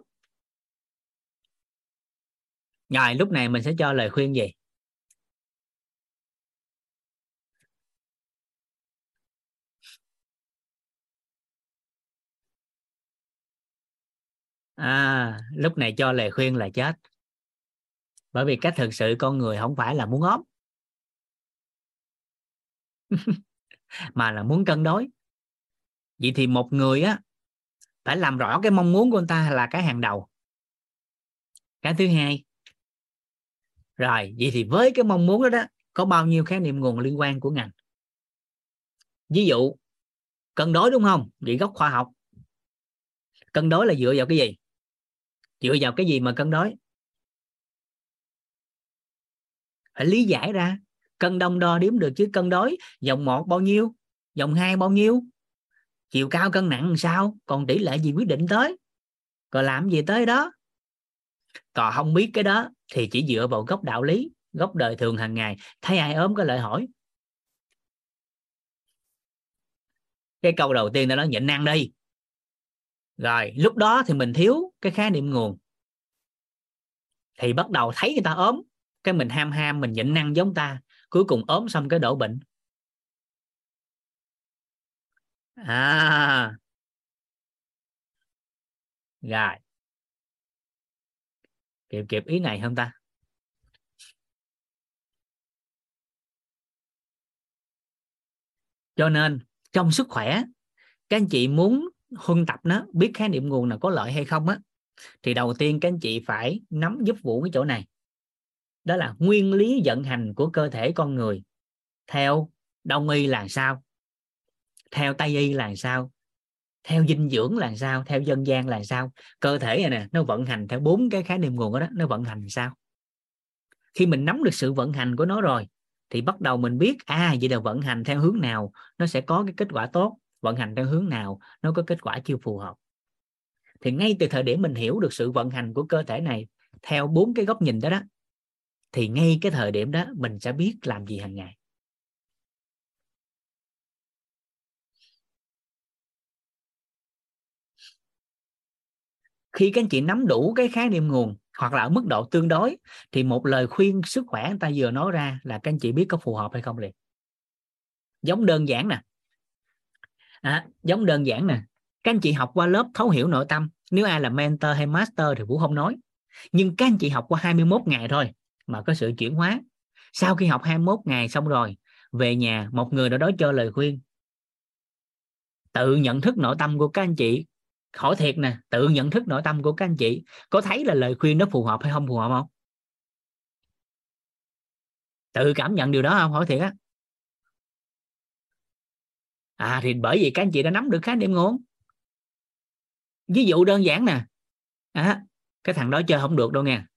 Rồi lúc này mình sẽ cho lời khuyên gì? À, lúc này cho lời khuyên là chết. Bởi vì cách thực sự con người không phải là muốn ốm. Mà là muốn cân đối. Vậy thì một người á phải làm rõ cái mong muốn của người ta là cái hàng đầu. Cái thứ hai. Rồi vậy thì với cái mong muốn đó đó có bao nhiêu khái niệm nguồn liên quan của ngành? Ví dụ cân đối đúng không? Vậy gốc khoa học. Cân đối là dựa vào cái gì? Dựa vào cái gì mà cân đối? Phải lý giải ra. Cân đông đo đếm được chứ cân đối dòng một bao nhiêu, dòng hai bao nhiêu? Chiều cao cân nặng làm sao? Còn tỷ lệ gì quyết định tới? Còn làm gì tới đó? Còn không biết cái đó thì chỉ dựa vào gốc đạo lý gốc đời thường hàng ngày. Thấy ai ốm có lợi hỏi. Cái câu đầu tiên ta nói nhịn ăn đi rồi, lúc đó thì mình thiếu cái khái niệm nguồn. Thì bắt đầu thấy người ta ốm, cái mình ham ham, mình nhịn năng giống ta, cuối cùng ốm xong cái đổ bệnh. À. Rồi. Kịp kịp ý này không ta? Cho nên, trong sức khỏe, các anh chị muốn huân tập nó biết khái niệm nguồn là có lợi hay không á thì đầu tiên các anh chị phải nắm giúp vũ cái chỗ này. Đó là nguyên lý vận hành của cơ thể con người. Theo đông y là sao? Theo tây y là sao? Theo dinh dưỡng là sao? Theo dân gian là sao? Cơ thể này nè nó vận hành theo bốn cái khái niệm nguồn đó, đó nó vận hành sao? Khi mình nắm được sự vận hành của nó rồi thì bắt đầu mình biết à vậy là vận hành theo hướng nào nó sẽ có cái kết quả tốt vận hành theo hướng nào, nó có kết quả chưa phù hợp. Thì ngay từ thời điểm mình hiểu được sự vận hành của cơ thể này, theo bốn cái góc nhìn đó đó, thì ngay cái thời điểm đó mình sẽ biết làm gì hàng ngày. Khi các anh chị nắm đủ cái khái niệm nguồn hoặc là ở mức độ tương đối, thì một lời khuyên sức khỏe người ta vừa nói ra là các anh chị biết có phù hợp hay không liền. Giống đơn giản nè à, giống đơn giản nè. Các anh chị học qua lớp thấu hiểu nội tâm. Nếu ai là mentor hay master thì vũ không nói. Nhưng các anh chị học qua 21 ngày thôi mà có sự chuyển hóa. Sau khi học 21 ngày xong rồi về nhà một người nào đó cho lời khuyên. Tự nhận thức nội tâm của các anh chị. Hỏi thiệt nè tự nhận thức nội tâm của các anh chị có thấy là lời khuyên nó phù hợp hay không phù hợp không? Tự cảm nhận điều đó không? Hỏi thiệt á à thì bởi vì các anh chị đã nắm được khái niệm nguồn ví dụ đơn giản nè. À, cái thằng đó chơi không được đâu nha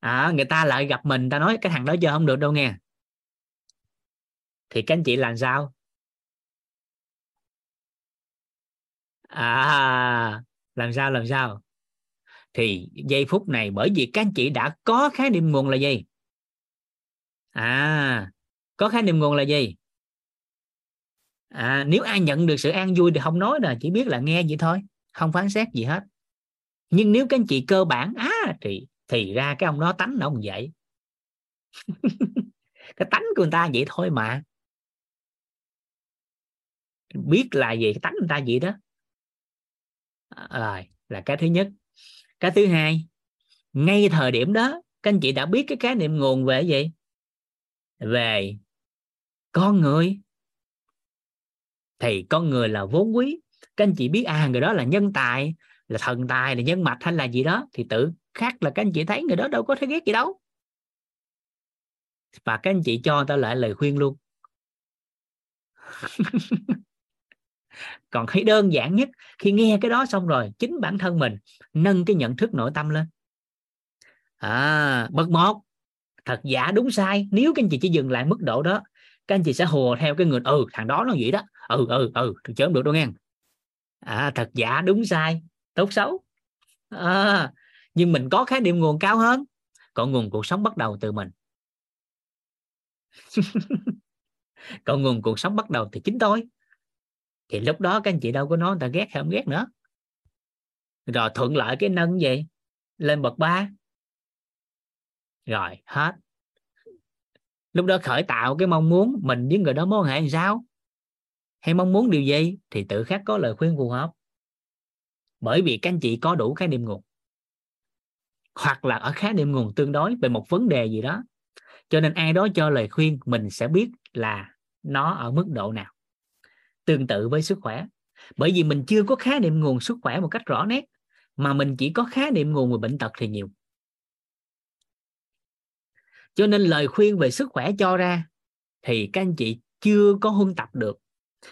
à, người ta lại gặp mình ta nói cái thằng đó chơi không được đâu nghe. Thì các anh chị làm sao? À làm sao làm sao? Thì giây phút này bởi vì các anh chị đã có khái niệm nguồn là gì? À có khái niệm nguồn là gì? À, nếu ai nhận được sự an vui thì không nói là chỉ biết là nghe vậy thôi không phán xét gì hết. Nhưng nếu các anh chị cơ bản á à, thì thì ra cái ông đó tánh nó ông vậy. Cái tánh của người ta vậy thôi mà. Biết là gì cái tánh người ta vậy đó. À, rồi là cái thứ nhất. Cái thứ hai ngay thời điểm đó các anh chị đã biết cái khái niệm nguồn về gì? Về, con người. Thì con người là vốn quý. Các anh chị biết à người đó là nhân tài, là thần tài, là nhân mạch hay là gì đó, thì tự khác là các anh chị thấy người đó đâu có thấy ghét gì đâu. Và các anh chị cho tao lại lời khuyên luôn. Còn thấy đơn giản nhất, khi nghe cái đó xong rồi, chính bản thân mình nâng cái nhận thức nội tâm lên. À bậc một thật giả đúng sai nếu các anh chị chỉ dừng lại mức độ đó các anh chị sẽ hùa theo cái người ừ thằng đó nó vậy đó. Ừ ừ ừ thì chớ được đâu nghe. À thật giả đúng sai tốt xấu. À, nhưng mình có khái niệm nguồn cao hơn còn nguồn cuộc sống bắt đầu từ mình. Còn nguồn cuộc sống bắt đầu từ chính tôi. Thì lúc đó các anh chị đâu có nói người ta ghét hay không ghét nữa. Rồi thuận lợi cái nâng gì? Lên bậc ba rồi, hết. Lúc đó khởi tạo cái mong muốn mình với người đó mối hệ làm sao? Hay mong muốn điều gì? Thì tự khắc có lời khuyên phù hợp. Bởi vì các anh chị có đủ khái niệm nguồn. Hoặc là ở khái niệm nguồn tương đối về một vấn đề gì đó. Cho nên ai đó cho lời khuyên mình sẽ biết là nó ở mức độ nào. Tương tự với sức khỏe. Bởi vì mình chưa có khái niệm nguồn sức khỏe một cách rõ nét, mà mình chỉ có khái niệm nguồn về bệnh tật thì nhiều cho nên lời khuyên về sức khỏe cho ra thì các anh chị chưa có huân tập được.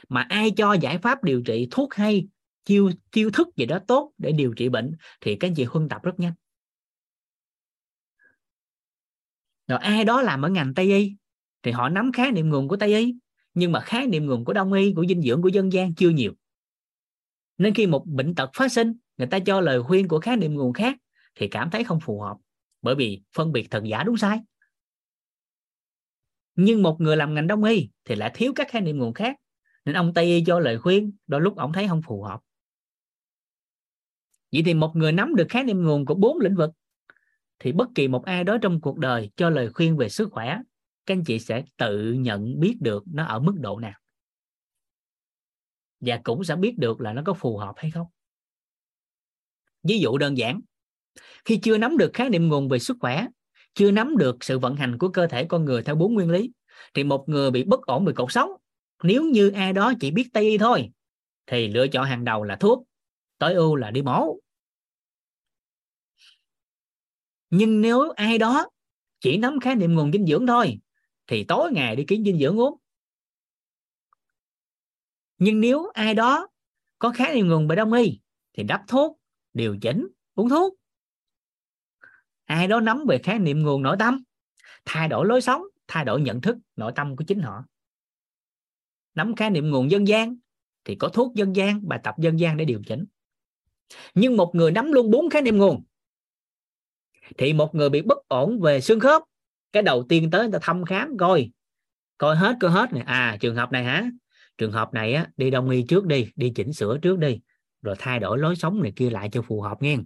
Mà ai cho giải pháp điều trị thuốc hay, chiêu chiêu thức gì đó tốt để điều trị bệnh thì các anh chị huân tập rất nhanh. Rồi ai đó làm ở ngành tây y thì họ nắm khái niệm nguồn của tây y, nhưng mà khái niệm nguồn của đông y, của dinh dưỡng, của dân gian chưa nhiều. Nên khi một bệnh tật phát sinh, người ta cho lời khuyên của khái niệm nguồn khác thì cảm thấy không phù hợp bởi vì phân biệt thật giả đúng sai nhưng một người làm ngành đông y thì lại thiếu các khái niệm nguồn khác. Nên ông tây y cho lời khuyên, đôi lúc ông thấy không phù hợp. Vậy thì một người nắm được khái niệm nguồn của bốn lĩnh vực, thì bất kỳ một ai đó trong cuộc đời cho lời khuyên về sức khỏe, các anh chị sẽ tự nhận biết được nó ở mức độ nào. Và cũng sẽ biết được là nó có phù hợp hay không. Ví dụ đơn giản, khi chưa nắm được khái niệm nguồn về sức khỏe chưa nắm được sự vận hành của cơ thể con người theo bốn nguyên lý, thì một người bị bất ổn về cột sống, nếu như ai đó chỉ biết tây y thôi, thì lựa chọn hàng đầu là thuốc, tối ưu là đi mổ. Nhưng nếu ai đó chỉ nắm khái niệm nguồn dinh dưỡng thôi, thì tối ngày đi kiếm dinh dưỡng uống. Nhưng nếu ai đó có khái niệm nguồn về đông y thì đắp thuốc, điều chỉnh, uống thuốc ai đó nắm về khái niệm nguồn nội tâm, thay đổi lối sống, thay đổi nhận thức nội tâm của chính họ. Nắm khái niệm nguồn dân gian thì có thuốc dân gian, bài tập dân gian để điều chỉnh. Nhưng một người nắm luôn bốn khái niệm nguồn thì một người bị bất ổn về xương khớp, cái đầu tiên tới người ta thăm khám coi coi hết coi hết này. À trường hợp này hả? Trường hợp này á, đi đông y trước đi đi chỉnh sửa trước đi, rồi thay đổi lối sống này kia lại cho phù hợp nghe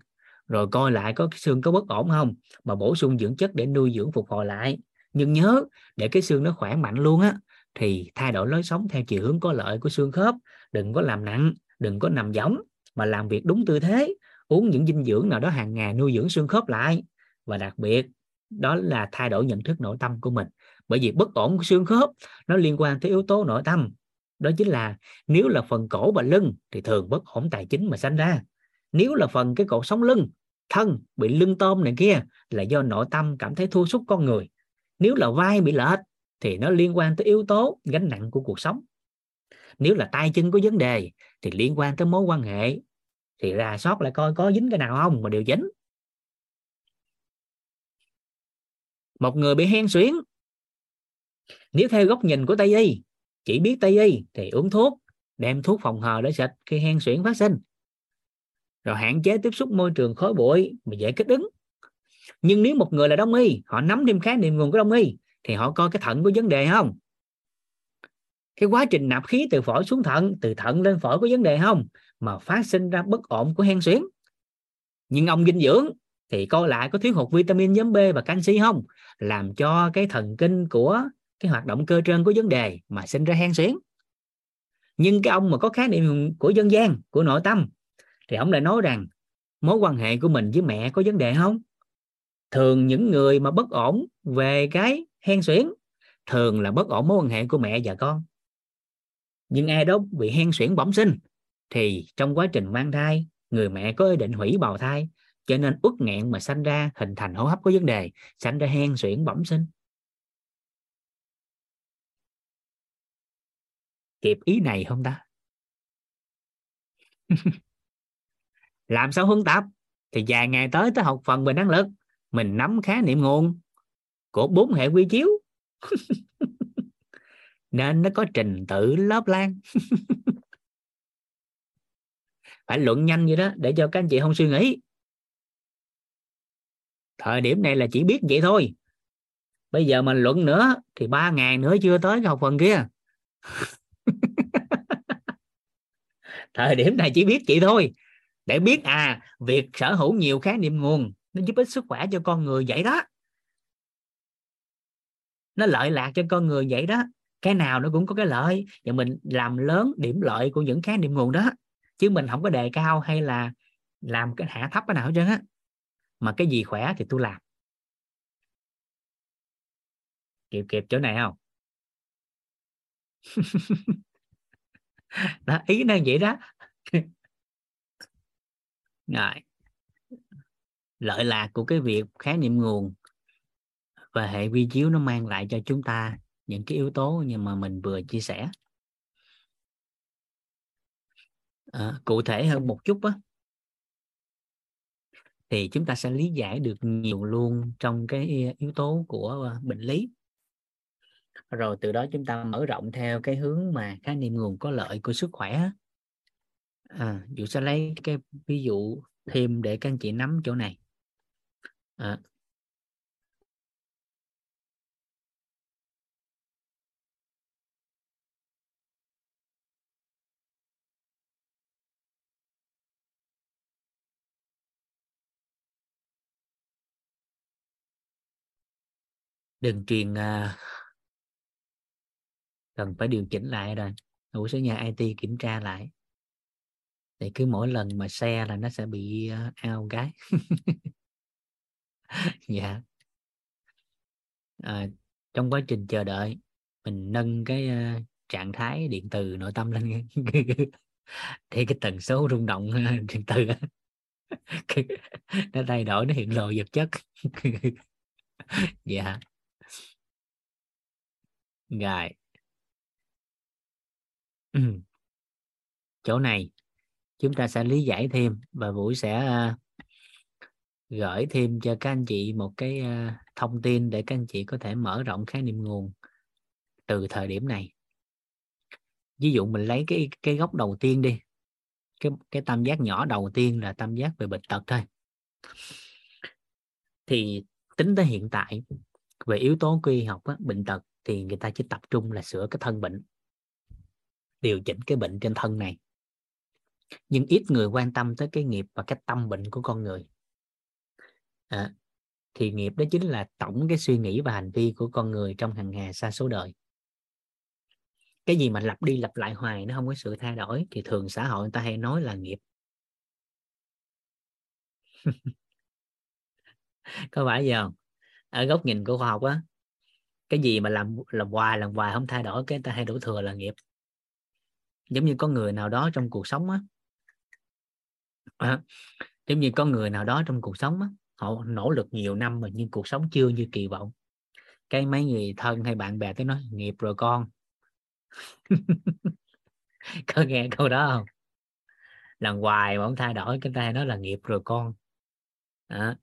rồi coi lại có cái xương có bất ổn không, mà bổ sung dưỡng chất để nuôi dưỡng phục hồi lại. Nhưng nhớ, để cái xương nó khỏe mạnh luôn á, thì thay đổi lối sống theo chiều hướng có lợi của xương khớp. Đừng có làm nặng, đừng có nằm giống mà làm việc đúng tư thế. Uống những dinh dưỡng nào đó hàng ngày nuôi dưỡng xương khớp lại. Và đặc biệt, đó là thay đổi nhận thức nội tâm của mình. Bởi vì bất ổn của xương khớp, nó liên quan tới yếu tố nội tâm. Đó chính là, nếu là phần cổ và lưng thì thường bất ổn tài chính mà sanh ra nếu là phần cái cột sống lưng, thân bị lưng tôm này kia là do nội tâm cảm thấy thua sút con người. Nếu là vai bị lệch thì nó liên quan tới yếu tố gánh nặng của cuộc sống. Nếu là tay chân có vấn đề thì liên quan tới mối quan hệ. Thì ra soát lại coi có dính cái nào không mà điều chỉnh một người bị hen suyễn, nếu theo góc nhìn của tây y, chỉ biết tây y thì uống thuốc, đem thuốc phòng hờ để sạch khi hen suyễn phát sinh rồi hạn chế tiếp xúc môi trường khói bụi mà dễ kích ứng. Nhưng nếu một người là đông y, họ nắm thêm khái niệm nguồn của đông y, thì họ coi cái thận có vấn đề không? Cái quá trình nạp khí từ phổi xuống thận, từ thận lên phổi có vấn đề không? Mà phát sinh ra bất ổn của hen suyễn. Nhưng ông dinh dưỡng thì coi lại có thiếu hụt vitamin nhóm B và canxi không? Làm cho cái thần kinh của cái hoạt động cơ trơn có vấn đề mà sinh ra hen suyễn. Nhưng cái ông mà có khái niệm của dân gian, của nội tâm thì ông lại nói rằng, mối quan hệ của mình với mẹ có vấn đề không? Thường những người mà bất ổn về cái hen suyễn thường là bất ổn mối quan hệ của mẹ và con. Nhưng ai đó bị hen suyễn bẩm sinh thì trong quá trình mang thai, người mẹ có ý định hủy bào thai, cho nên uất nghẹn mà sanh ra hình thành hô hấp có vấn đề, sanh ra hen suyễn bẩm sinh. Kịp ý này không ta? làm sao huân tập? Thì vài ngày tới tới học phần về năng lực. Mình nắm khái niệm nguồn. Của bốn hệ quy chiếu. Nên nó có trình tự lớp lan phải luận nhanh vậy đó để cho các anh chị không suy nghĩ. Thời điểm này là chỉ biết vậy thôi. Bây giờ mà luận nữa thì ba ngày nữa chưa tới cái học phần kia. Thời điểm này chỉ biết chị thôi để biết à việc sở hữu nhiều khái niệm nguồn nó giúp ích sức khỏe cho con người vậy đó. Nó lợi lạc cho con người vậy đó. Cái nào nó cũng có cái lợi và mình làm lớn điểm lợi của những khái niệm nguồn đó. Chứ mình không có đề cao hay là làm cái hạ thấp cái nào hết trơn á. Mà cái gì khỏe thì tôi làm. Kịp kịp chỗ này không? Đó, ý nó vậy đó rồi. Lợi lạc của cái việc khái niệm nguồn và hệ vi chiếu nó mang lại cho chúng ta những cái yếu tố như mà mình vừa chia sẻ. À, cụ thể hơn một chút á thì chúng ta sẽ lý giải được nhiều luôn trong cái yếu tố của ờ, bệnh lý. Rồi từ đó chúng ta mở rộng theo cái hướng mà khái niệm nguồn có lợi của sức khỏe à, dụ sẽ lấy cái ví dụ thêm để các anh chị nắm chỗ này? À, đừng truyền uh, cần phải điều chỉnh lại rồi. Ủa số nhà IT kiểm tra lại thì cứ mỗi lần mà xe là nó sẽ bị uh, ao gái. Dạ. À, trong quá trình chờ đợi mình nâng cái uh, trạng thái điện từ nội tâm lên. Thì cái tần số rung động điện từ nó thay đổi nó hiện lộ vật chất. Dạ. Rồi. Chỗ này chúng ta sẽ lý giải thêm và buổi sẽ à, gửi thêm cho các anh chị một cái à, thông tin để các anh chị có thể mở rộng khái niệm nguồn từ thời điểm này. Ví dụ mình lấy cái cái góc đầu tiên đi cái cái tam giác nhỏ đầu tiên là tam giác về bệnh tật thôi. Thì tính tới hiện tại về yếu tố quy học á, bệnh tật thì người ta chỉ tập trung là sửa cái thân bệnh điều chỉnh cái bệnh trên thân này nhưng ít người quan tâm tới cái nghiệp và cái tâm bệnh của con người. À, thì nghiệp đó chính là tổng cái suy nghĩ và hành vi của con người trong hàng hà xa số đời. Cái gì mà lặp đi lặp lại hoài nó không có sự thay đổi thì thường xã hội người ta hay nói là nghiệp. Có phải gì không? Ở góc nhìn của khoa học á cái gì mà làm làm hoài làm hoài không thay đổi cái ta hay đổ thừa là nghiệp. Giống như có người nào đó trong cuộc sống á à, giống như có người nào đó trong cuộc sống á họ nỗ lực nhiều năm mà nhưng cuộc sống chưa như kỳ vọng. Cái mấy người thân hay bạn bè tới nói nghiệp rồi con. Có nghe câu đó không? Làm hoài mà không thay đổi cái ta nói là nghiệp rồi con. À,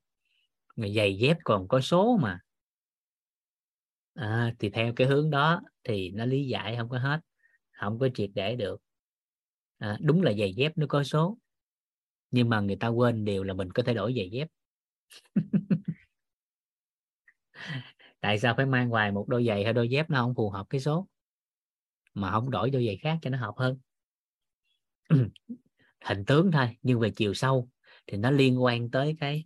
người giày dép còn có số mà. À, thì theo cái hướng đó thì nó lý giải không có hết không có triệt để được. À, đúng là giày dép nó có số nhưng mà người ta quên điều là mình có thể đổi giày dép. Tại sao phải mang hoài một đôi giày hay đôi dép nó không phù hợp cái số? Mà không đổi đôi giày khác cho nó hợp hơn. Hình tướng thôi nhưng về chiều sâu thì nó liên quan tới cái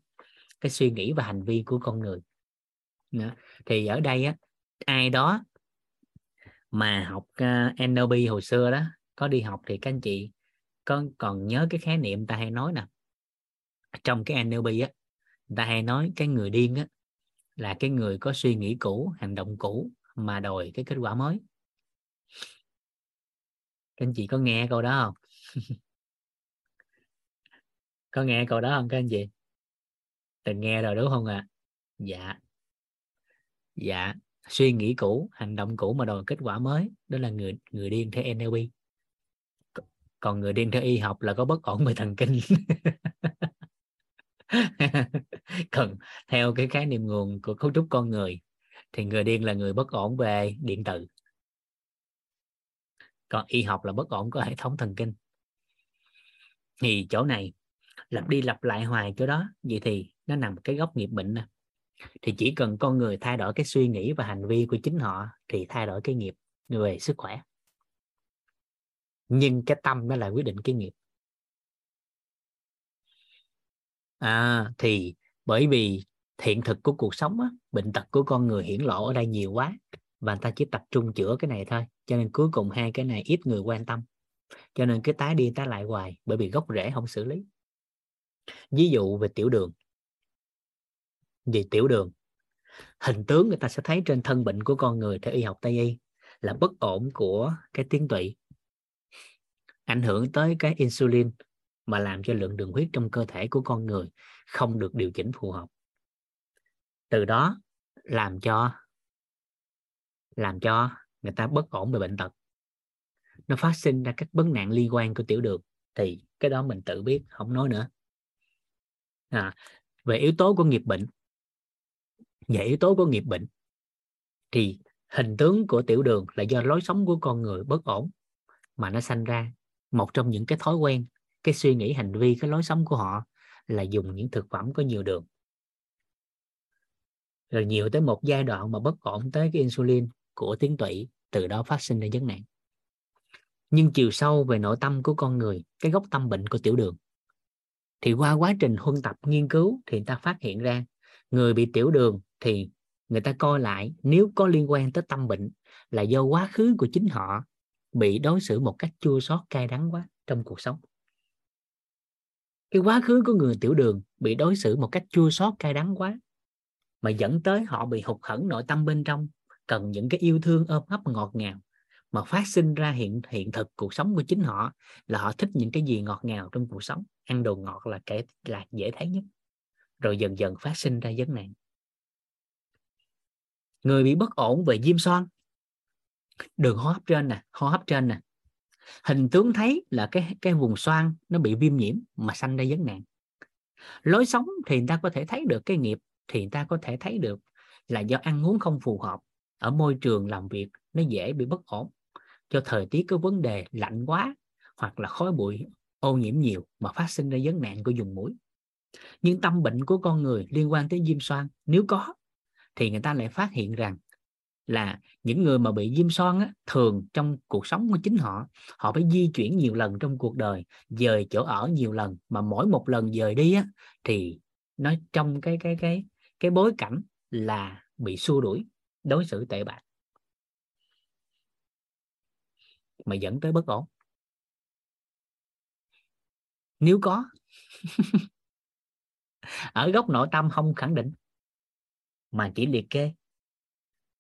cái suy nghĩ và hành vi của con người. Thì ở đây á ai đó mà học à, uh, NLP hồi xưa đó có đi học thì các anh chị có, còn nhớ cái khái niệm ta hay nói nè, trong cái NLP á ta hay nói cái người điên á là cái người có suy nghĩ cũ, hành động cũ mà đòi cái kết quả mới. Các anh chị có nghe câu đó không? Có nghe câu đó không các anh chị? Từng nghe rồi đúng không ạ? À? dạ. Dạ. Suy nghĩ cũ, hành động cũ mà đòi kết quả mới, đó là người người điên theo NLP còn người điên theo y học là có bất ổn về thần kinh. Còn theo cái khái niệm nguồn của cấu trúc con người, thì người điên là người bất ổn về điện tử. Còn y học là bất ổn của hệ thống thần kinh. Thì chỗ này, lặp đi lặp lại hoài chỗ đó, vậy thì nó nằm cái góc nghiệp bệnh nè. Thì chỉ cần con người thay đổi cái suy nghĩ và hành vi của chính họ, thì thay đổi cái nghiệp về sức khỏe nhưng cái tâm nó là quyết định cái nghiệp. À, thì bởi vì thiện thực của cuộc sống á, bệnh tật của con người hiển lộ ở đây nhiều quá và người ta chỉ tập trung chữa cái này thôi. Cho nên cuối cùng hai cái này ít người quan tâm. Cho nên cái tái đi tái lại hoài bởi vì gốc rễ không xử lý. Ví dụ về tiểu đường. Về tiểu đường hình tướng người ta sẽ thấy trên thân bệnh của con người theo y học tây y là bất ổn của cái tuyến tụy ảnh hưởng tới cái insulin mà làm cho lượng đường huyết trong cơ thể của con người không được điều chỉnh phù hợp. Từ đó làm cho làm cho người ta bất ổn về bệnh tật. Nó phát sinh ra các vấn nạn liên quan của tiểu đường thì cái đó mình tự biết không nói nữa. À, về yếu tố của nghiệp bệnh về yếu tố của nghiệp bệnh thì hình tướng của tiểu đường là do lối sống của con người bất ổn mà nó sanh ra một trong những cái thói quen, cái suy nghĩ hành vi, cái lối sống của họ là dùng những thực phẩm có nhiều đường. Rồi nhiều tới một giai đoạn mà bất ổn tới cái insulin của tuyến tụy từ đó phát sinh ra vấn nạn nhưng chiều sâu về nội tâm của con người, cái gốc tâm bệnh của tiểu đường, thì qua quá trình huân tập, nghiên cứu thì người ta phát hiện ra, người bị tiểu đường thì người ta coi lại, nếu có liên quan tới tâm bệnh là do quá khứ của chính họ bị đối xử một cách chua xót, cay đắng quá trong cuộc sống. Cái quá khứ của người tiểu đường bị đối xử một cách chua xót, cay đắng quá mà dẫn tới họ bị hụt hẫng nội tâm bên trong, cần những cái yêu thương ôm ấp ngọt ngào mà phát sinh ra hiện hiện thực cuộc sống của chính họ là họ thích những cái gì ngọt ngào trong cuộc sống, ăn đồ ngọt là kể là dễ thấy nhất. Rồi dần dần phát sinh ra vấn nạn. Người bị bất ổn về diêm son đường hô hấp trên nè, hô hấp trên nè. Hình tướng thấy là cái cái vùng xoang nó bị viêm nhiễm mà sanh ra vấn nạn. Lối sống thì người ta có thể thấy được, cái nghiệp thì người ta có thể thấy được là do ăn uống không phù hợp. Ở môi trường làm việc nó dễ bị bất ổn cho thời tiết có vấn đề lạnh quá hoặc là khói bụi, ô nhiễm nhiều mà phát sinh ra vấn nạn của dùng mũi. Nhưng tâm bệnh của con người liên quan tới viêm xoang, nếu có thì người ta lại phát hiện rằng là những người mà bị viêm son á, thường trong cuộc sống của chính họ họ phải di chuyển nhiều lần trong cuộc đời dời chỗ ở nhiều lần mà mỗi một lần dời đi á, thì nó trong cái cái cái cái bối cảnh là bị xua đuổi đối xử tệ bạc. Mà dẫn tới bất ổn. Nếu có ở góc nội tâm không khẳng định mà chỉ liệt kê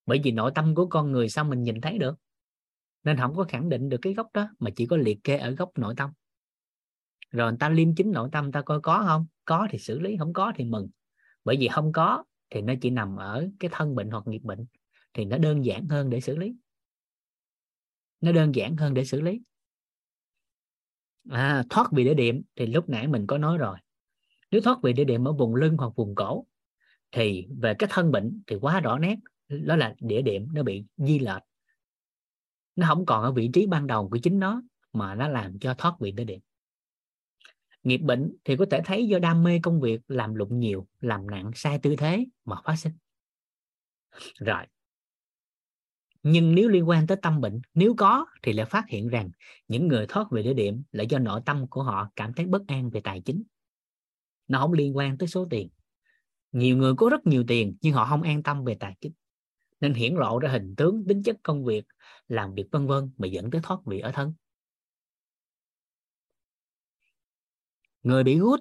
bởi vì nội tâm của con người sao mình nhìn thấy được? Nên không có khẳng định được cái gốc đó mà chỉ có liệt kê ở gốc nội tâm. Rồi người ta liêm chính nội tâm ta coi có không? Có thì xử lý không có thì mừng. Bởi vì không có thì nó chỉ nằm ở cái thân bệnh hoặc nghiệp bệnh thì nó đơn giản hơn để xử lý. Nó đơn giản hơn để xử lý. À, thoát vị địa điểm thì lúc nãy mình có nói rồi. Nếu thoát vị địa điểm ở vùng lưng hoặc vùng cổ thì về cái thân bệnh thì quá rõ nét đó là địa điểm nó bị di lệch. Nó không còn ở vị trí ban đầu của chính nó, mà nó làm cho thoát vị địa điểm nghiệp bệnh thì có thể thấy do đam mê công việc, làm lụng nhiều, làm nặng, sai tư thế mà phát sinh. Rồi. Nhưng nếu liên quan tới tâm bệnh, nếu có thì lại phát hiện rằng những người thoát về địa điểm là do nội tâm của họ cảm thấy bất an về tài chính. Nó không liên quan tới số tiền. Nhiều người có rất nhiều tiền nhưng họ không an tâm về tài chính nên hiển lộ ra hình tướng, tính chất công việc, làm việc vân vân mà dẫn tới thoát vị ở thân. Người bị hút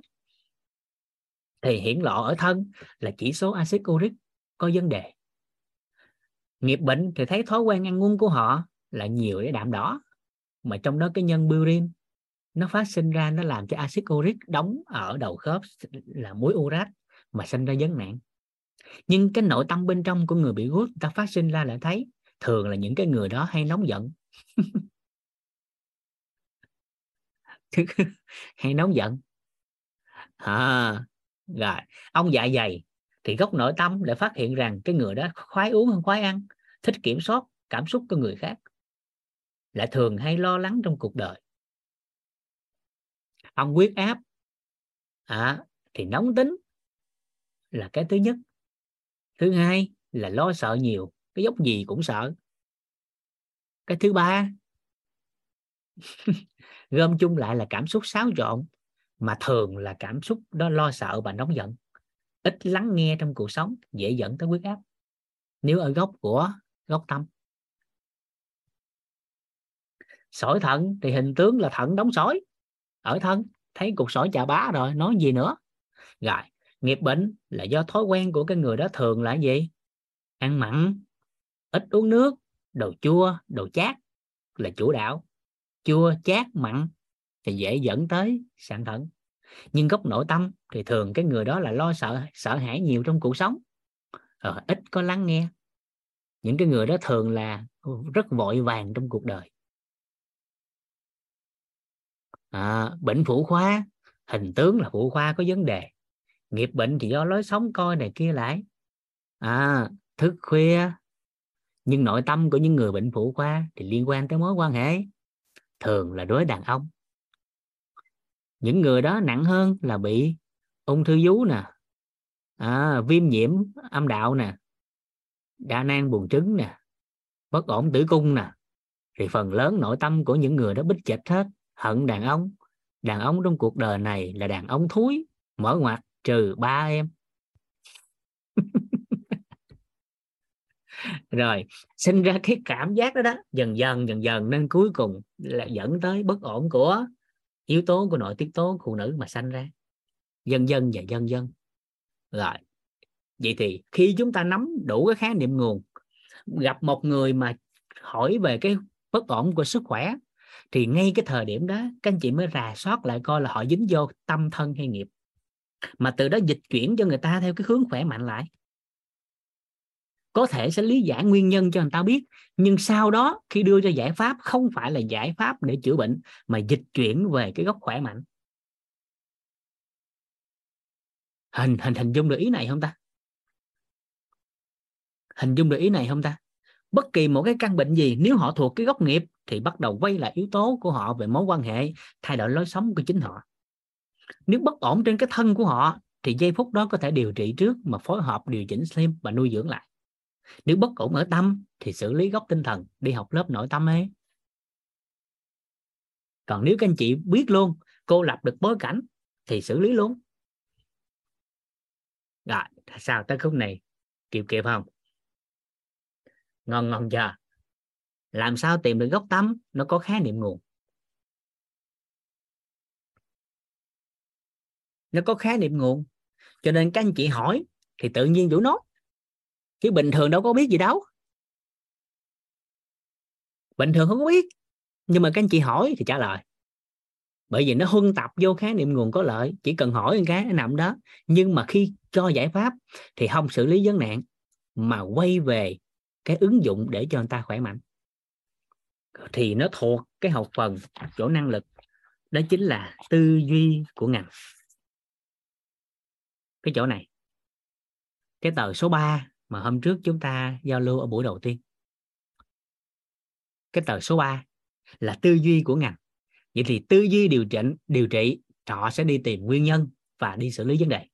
thì hiển lộ ở thân là chỉ số axit uric có vấn đề. Nghiệp bệnh thì thấy thói quen ăn uống của họ là nhiều cái đạm đỏ, mà trong đó cái nhân burin, nó phát sinh ra nó làm cho axit uric đóng ở đầu khớp là muối urat mà sinh ra vấn nạn nhưng cái nội tâm bên trong của người bị gút ta phát sinh ra lại thấy thường là những cái người đó hay nóng giận. Hay nóng giận. À, rồi ông dạ dày thì gốc nội tâm lại phát hiện rằng cái người đó khoái uống hơn khoái ăn thích kiểm soát cảm xúc của người khác lại thường hay lo lắng trong cuộc đời. Ông huyết áp à, thì nóng tính là cái thứ nhất thứ hai là lo sợ nhiều, cái dốc gì cũng sợ. Cái thứ ba, gom chung lại là cảm xúc xáo trộn, mà thường là cảm xúc đó lo sợ và nóng giận. Ít lắng nghe trong cuộc sống, dễ dẫn tới huyết áp. Nếu ở góc của gốc tâm. Sỏi thận thì hình tướng là thận đóng sỏi. Ở thân, thấy cục sỏi chà bá rồi, nói gì nữa? Rồi nghiệp bệnh là do thói quen của cái người đó thường là gì? Ăn mặn ít uống nước đồ chua đồ chát là chủ đạo. Chua chát mặn thì dễ dẫn tới sạn thận. Nhưng gốc nội tâm thì thường cái người đó là lo sợ sợ hãi nhiều trong cuộc sống. Ờ, ít có lắng nghe. Những cái người đó thường là rất vội vàng trong cuộc đời. À, bệnh phụ khoa hình tướng là phụ khoa có vấn đề nghiệp bệnh thì do lối sống coi này kia lại. À, thức khuya. Nhưng nội tâm của những người bệnh phụ khoa thì liên quan tới mối quan hệ. Thường là đối đàn ông. Những người đó nặng hơn là bị ung thư vú nè. À, viêm nhiễm âm đạo nè. Đa nang buồng trứng nè. Bất ổn tử cung nè. Thì phần lớn nội tâm của những người đó bích chệch hết. Hận đàn ông. Đàn ông trong cuộc đời này là đàn ông thúi mở ngoặt trừ ba em. Rồi, sinh ra cái cảm giác đó đó, dần dần dần dần, nên cuối cùng là dẫn tới bất ổn của yếu tố của nội tiết tố phụ nữ mà sanh ra. Dần dần và dần dần. Rồi, vậy thì khi chúng ta nắm đủ cái khái niệm nguồn, gặp một người mà hỏi về cái bất ổn của sức khỏe, thì ngay cái thời điểm đó, các anh chị mới rà soát lại coi là họ dính vô tâm thân hay nghiệp mà từ đó dịch chuyển cho người ta theo cái hướng khỏe mạnh lại. Có thể sẽ lý giải nguyên nhân cho người ta biết, nhưng sau đó khi đưa ra giải pháp, không phải là giải pháp để chữa bệnh, mà dịch chuyển về cái gốc khỏe mạnh. Hình hình hình dung được ý này không ta? Hình dung được ý này không ta? Bất kỳ một cái căn bệnh gì, nếu họ thuộc cái gốc nghiệp thì bắt đầu quay lại yếu tố của họ về mối quan hệ, thay đổi lối sống của chính họ nếu bất ổn trên cái thân của họ, thì giây phút đó có thể điều trị trước mà phối hợp điều chỉnh thêm và nuôi dưỡng lại. Nếu bất ổn ở tâm, thì xử lý gốc tinh thần, đi học lớp nội tâm ấy. Còn nếu các anh chị biết luôn, cô lập được bối cảnh, thì xử lý luôn. Rồi, sao tới khúc này? Kịp kịp không? Ngon ngon chưa? Làm sao tìm được gốc tâm, nó có khái niệm nguồn? Nó có khái niệm nguồn. Cho nên các anh chị hỏi thì tự nhiên đủ nói. Chứ bình thường đâu có biết gì đâu. Bình thường không có biết. Nhưng mà các anh chị hỏi thì trả lời. Bởi vì nó huân tập vô khái niệm nguồn có lợi. Chỉ cần hỏi một cái nó nằm đó. Nhưng mà khi cho giải pháp thì không xử lý vấn nạn, mà quay về cái ứng dụng để cho người ta khỏe mạnh. Thì nó thuộc cái học phần chỗ năng lực. Đó chính là tư duy của ngành cái chỗ này. Cái tờ số 3 mà hôm trước chúng ta giao lưu ở buổi đầu tiên. Cái tờ số 3 là tư duy của ngành. Vậy thì tư duy điều chỉnh, điều trị họ sẽ đi tìm nguyên nhân và đi xử lý vấn đề.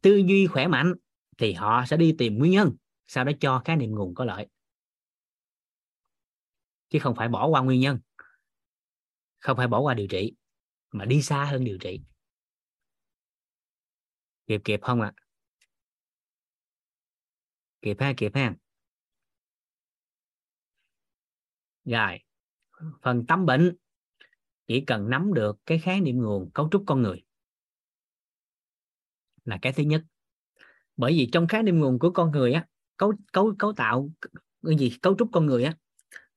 Tư duy khỏe mạnh thì họ sẽ đi tìm nguyên nhân sau đó cho khái niệm nguồn có lợi. Chứ không phải bỏ qua nguyên nhân không phải bỏ qua điều trị mà đi xa hơn điều trị kịp kịp không ạ? À? kịp ha kịp ha. Rồi, phần tâm bệnh chỉ cần nắm được cái khái niệm nguồn cấu trúc con người là cái thứ nhất. Bởi vì trong khái niệm nguồn của con người á, cấu cấu cấu tạo, cái gì, cấu trúc con người á,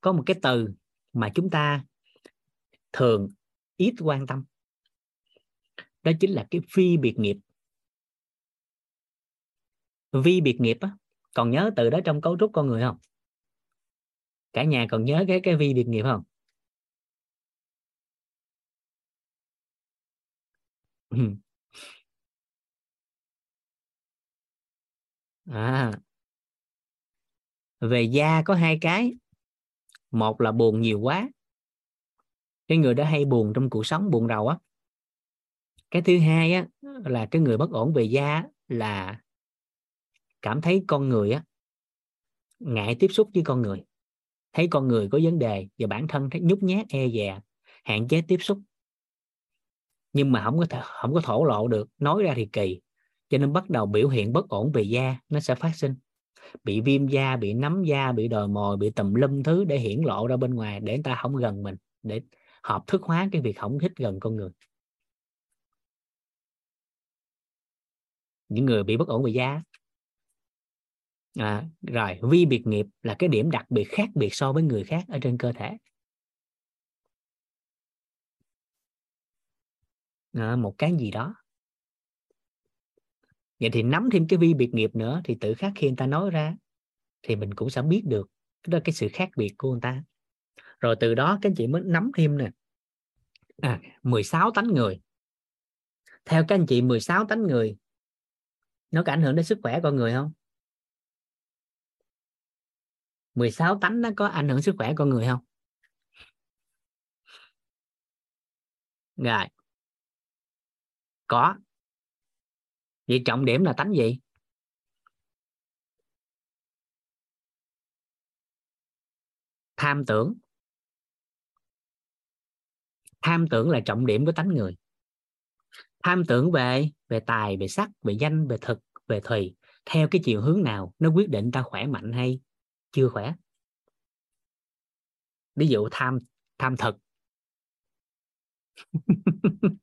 có một cái từ mà chúng ta thường ít quan tâm. Đó chính là cái phi biệt nghiệp vi biệt nghiệp á, còn nhớ từ đó trong cấu trúc con người không? Cả nhà còn nhớ cái cái vi biệt nghiệp không? À. Về da có hai cái. Một là buồn nhiều quá. Cái người đó hay buồn trong cuộc sống, buồn rầu á. Cái thứ hai á, là cái người bất ổn về da là cảm thấy con người á, ngại tiếp xúc với con người. Thấy con người có vấn đề và bản thân thấy nhút nhát e dè, hạn chế tiếp xúc. Nhưng mà không có th- không có thổ lộ được, nói ra thì kỳ. Cho nên bắt đầu biểu hiện bất ổn về da, nó sẽ phát sinh. Bị viêm da, bị nấm da, bị đồi mồi, bị tùm lum thứ để hiển lộ ra bên ngoài để người ta không gần mình, để hợp thức hóa cái việc không thích gần con người. Những người bị bất ổn về da à, rồi vi biệt nghiệp là cái điểm đặc biệt khác biệt so với người khác ở trên cơ thể. À, một cái gì đó. Vậy thì nắm thêm cái vi biệt nghiệp nữa thì tự khắc khi người ta nói ra thì mình cũng sẽ biết được đó cái sự khác biệt của người ta. Rồi từ đó các anh chị mới nắm thêm nè. À, 16 tánh người. Theo các anh chị 16 tánh người nó có ảnh hưởng đến sức khỏe con người không? 16 tánh nó có ảnh hưởng sức khỏe con người không? Rồi. Có. Vậy trọng điểm là tánh gì? Tham tưởng. Tham tưởng là trọng điểm của tánh người. Tham tưởng về về tài, về sắc, về danh, về thực, về thùy. Theo cái chiều hướng nào nó quyết định ta khỏe mạnh hay chưa khỏe. Ví dụ tham tham thực.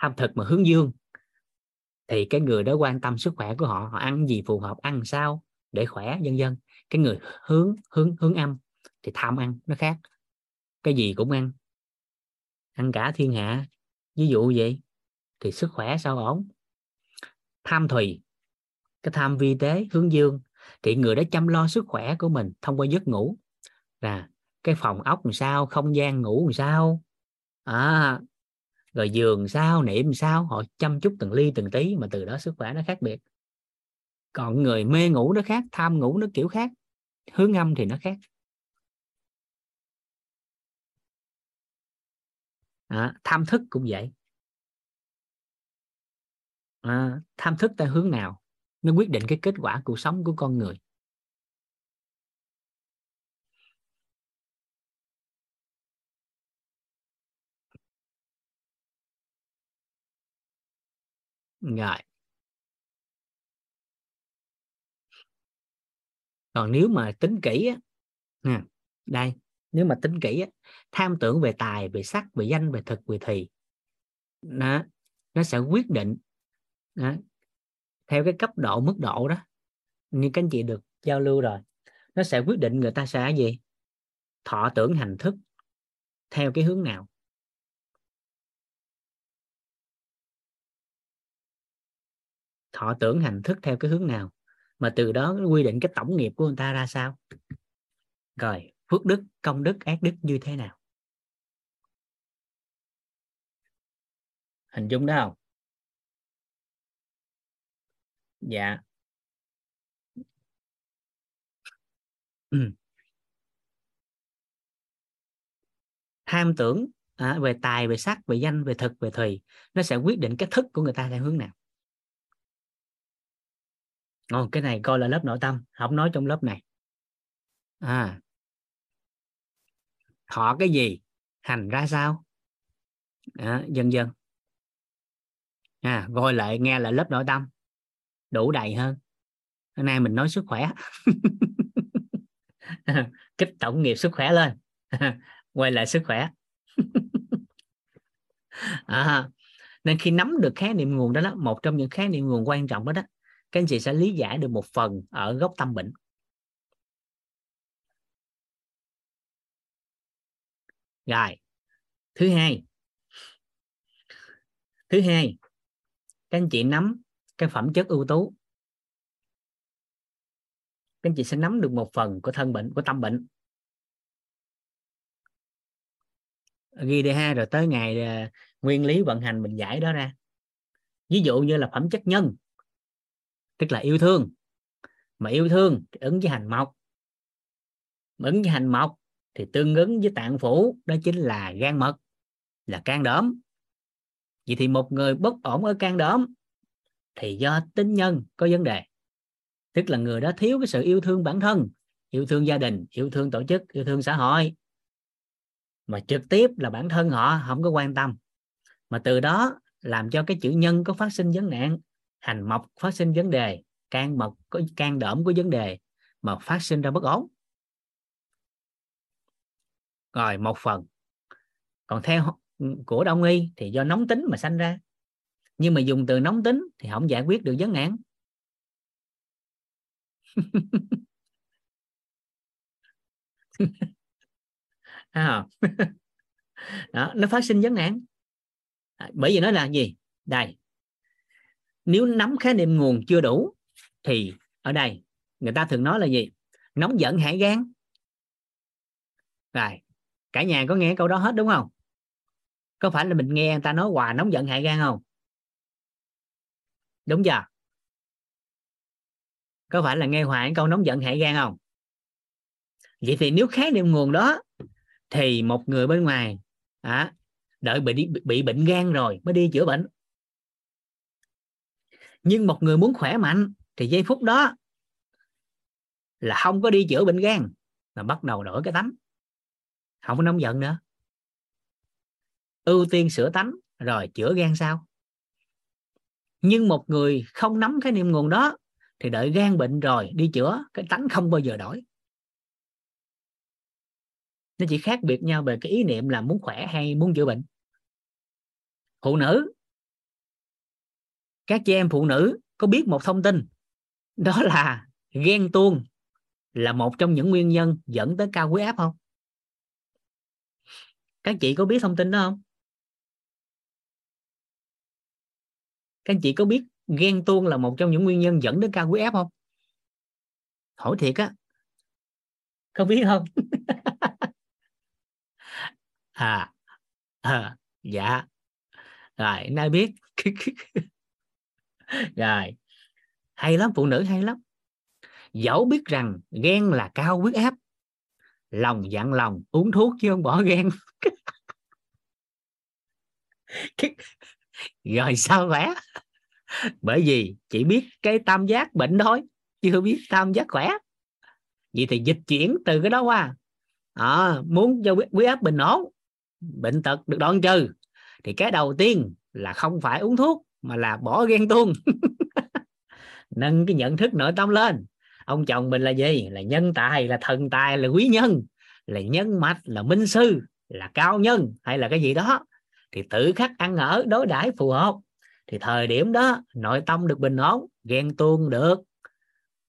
Tham thực mà hướng dương, thì cái người đó quan tâm sức khỏe của họ họ ăn gì phù hợp, ăn sao để khỏe dân dân cái người hướng hướng hướng âm thì tham ăn, nó khác. Cái gì cũng ăn. Ăn cả thiên hạ. Ví dụ vậy, thì sức khỏe sao ổn? Tham thùy. Cái tham vi tế, hướng dương thì người đó chăm lo sức khỏe của mình thông qua giấc ngủ. Là cái phòng ốc làm sao không gian ngủ làm sao? À, rồi giường sao niệm sao? Họ chăm chút từng ly từng tí mà từ đó sức khỏe nó khác biệt. Còn người mê ngủ nó khác tham ngủ nó kiểu khác hướng âm thì nó khác. À, tham thức cũng vậy. À, tham thức theo hướng nào? Nó quyết định cái kết quả cuộc sống của con người rồi còn nếu mà tính kỹ á đây nếu mà tính kỹ á, tham tưởng về tài về sắc về danh về thực về thì nó nó sẽ quyết định đó theo cái cấp độ, mức độ đó, như các anh chị được giao lưu rồi, nó sẽ quyết định người ta sẽ gì? Thọ tưởng hành thức theo cái hướng nào? Thọ tưởng hành thức theo cái hướng nào? Mà từ đó quy định cái tổng nghiệp của người ta ra sao? Rồi, phước đức, công đức, ác đức như thế nào? Hình dung đó không? Dạ. Ừ. tham tưởng à, về tài về sắc về danh về thực về thùy nó sẽ quyết định cái thức của người ta theo hướng nào. Ồ, cái này coi là lớp nội tâm không nói trong lớp này. À. Thọ cái gì? Hành ra sao? À, dần dần. À, gọi lại nghe là lớp nội tâm đủ đầy hơn. Hôm nay mình nói sức khỏe. Kích tổng nghiệp sức khỏe lên. Quay lại sức khỏe. À, nên khi nắm được khái niệm nguồn đó, đó một trong những khái niệm nguồn quan trọng đó đó các anh chị sẽ lý giải được một phần ở gốc tâm bệnh. Rồi thứ hai. Thứ hai các anh chị nắm cái phẩm chất ưu tú. Các anh chị sẽ nắm được một phần của thân bệnh, của tâm bệnh. Ghi đi ha, rồi tới ngày à, nguyên lý vận hành mình giải đó ra. Ví dụ như là phẩm chất nhân, tức là yêu thương. Mà yêu thương thì ứng với hành mộc. Ứng với hành mộc thì tương ứng với tạng phủ, đó chính là gan mật, là can đớm vậy thì một người bất ổn ở can đớm thì do tính nhân có vấn đề. Tức là người đó thiếu cái sự yêu thương bản thân, yêu thương gia đình, yêu thương tổ chức, yêu thương xã hội. Mà trực tiếp là bản thân họ không có quan tâm. Mà từ đó làm cho cái chữ nhân có phát sinh vấn nạn, hành mộc phát sinh vấn đề, can mộc có, can đỡm có vấn đề mà phát sinh ra bất ổn. Rồi một phần, còn theo của đông y thì do nóng tính mà sanh ra nhưng mà dùng từ nóng tính thì không giải quyết được vấn nạn à, đó, nó phát sinh vấn nạn à, bởi vì nó là gì? Đây. Nếu nắm khái niệm nguồn chưa đủ thì ở đây người ta thường nói là gì? Nóng giận hại gan. Rồi cả nhà có nghe câu đó hết đúng không? Có phải là mình nghe người ta nói hoài nóng giận hại gan không? Đúng chưa? Có phải là nghe hoài câu nóng giận hại gan không? Vậy thì nếu khái niệm nguồn đó thì một người bên ngoài à, đợi bị, bị bị bệnh gan rồi mới đi chữa bệnh. Nhưng một người muốn khỏe mạnh thì giây phút đó là không có đi chữa bệnh gan mà bắt đầu đổi cái tánh. Không có nóng giận nữa. Ưu tiên sửa tánh rồi chữa gan sao? Nhưng một người không nắm cái niệm nguồn đó thì đợi gan bệnh rồi đi chữa, cái tánh không bao giờ đổi. Nó chỉ khác biệt nhau về cái ý niệm là muốn khỏe hay muốn chữa bệnh. Phụ nữ, các chị em phụ nữ có biết một thông tin? Đó là ghen tuông là một trong những nguyên nhân dẫn tới cao huyết áp không? Các chị có biết thông tin đó không? Các anh chị có biết ghen tuông là một trong những nguyên nhân dẫn đến cao huyết áp không? Hỏi thiệt á. Có biết không? À, à dạ. Rồi nay biết. Rồi hay lắm phụ nữ hay lắm. Dẫu biết rằng ghen là cao huyết áp lòng dặn lòng uống thuốc chứ không bỏ ghen. rồi sao khỏe bởi vì chỉ biết cái tam giác bệnh thôi chưa biết tam giác khỏe. Vậy thì dịch chuyển từ cái đó qua. À, muốn cho huyết áp bình ổn bệnh tật được đoạn trừ thì cái đầu tiên là không phải uống thuốc mà là bỏ ghen tuông. Nâng cái nhận thức nội tâm lên. Ông chồng mình là gì? Là nhân tài là thần tài là quý nhân. Là nhân mạch là minh sư là cao nhân hay là cái gì đó thì tự khắc ăn ở đối đãi phù hợp. Thì thời điểm đó nội tâm được bình ổn ghen tuông được.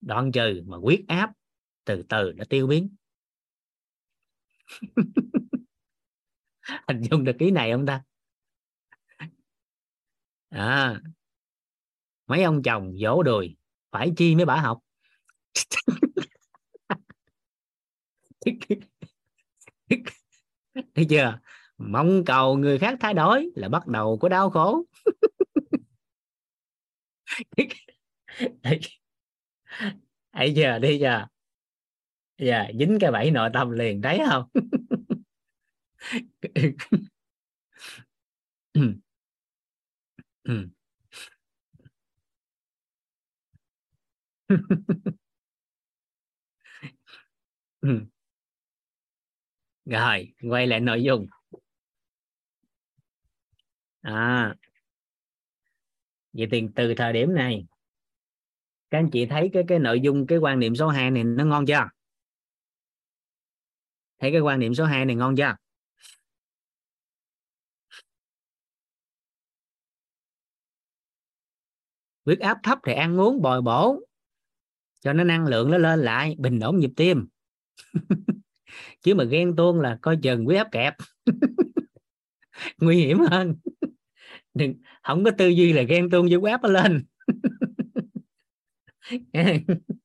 Đoạn trừ mà huyết áp từ từ đã tiêu biến. Hình dung được ý này không ta? À, mấy ông chồng dỗ đùi phải chi mấy bả học? Thấy chưa? Mong cầu người khác thay đổi là bắt đầu của đau khổ. Ấy giờ đi giờ. Giờ dính cái bẫy nội tâm liền, thấy không? Rồi, quay lại nội dung à. Vậy thì từ thời điểm này, các anh chị thấy cái cái nội dung, cái quan niệm số 2 này nó ngon chưa? Thấy cái quan niệm số 2 này ngon chưa? Huyết áp thấp thì ăn uống bồi bổ, cho nó năng lượng nó lên lại, bình ổn nhịp tim. Chứ mà ghen tuông là coi chừng huyết áp kẹp. Nguy hiểm hơn đừng, không có tư duy là ghen tuông với web áp nó lên.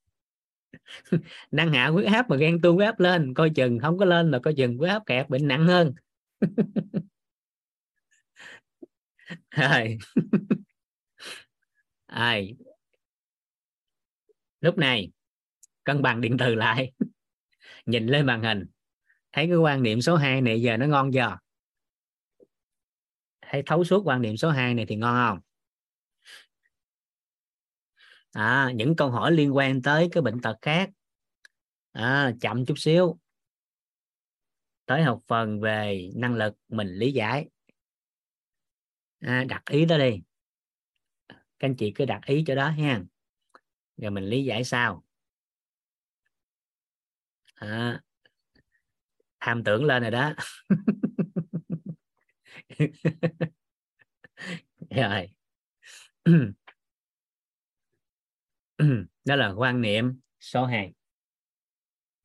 Năng hạ huyết áp mà ghen tuông huyết áp lên, coi chừng không có lên là coi chừng huyết áp kẹt, bệnh nặng hơn. Rồi ai. Lúc này, cân bằng điện từ lại. Nhìn lên màn hình. Thấy cái quan niệm số 2 này giờ nó ngon giờ thấy thấu suốt quan niệm số 2 này thì ngon không? À, những câu hỏi liên quan tới cái bệnh tật khác. À, chậm chút xíu. Tới học phần về năng lực mình lý giải. À, đặt ý đó đi. Các anh chị cứ đặt ý cho đó ha. Rồi mình lý giải sao à, tham tưởng lên rồi đó. rồi. Đó là quan niệm số 2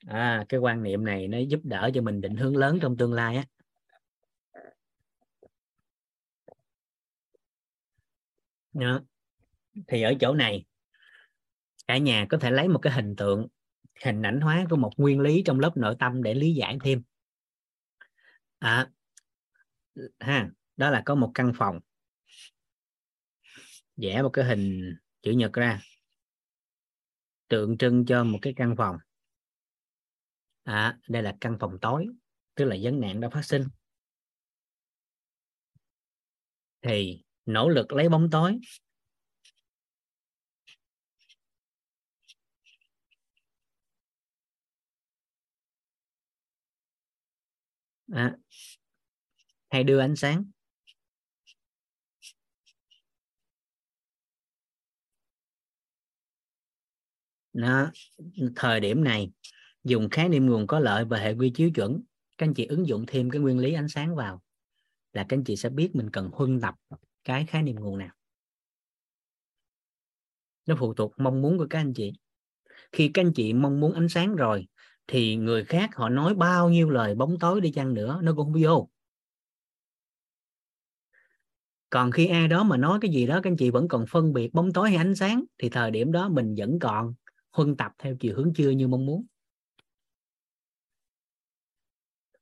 à, cái quan niệm này nó giúp đỡ cho mình định hướng lớn trong tương lai á. Đó. thì ở chỗ này cả nhà có thể lấy một cái hình tượng hình ảnh hóa của một nguyên lý trong lớp nội tâm để lý giải thêm. À, ha đó là có một căn phòng. Vẽ một cái hình chữ nhật ra. Tượng trưng cho một cái căn phòng. À, đây là căn phòng tối tức là vấn nạn đã phát sinh. Thì nỗ lực lấy bóng tối. À, hay đưa ánh sáng. Nó, thời điểm này, dùng khái niệm nguồn có lợi và hệ quy chiếu chuẩn. Các anh chị ứng dụng thêm cái nguyên lý ánh sáng vào là các anh chị sẽ biết mình cần huân tập cái khái niệm nguồn nào. Nó phụ thuộc mong muốn của các anh chị. Khi các anh chị mong muốn ánh sáng rồi, thì người khác họ nói bao nhiêu lời bóng tối đi chăng nữa, nó cũng không vô còn khi ai đó mà nói cái gì đó, các anh chị vẫn còn phân biệt bóng tối hay ánh sáng, thì thời điểm đó mình vẫn còn huân tập theo chiều hướng chưa như mong muốn.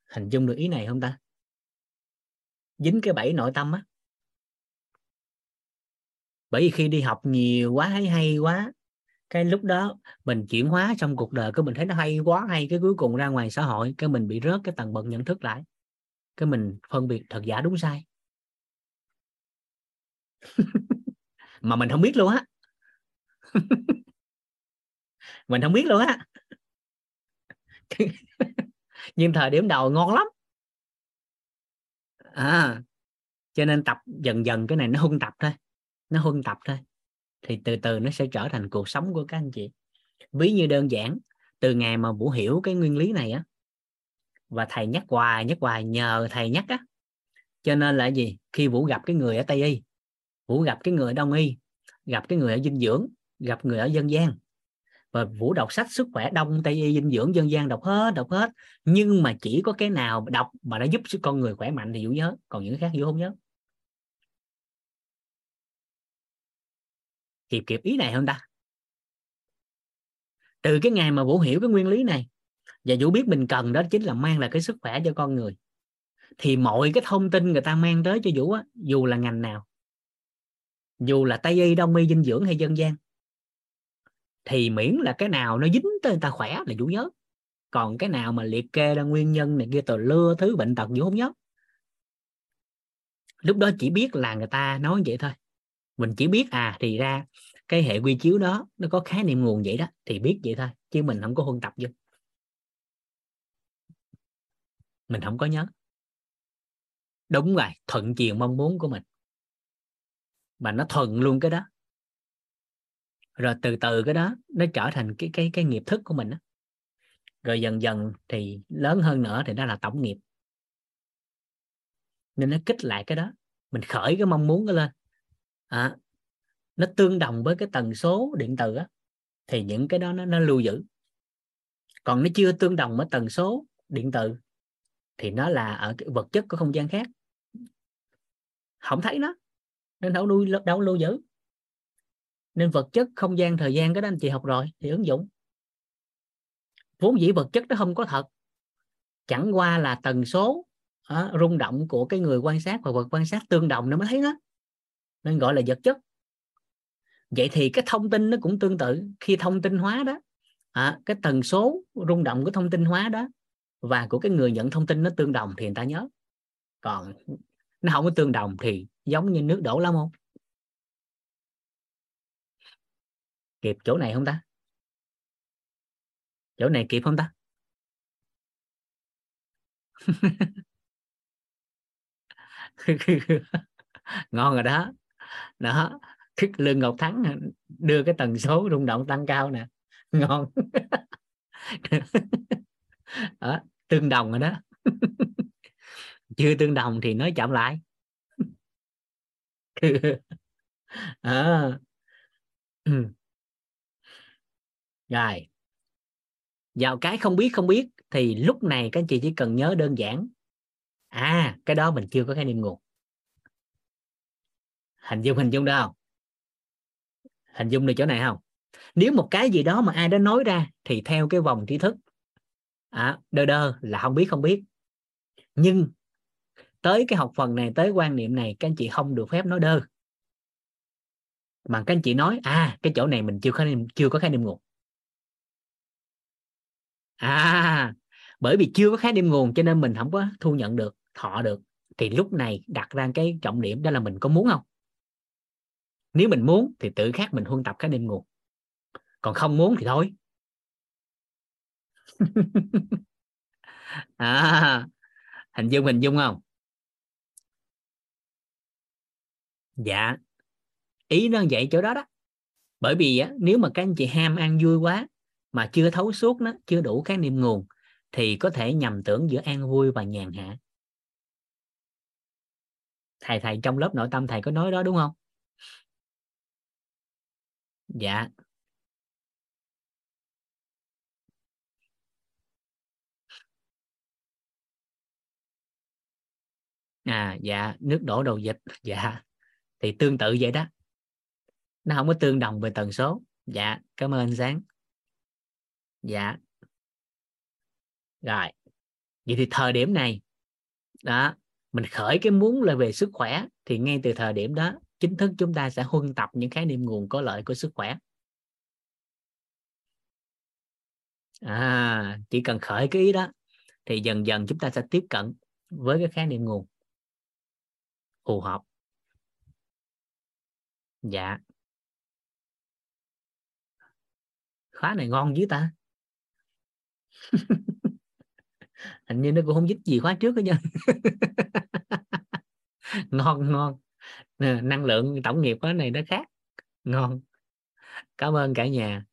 Hình dung được ý này không ta? Dính cái bẫy nội tâm á. Bởi vì khi đi học nhiều quá hay hay quá, cái lúc đó mình chuyển hóa trong cuộc đời, cái mình thấy nó hay quá, hay, cái cuối cùng ra ngoài xã hội, cái mình bị rớt cái tầng bậc nhận thức lại. Cái mình phân biệt thật giả đúng sai. mà mình không biết luôn á. Mình không biết luôn á. Nhưng thời điểm đầu ngon lắm. À cho nên tập dần dần cái này nó huân tập thôi. Nó huân tập thôi. Thì từ từ nó sẽ trở thành cuộc sống của các anh chị. Ví như đơn giản, từ ngày mà vũ hiểu cái nguyên lý này á, và thầy nhắc hoài nhắc hoài, nhờ thầy nhắc á. Cho nên là gì? Khi vũ gặp cái người ở tây y vũ gặp cái người đông y, gặp cái người ở dinh dưỡng, gặp người ở dân gian. Và vũ đọc sách sức khỏe đông tây y dinh dưỡng, dân gian đọc hết đọc hết. Nhưng mà chỉ có cái nào đọc mà đã giúp con người khỏe mạnh thì vũ nhớ. Còn những cái khác vũ không nhớ. Kịp kịp ý này không ta? Từ cái ngày mà vũ hiểu cái nguyên lý này, và vũ biết mình cần đó chính là mang lại cái sức khỏe cho con người, thì mọi cái thông tin người ta mang tới cho vũ á, dù là ngành nào dù là tây y đông y dinh dưỡng hay dân gian, thì miễn là cái nào nó dính tới người ta khỏe là chủ nhớ còn cái nào mà liệt kê ra nguyên nhân này kia, tờ lưa, thứ bệnh tật vũ không nhớ. Lúc đó chỉ biết là người ta nói vậy thôi. Mình chỉ biết à thì ra cái hệ quy chiếu đó, nó có khái niệm nguồn vậy đó, thì biết vậy thôi, chứ mình không có huân tập vô. Mình không có nhớ. Đúng rồi, thuận chiều mong muốn của mình mà nó thuận luôn cái đó. Rồi từ từ cái đó nó trở thành cái cái cái nghiệp thức của mình đó. rồi dần dần thì lớn hơn nữa thì đó là tổng nghiệp. Nên nó kích lại cái đó. Mình khởi cái mong muốn đó lên. À, nó tương đồng với cái tần số điện tử, á thì những cái đó nó, nó lưu giữ. Còn nó chưa tương đồng với tần số điện tử, thì nó là ở cái vật chất của không gian khác. Không thấy nó nên đâu nuôi đâu lưu giữ nên vật chất không gian thời gian cái đó anh chị học rồi thì ứng dụng. Vốn dĩ vật chất nó không có thật. Chẳng qua là tần số à, rung động của cái người quan sát và vật quan sát tương đồng nó mới thấy nó nên gọi là vật chất. Vậy thì cái thông tin nó cũng tương tự. Khi thông tin hóa đó à, cái tần số rung động của thông tin hóa đó và của cái người nhận thông tin nó tương đồng thì người ta nhớ. Còn nó không có tương đồng thì giống như nước đổ lắm không? Kịp chỗ này không ta? Chỗ này kịp không ta? Ngon rồi đó. Đó. Lương ngọc thắng đưa cái tần số rung động tăng cao nè. Ngon. Đó, tương đồng rồi đó. Chưa tương đồng thì nói chậm lại. คืออ่า à. rồi. Vào cái không biết không biết thì lúc này các anh chị chỉ cần nhớ đơn giản. À cái đó mình chưa có khái niệm nguồn. Hình dung hình dung đâu hình dung được chỗ này không? Nếu một cái gì đó mà ai đó nói ra thì theo cái vòng tri thức à, đơ đơ là không biết không biết. Nhưng tới cái học phần này tới quan niệm này các anh chị không được phép nói đơ mà các anh chị nói à cái chỗ này mình chưa có chưa có khái niệm nguồn. À bởi vì chưa có khái niệm nguồn cho nên mình không có thu nhận được thọ được. Thì lúc này đặt ra cái trọng điểm đó là mình có muốn không? Nếu mình muốn thì tự khắc mình huân tập khái niệm nguồn. Còn không muốn thì thôi. À, hình dung hình dung không? Dạ. Ý nó vậy chỗ đó đó. Bởi vì á, nếu mà các anh chị ham ăn vui quá mà chưa thấu suốt nó chưa đủ khái niệm nguồn thì có thể nhầm tưởng giữa an vui và nhàn hạ. Thầy thầy trong lớp nội tâm thầy có nói đó đúng không? Dạ. À dạ. Nước đổ đầu dịch. Dạ thì tương tự vậy đó. Nó không có tương đồng về tần số. Dạ cảm ơn anh sáng. Dạ. Rồi. Vậy thì thời điểm này, đó, mình khởi cái muốn là về sức khỏe, thì ngay từ thời điểm đó, chính thức chúng ta sẽ huân tập những khái niệm nguồn có lợi của sức khỏe. À chỉ cần khởi cái ý đó, thì dần dần chúng ta sẽ tiếp cận với cái khái niệm nguồn phù hợp dạ. Khóa này ngon dữ ta. Hình như nó cũng không dính gì khóa trước đó nha. Ngon ngon. Năng lượng tổng nghiệp khóa này nó khác. Ngon. Cảm ơn cả nhà.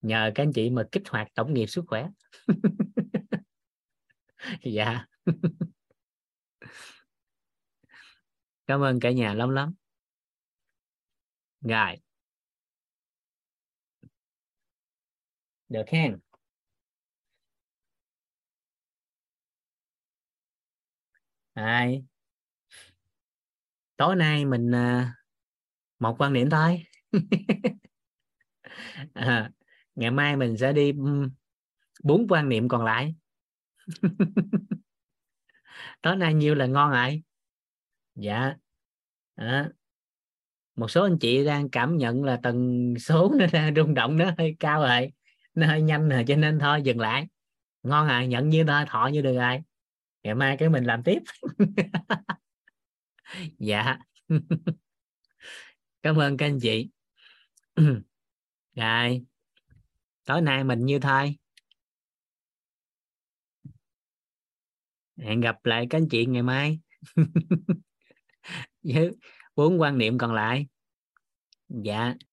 Nhờ các anh chị mà kích hoạt tổng nghiệp sức khỏe. Dạ. Cảm ơn cả nhà lắm lắm rồi được khen Ai? tối nay mình à, một quan điểm thôi. À, ngày mai mình sẽ đi bốn quan niệm còn lại. Tối nay nhiêu là ngon ạ, dạ. À một số anh chị đang cảm nhận là tần số nó đang rung động, nó hơi cao rồi, nó hơi nhanh rồi, cho nên thôi, dừng lại. Ngon à nhận như thôi, thọ như được rồi. Ngày mai cái mình làm tiếp. Dạ. Cảm ơn các anh chị. Rồi, tối nay mình như thôi. Hẹn gặp lại các anh chị ngày mai. Với dạ bốn quan niệm còn lại. Dạ.